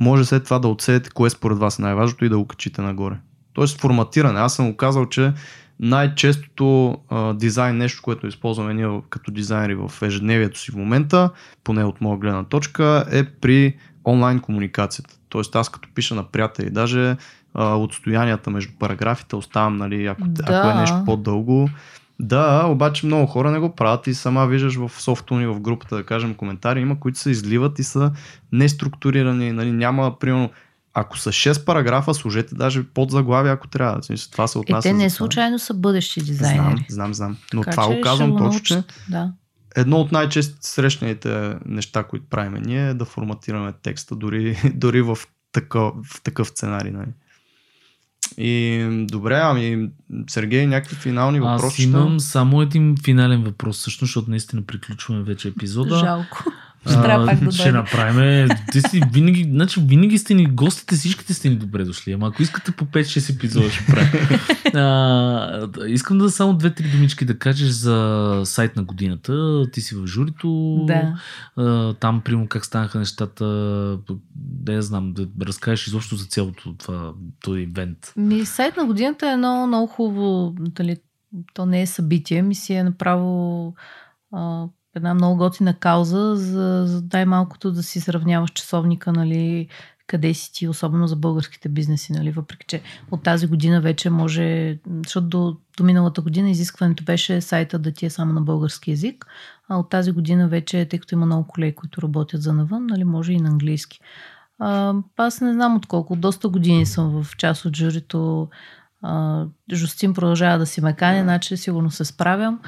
може след това да отсеете кое според вас е най-важното и да го качите нагоре. Тоест форматиране. Аз съм го казал, че най-честото а, дизайн нещо, което използваме ние като дизайнери в ежедневието си в момента, поне от моя гледна точка, е при онлайн комуникацията. Тоест аз като пиша на приятели, даже а, отстоянията между параграфите оставам, нали, ако, Да. ако е нещо по-дълго. Да, обаче много хора не го правят и сама виждаш в софтуни в групата, да кажем, коментари, има, които се изливат и са неструктурирани, нали, няма, примерно, ако са 6 параграфа, служете даже под заглавие, ако трябва. Това се Е, отнася те не за случайно са бъдещи Знам, дизайнери. знам, знам. Но Така това го казвам точно, че. Да. едно от най-често срещаните неща, които правим ние е да форматираме текста, дори, дори в, такъв, в такъв сценарий. Нали. И добре, ами Сергей, някакви финални Аз въпроси? имам само един финален въпрос, всъщност, защото наистина приключваме вече епизода. Жалко. Ще трябва пак да Ще направим. Ти си винаги, значи винаги сте ни, гостите всичките сте ни добре дошли. Ама ако искате по 5-6 епизода ще правим. А, искам да само две-три думички да кажеш за сайт на годината. Ти си в журито. Да. А, там, примерно, как станаха нещата. Да я знам, да разкажеш изобщо за цялото това, този ивент. Ми, сайт на годината е едно много хубаво, дали, то не е събитие, ми си е направо а, една много готина кауза за, за най-малкото да си сравняваш часовника, нали, къде си ти, особено за българските бизнеси, нали, въпреки че от тази година вече може, защото до, до миналата година изискването беше сайта да ти е само на български язик, а от тази година вече, тъй като има много колеги, които работят за навън, нали, може и на английски. А, аз не знам от колко, доста години съм в част от журито. А, Жустин продължава да си ме кани, значи сигурно се справям.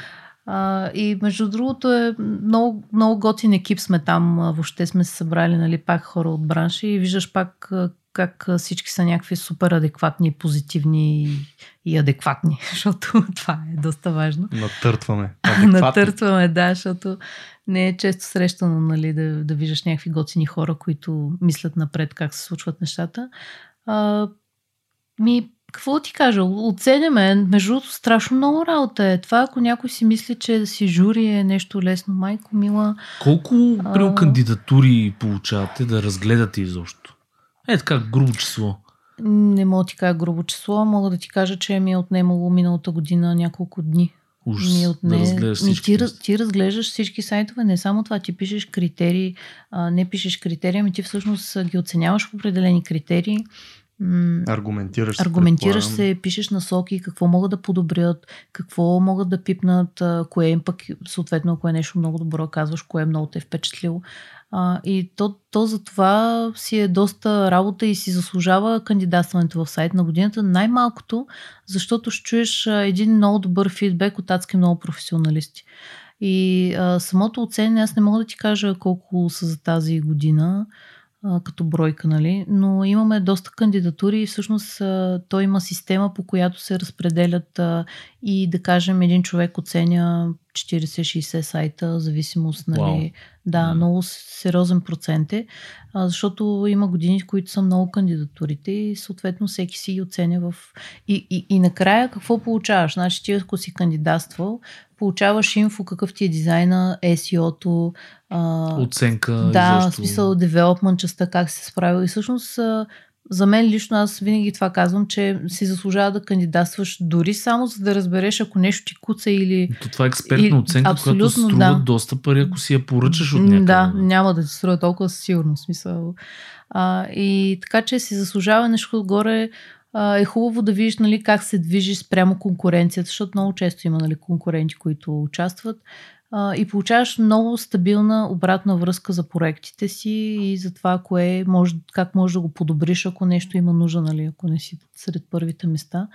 А, и между другото е много, много готин екип сме там. Въобще сме се събрали нали, пак хора от бранша и виждаш пак как всички са някакви супер адекватни, позитивни и, и адекватни, защото това е доста важно. Натъртваме. Натъртваме, да, защото не е често срещано нали, да, да виждаш някакви готини хора, които мислят напред как се случват нещата. А, ми, какво да ти кажа? Оценяме. Между другото, страшно много работа е. Това, ако някой си мисли, че да си жури е нещо лесно, майко мила. Колко А. кандидатури получавате да разгледате изобщо? Е така, грубо число. Не мога да ти кажа грубо число, мога да ти кажа, че ми е отнемало миналата година няколко дни. Ужас. Ми да отне... разгледаш ми ти, ти разглеждаш всички сайтове, не само това, ти пишеш критерии, а, не пишеш критерии, ами ти всъщност ги оценяваш по определени критерии. М- Аргументираш се. Аргументираш се, пишеш насоки, какво могат да подобрят, какво могат да пипнат, кое им пък, съответно, ако е нещо много добро, казваш, кое много те е впечатлило. А, и то, то за това си е доста работа и си заслужава кандидатстването в сайт на годината. Най-малкото, защото ще чуеш един много добър фидбек от адски много професионалисти. И а, самото оценение, аз не мога да ти кажа колко са за тази година, а, като бройка, нали? но имаме доста кандидатури и всъщност а, той има система, по която се разпределят а, и да кажем един човек оценя 40-60 сайта, зависимост, нали? Вау. Да, Да. много сериозен процент е, а, защото има години, в които са много кандидатурите и съответно всеки си ги оценя в... И, и, и накрая какво получаваш? Значи ти ако си кандидатствал, получаваш инфо какъв ти е дизайна, SEO-то, а, Оценка. да, изобщо. смисъл девелопмент частта, как се справил. И всъщност а, за мен лично аз винаги това казвам, че си заслужава да кандидатстваш дори само за да разбереш ако нещо ти куца или... То това е експертна И- оценка, която струва да. доста пари, ако си я поръчаш от някъде. Да, няма да ти струва толкова със сигурност. Смисъл. А, и така, че си заслужава нещо отгоре. Е хубаво да видиш нали, как се движи спрямо конкуренцията, защото много често има нали, конкуренти, които участват. А, и получаваш много стабилна обратна връзка за проектите си и за това кое може, как можеш да го подобриш, ако нещо има нужда, нали, ако не си сред първите места.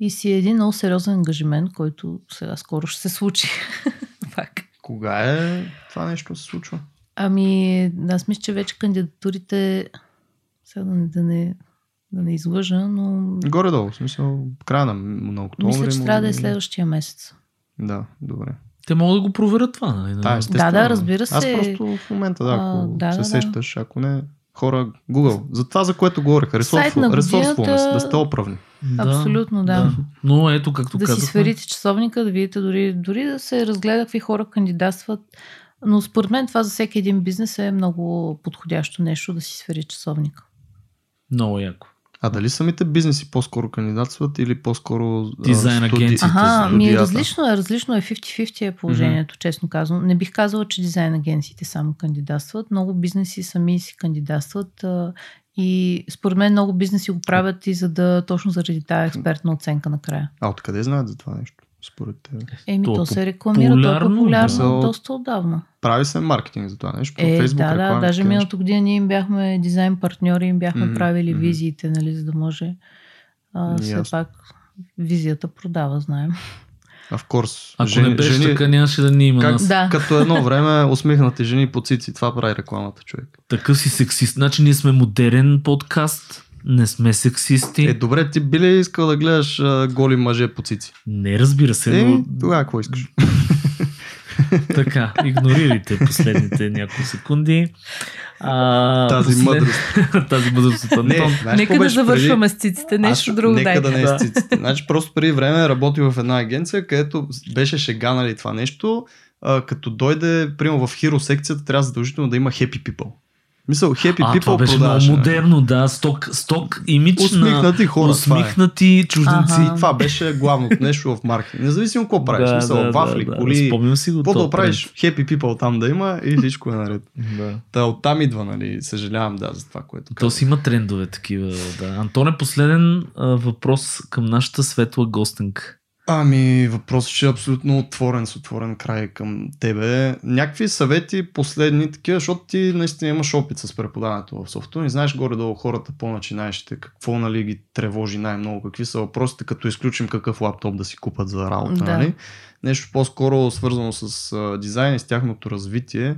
И си е един много сериозен ангажимент, който сега скоро ще се случи. Пак. Кога е това нещо се случва? Ами, аз мисля, че вече кандидатурите Сега да не, да не, да не излъжа, но Горе-долу, в смисъл, края на, на октомври. мисля, че трябва да е следващия месец. Да, добре. Те могат да го проверят това, нали? Да, естествено. Да, да, разбира Аз се. просто в момента, да, А, ако да, се да, да. сещаш, ако не, хора, Google. За това, за което resourcefulness, годината- да сте оправни. Да, Абсолютно, да. Но ето, както да си казахме, сверите часовника, да видите дори, дори да се разгледа какви хора кандидатстват. Но според мен това за всеки един бизнес е много подходящо нещо да си свери часовника. много яко. А дали самите бизнеси по-скоро кандидатстват или по-скоро Дизайн студи- агенциите, Ага, ми е различно е, различно е 50-50 е положението, честно казвам. Не бих казала, че дизайн агенциите само кандидатстват. Много бизнеси сами си кандидатстват и според мен много бизнеси го правят и за да точно заради тази експертна оценка накрая. А откъде знаят за това нещо? Според теб. Еми, То то, е се рекламира, то е популярно, популярно да. доста отдавна. Прави се маркетинг за това нещо. по Е, Фейсбук, да, да, даже миналата година ние им бяхме дизайн партньори, им бяхме Мгм, правили мгм. визиите, нали, за да може а, все Ясно. пак визията продава, знаем. А в курс. Ако не беше така, нямаше да ни има как, нас. Да. Като едно време усмихнати жени по цици. Това прави рекламата, човек. Такъв си сексист. Значи ние сме модерен подкаст, не сме сексисти. Е, добре, ти би ли искал да гледаш а, голи мъже по цици? Не, разбира се, Е, но тогава какво искаш? така, игнорирайте последните няколко секунди. А, Тази мъдрост. тази мъдрост от Не, Антон. знаеш Нека да завършваме преди? с циците, нещо Аз- друго Нека дай. да не е с циците. Значи просто преди време работих в една агенция, където беше шега нали, това нещо. А, като дойде, примерно в хиро секцията, трябва задължително да има happy people. Мисъл, happy А, people това беше много продаваше, нали? модерно, да. Сток, сток имидж Усмихнати на хора, това е. усмихнати чужденци. Аха. Това беше главното нещо в маркетинг. Независимо какво правиш. Мисъл, вафли, коли. Спомням си го. Какво този да правиш? Happy people там да има и всичко е наред. Да. Та оттам идва, нали? Съжалявам, да, за това, което То си има трендове такива. Да. Антон е последен а, въпрос към нашата светла гостенка. Ами, въпросът ще е абсолютно отворен с отворен край към тебе. Някакви съвети последни такива, защото ти наистина имаш опит с преподаването в софтуер и знаеш горе-долу хората по-начинаещите, какво нали ги тревожи най-много, какви са въпросите, като изключим какъв лаптоп да си купат за работа, Да. нали? Нещо по-скоро свързано с дизайн и с тяхното развитие.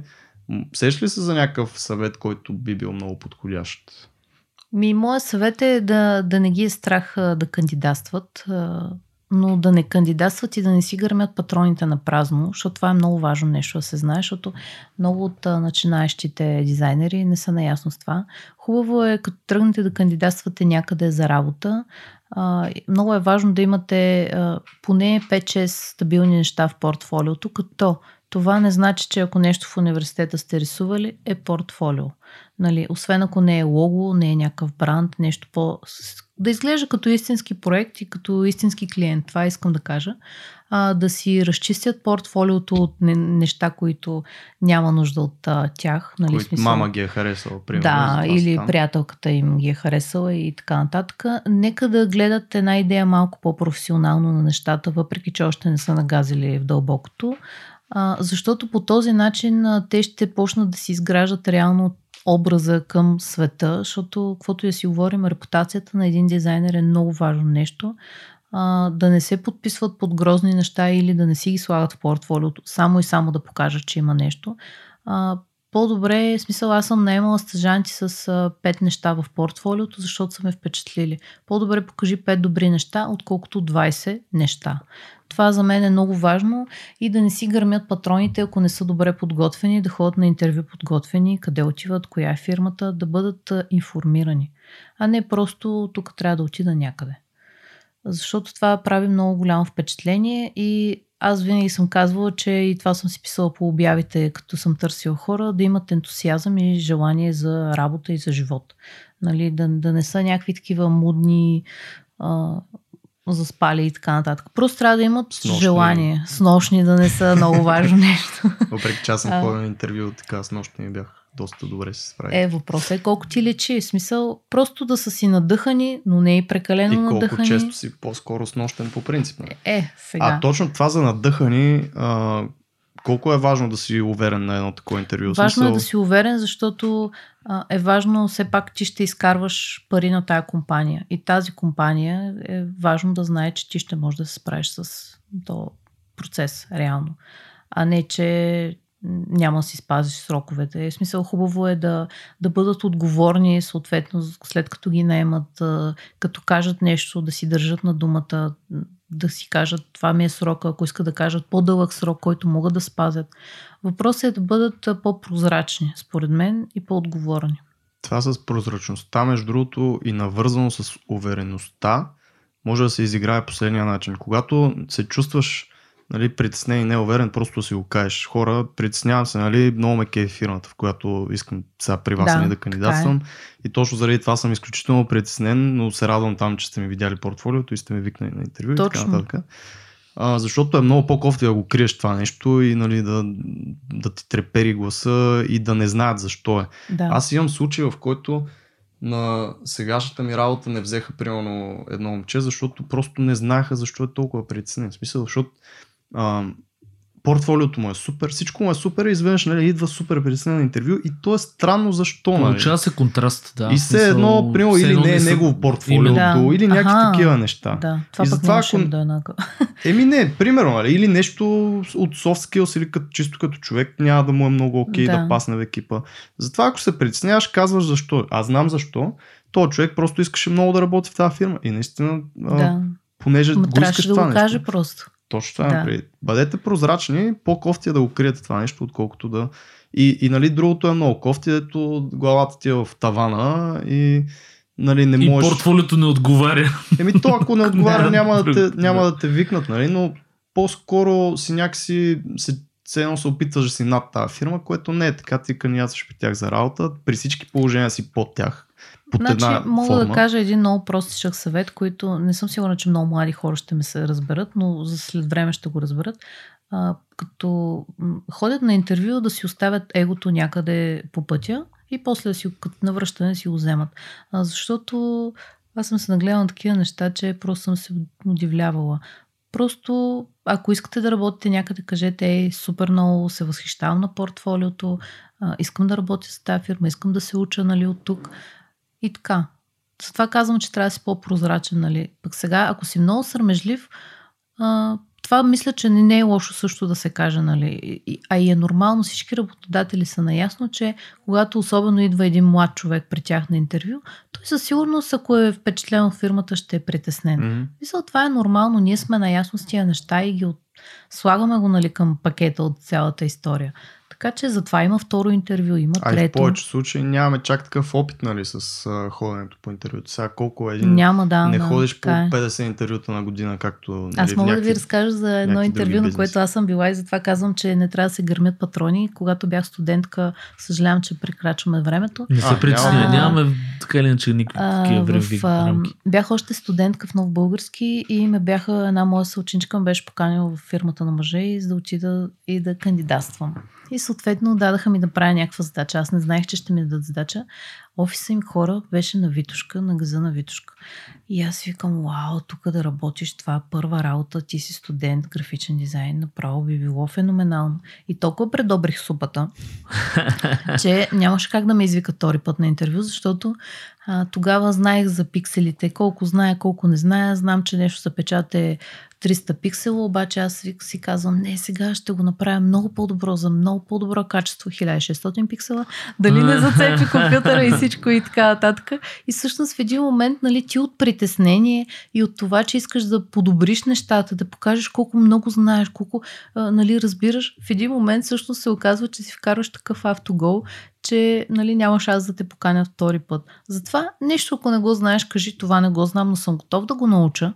Сеш ли се за някакъв съвет, който би бил много подходящ? Ми, моят съвет е да, да не ги е страх да кандидатстват, но да не кандидатстват и да не си гърмят патроните на празно, защото това е много важно нещо да се знае, защото много от начинаещите дизайнери не са наясно с това. Хубаво е, като тръгнете да кандидатствате някъде за работа, много е важно да имате поне 5-6 стабилни неща в портфолиото, като това не значи, че ако нещо в университета сте рисували, е портфолио. Нали, освен ако не е лого, не е някакъв бранд, нещо по... Да изглежда като истински проект и като истински клиент. Това искам да кажа. А, да си разчистят портфолиото от не, неща, които няма нужда от а, тях. Нали, Който смисъл- мама ги е харесала, примерно. да, или там. приятелката им ги е харесала и така нататък. Нека да гледат една идея малко по-професионално на нещата, въпреки че още не са нагазили в дълбокото. А, защото по този начин а, те ще почнат да си изграждат реално образа към света, защото, каквото да си говорим, репутацията на един дизайнер е много важно нещо. А, да не се подписват под грозни неща или да не си ги слагат в портфолиото, само и само да покажат, че има нещо. А, по-добре, смисъл аз съм наемала стъжанти с а, пет неща в портфолиото, защото са ме впечатлили. По-добре покажи пет добри неща, отколкото 20 неща. Това за мен е много важно и да не си гърмят патроните, ако не са добре подготвени, да ходят на интервю подготвени, къде отиват, коя е фирмата, да бъдат информирани. А не просто тук трябва да отида някъде. Защото това прави много голямо впечатление и аз винаги съм казвала, че и това съм си писала по обявите, като съм търсила хора, да имат ентусиазъм и желание за работа и за живот. Нали, да, да не са някакви такива мудни, а, заспали и така нататък. Просто трябва да имат Снощни. желание. Снощни да не са много важно нещо. Въпреки че аз съм ходил на интервю, така с нощ ми бях доста добре се справил. Е, въпросът е колко ти лечи. В смисъл, просто да са си надъхани, но не и прекалено и колко надъхани. често си по-скоро с нощен по принцип. нали? Е, сега. А точно това за надъхани, а, колко е важно да си уверен на едно такова интервю? Важно е смисъл, да си уверен, защото а, е важно все пак ти ще изкарваш пари на тая компания. И тази компания е важно да знае, че ти ще можеш да се справиш с този процес реално. А не, че няма да си спазиш сроковете. В смисъл хубаво е да, да бъдат отговорни, съответно, след като ги наемат, като кажат нещо, да си държат на думата, да си кажат това ми е срока, ако искат да кажат по-дълъг срок, който могат да спазят. Въпросът е да бъдат по-прозрачни, според мен, и по-отговорни. Това с прозрачността, между другото, и навързано с увереността, може да се изиграе последния начин. Когато се чувстваш нали, притеснен и неуверен, просто си го кажеш. Хора, притеснявам се, нали, много ме кей фирмата, в която искам сега при вас да, нали, да кандидатствам. Е. И точно заради това съм изключително притеснен, но се радвам там, че сте ми видяли портфолиото и сте ми викнали на интервю точно. и така нататък. А, защото е много по-кофти да го криеш това нещо и нали, да, да ти трепери гласа и да не знаят защо е. Да. Аз имам случай, в който на сегашната ми работа не взеха примерно едно момче, защото просто не знаеха защо е толкова притеснен. В смисъл, защото а, портфолиото му е супер, всичко му е супер и изведнъж нали, идва супер притеснен на интервю и то е странно защо. Нали? Получава се контраст, да. И все едно, примерно, или не е са... негово портфолиото, да. или някакви Аха, такива неща. Да, това и пък затова, ако... да е Еми не, примерно, нали, или нещо от soft skills, или като, чисто като човек няма да му е много окей okay да. да пасне в екипа. Затова ако се притесняваш, казваш защо. Аз знам защо. То човек просто искаше много да работи в тази фирма. И наистина, да. а, понеже Ма, го искаш да това го нещо. каже просто. Точно това да. Преди. Бъдете прозрачни, по-кофти е да го криете това нещо, отколкото да... И, и нали, другото е много кофти, ето главата ти е в тавана и нали, не можеш... И портфолиото не отговаря. Еми то ако не отговаря няма, да те, няма да те викнат, нали, но по-скоро си някакси се все едно се опитваш да си над тази фирма, което не е така, ти кандидатстваш при тях за работа, при всички положения си под тях под значи, една мога форма. да кажа един много простичък съвет, който не съм сигурна, че много млади хора ще ме се разберат, но за след време ще го разберат. А, като ходят на интервю да си оставят егото някъде по пътя и после да си, като навръщане си го вземат. А, защото аз съм се нагледала на такива неща, че просто съм се удивлявала. Просто, ако искате да работите някъде, кажете, ей, супер много се възхищавам на портфолиото, а, искам да работя с тази фирма, искам да се уча нали, от тук. И така. Затова казвам, че трябва да си по-прозрачен. Нали? Пък сега, ако си много сърмежлив, а, това мисля, че не е лошо също да се каже, нали? А и е нормално, всички работодатели са наясно, че когато особено идва един млад човек при тях на интервю, той със сигурност, ако е впечатлен в фирмата, ще е притеснен. Mm-hmm. Мисля, това е нормално, ние сме наясно с тия неща и ги от... слагаме го нали, към пакета от цялата история. Така че затова има второ интервю, има трето. А в повече случаи нямаме чак такъв опит нали, с а, ходенето по интервюто. Сега колко е един... Няма, да. Не да, ходиш по 50 е. интервюта на година, както... Нали, аз мога някакви, да ви разкажа за едно интервю, на което аз съм била и затова казвам, че не трябва да се гърмят патрони. Когато бях студентка, съжалявам, че прекрачваме времето. Не се притесня, нямаме така или иначе никакви такива времеви рамки. Бях още студентка в Нов Български и ме бяха, една моя съученичка ме беше поканила в фирмата на мъже и за да отида и да кандидатствам. И съответно дадаха ми да правя някаква задача. Аз не знаех, че ще ми дадат задача. Офиса им хора беше на Витушка, на газа на Витушка. И аз викам, вау, тук да работиш, това е първа работа, ти си студент, графичен дизайн, направо би било феноменално. И толкова предобрих супата, че нямаше как да ме извикат втори път на интервю, защото а, тогава знаех за пикселите, колко зная, колко не зная. Знам, че нещо се печата 300 пиксела, обаче аз си казвам, не, сега ще го направя много по-добро, за много по-добро качество, 1600 пиксела, дали не зацепи компютъра и всичко и така нататък. И всъщност в един момент, нали, ти от притеснение и от това, че искаш да подобриш нещата, да покажеш колко много знаеш, колко, нали, разбираш, в един момент всъщност се оказва, че си вкарваш такъв автогол, че нали, няма шанс да те поканя втори път. Затова нещо, ако не го знаеш, кажи това не го знам, но съм готов да го науча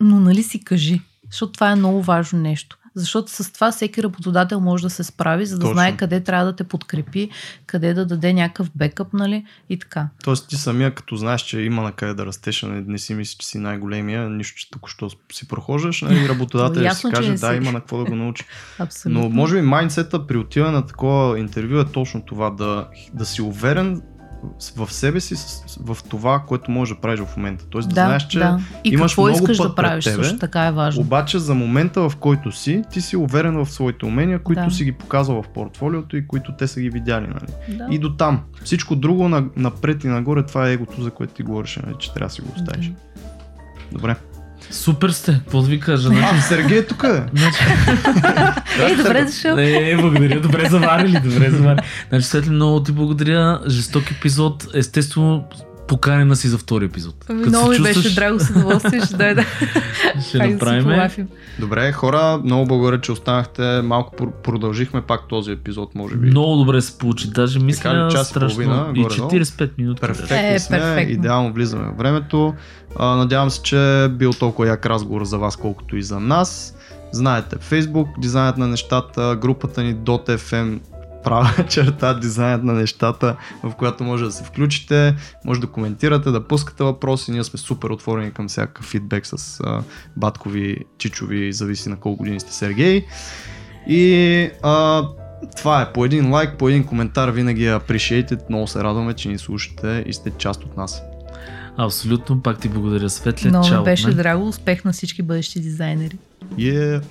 но нали си кажи, защото това е много важно нещо. Защото с това всеки работодател може да се справи, за да Точно. знае къде трябва да те подкрепи, къде да даде някакъв бекъп, нали? И така. Тоест ти самия, като знаеш, че има на къде да растеш, не, не си мислиш, че си най-големия, нищо, че току-що си прохождаш, нали? работодателят ще си каже, да, има на какво да го научи. Абсолютно. Но може би майндсета при отиване на такова интервю е точно това, да, да си уверен в себе си в това, което можеш да правиш в момента. Тоест да, да знаеш, че да. И имаш какво много искаш път да правиш, тебе, също така е важно. Обаче за момента, в който си, ти си уверен в своите умения, които да. си ги показал в портфолиото и които те са ги видяли. Нали? Да. И до там. Всичко друго напред и нагоре, това е егото, за което ти говориш, нали, че трябва да си го оставиш. Да. Добре. Супер сте, какво да ви кажа? Значи, А, Сергей тук е. значи, Ей, добре дошъл. не, благодаря, добре заварили, добре заварили. Значи, Светли, много ти благодаря. Жесток епизод. Естествено, поканена си за втори епизод. Ами, Като много се ми беше чувстваш, драго с удоволствие, ще дойда. Ще да направим. Добре, хора, много благодаря, че останахте. Малко пр- продължихме пак този епизод, може би. Много добре се получи. Даже мисля Така час страшно. половина, и горе-долу? 45 минути. Перфектни Е, сме, перфектно. идеално влизаме в времето. А, надявам се, че бил толкова як разговор за вас, колкото и за нас. Знаете, Facebook, дизайнът на нещата, групата ни .fm права черта, дизайнът на нещата, в която може да се включите, може да коментирате, да пускате въпроси. Ние сме супер отворени към всякакъв фидбек с а, баткови, чичови, зависи на колко години сте Сергей. И а, това е по един лайк, по един коментар винаги е appreciated. Много се радваме, че ни слушате и сте част от нас. Абсолютно, пак ти благодаря, Светле. Много Чао беше драго. Успех на всички бъдещи дизайнери. Yeah.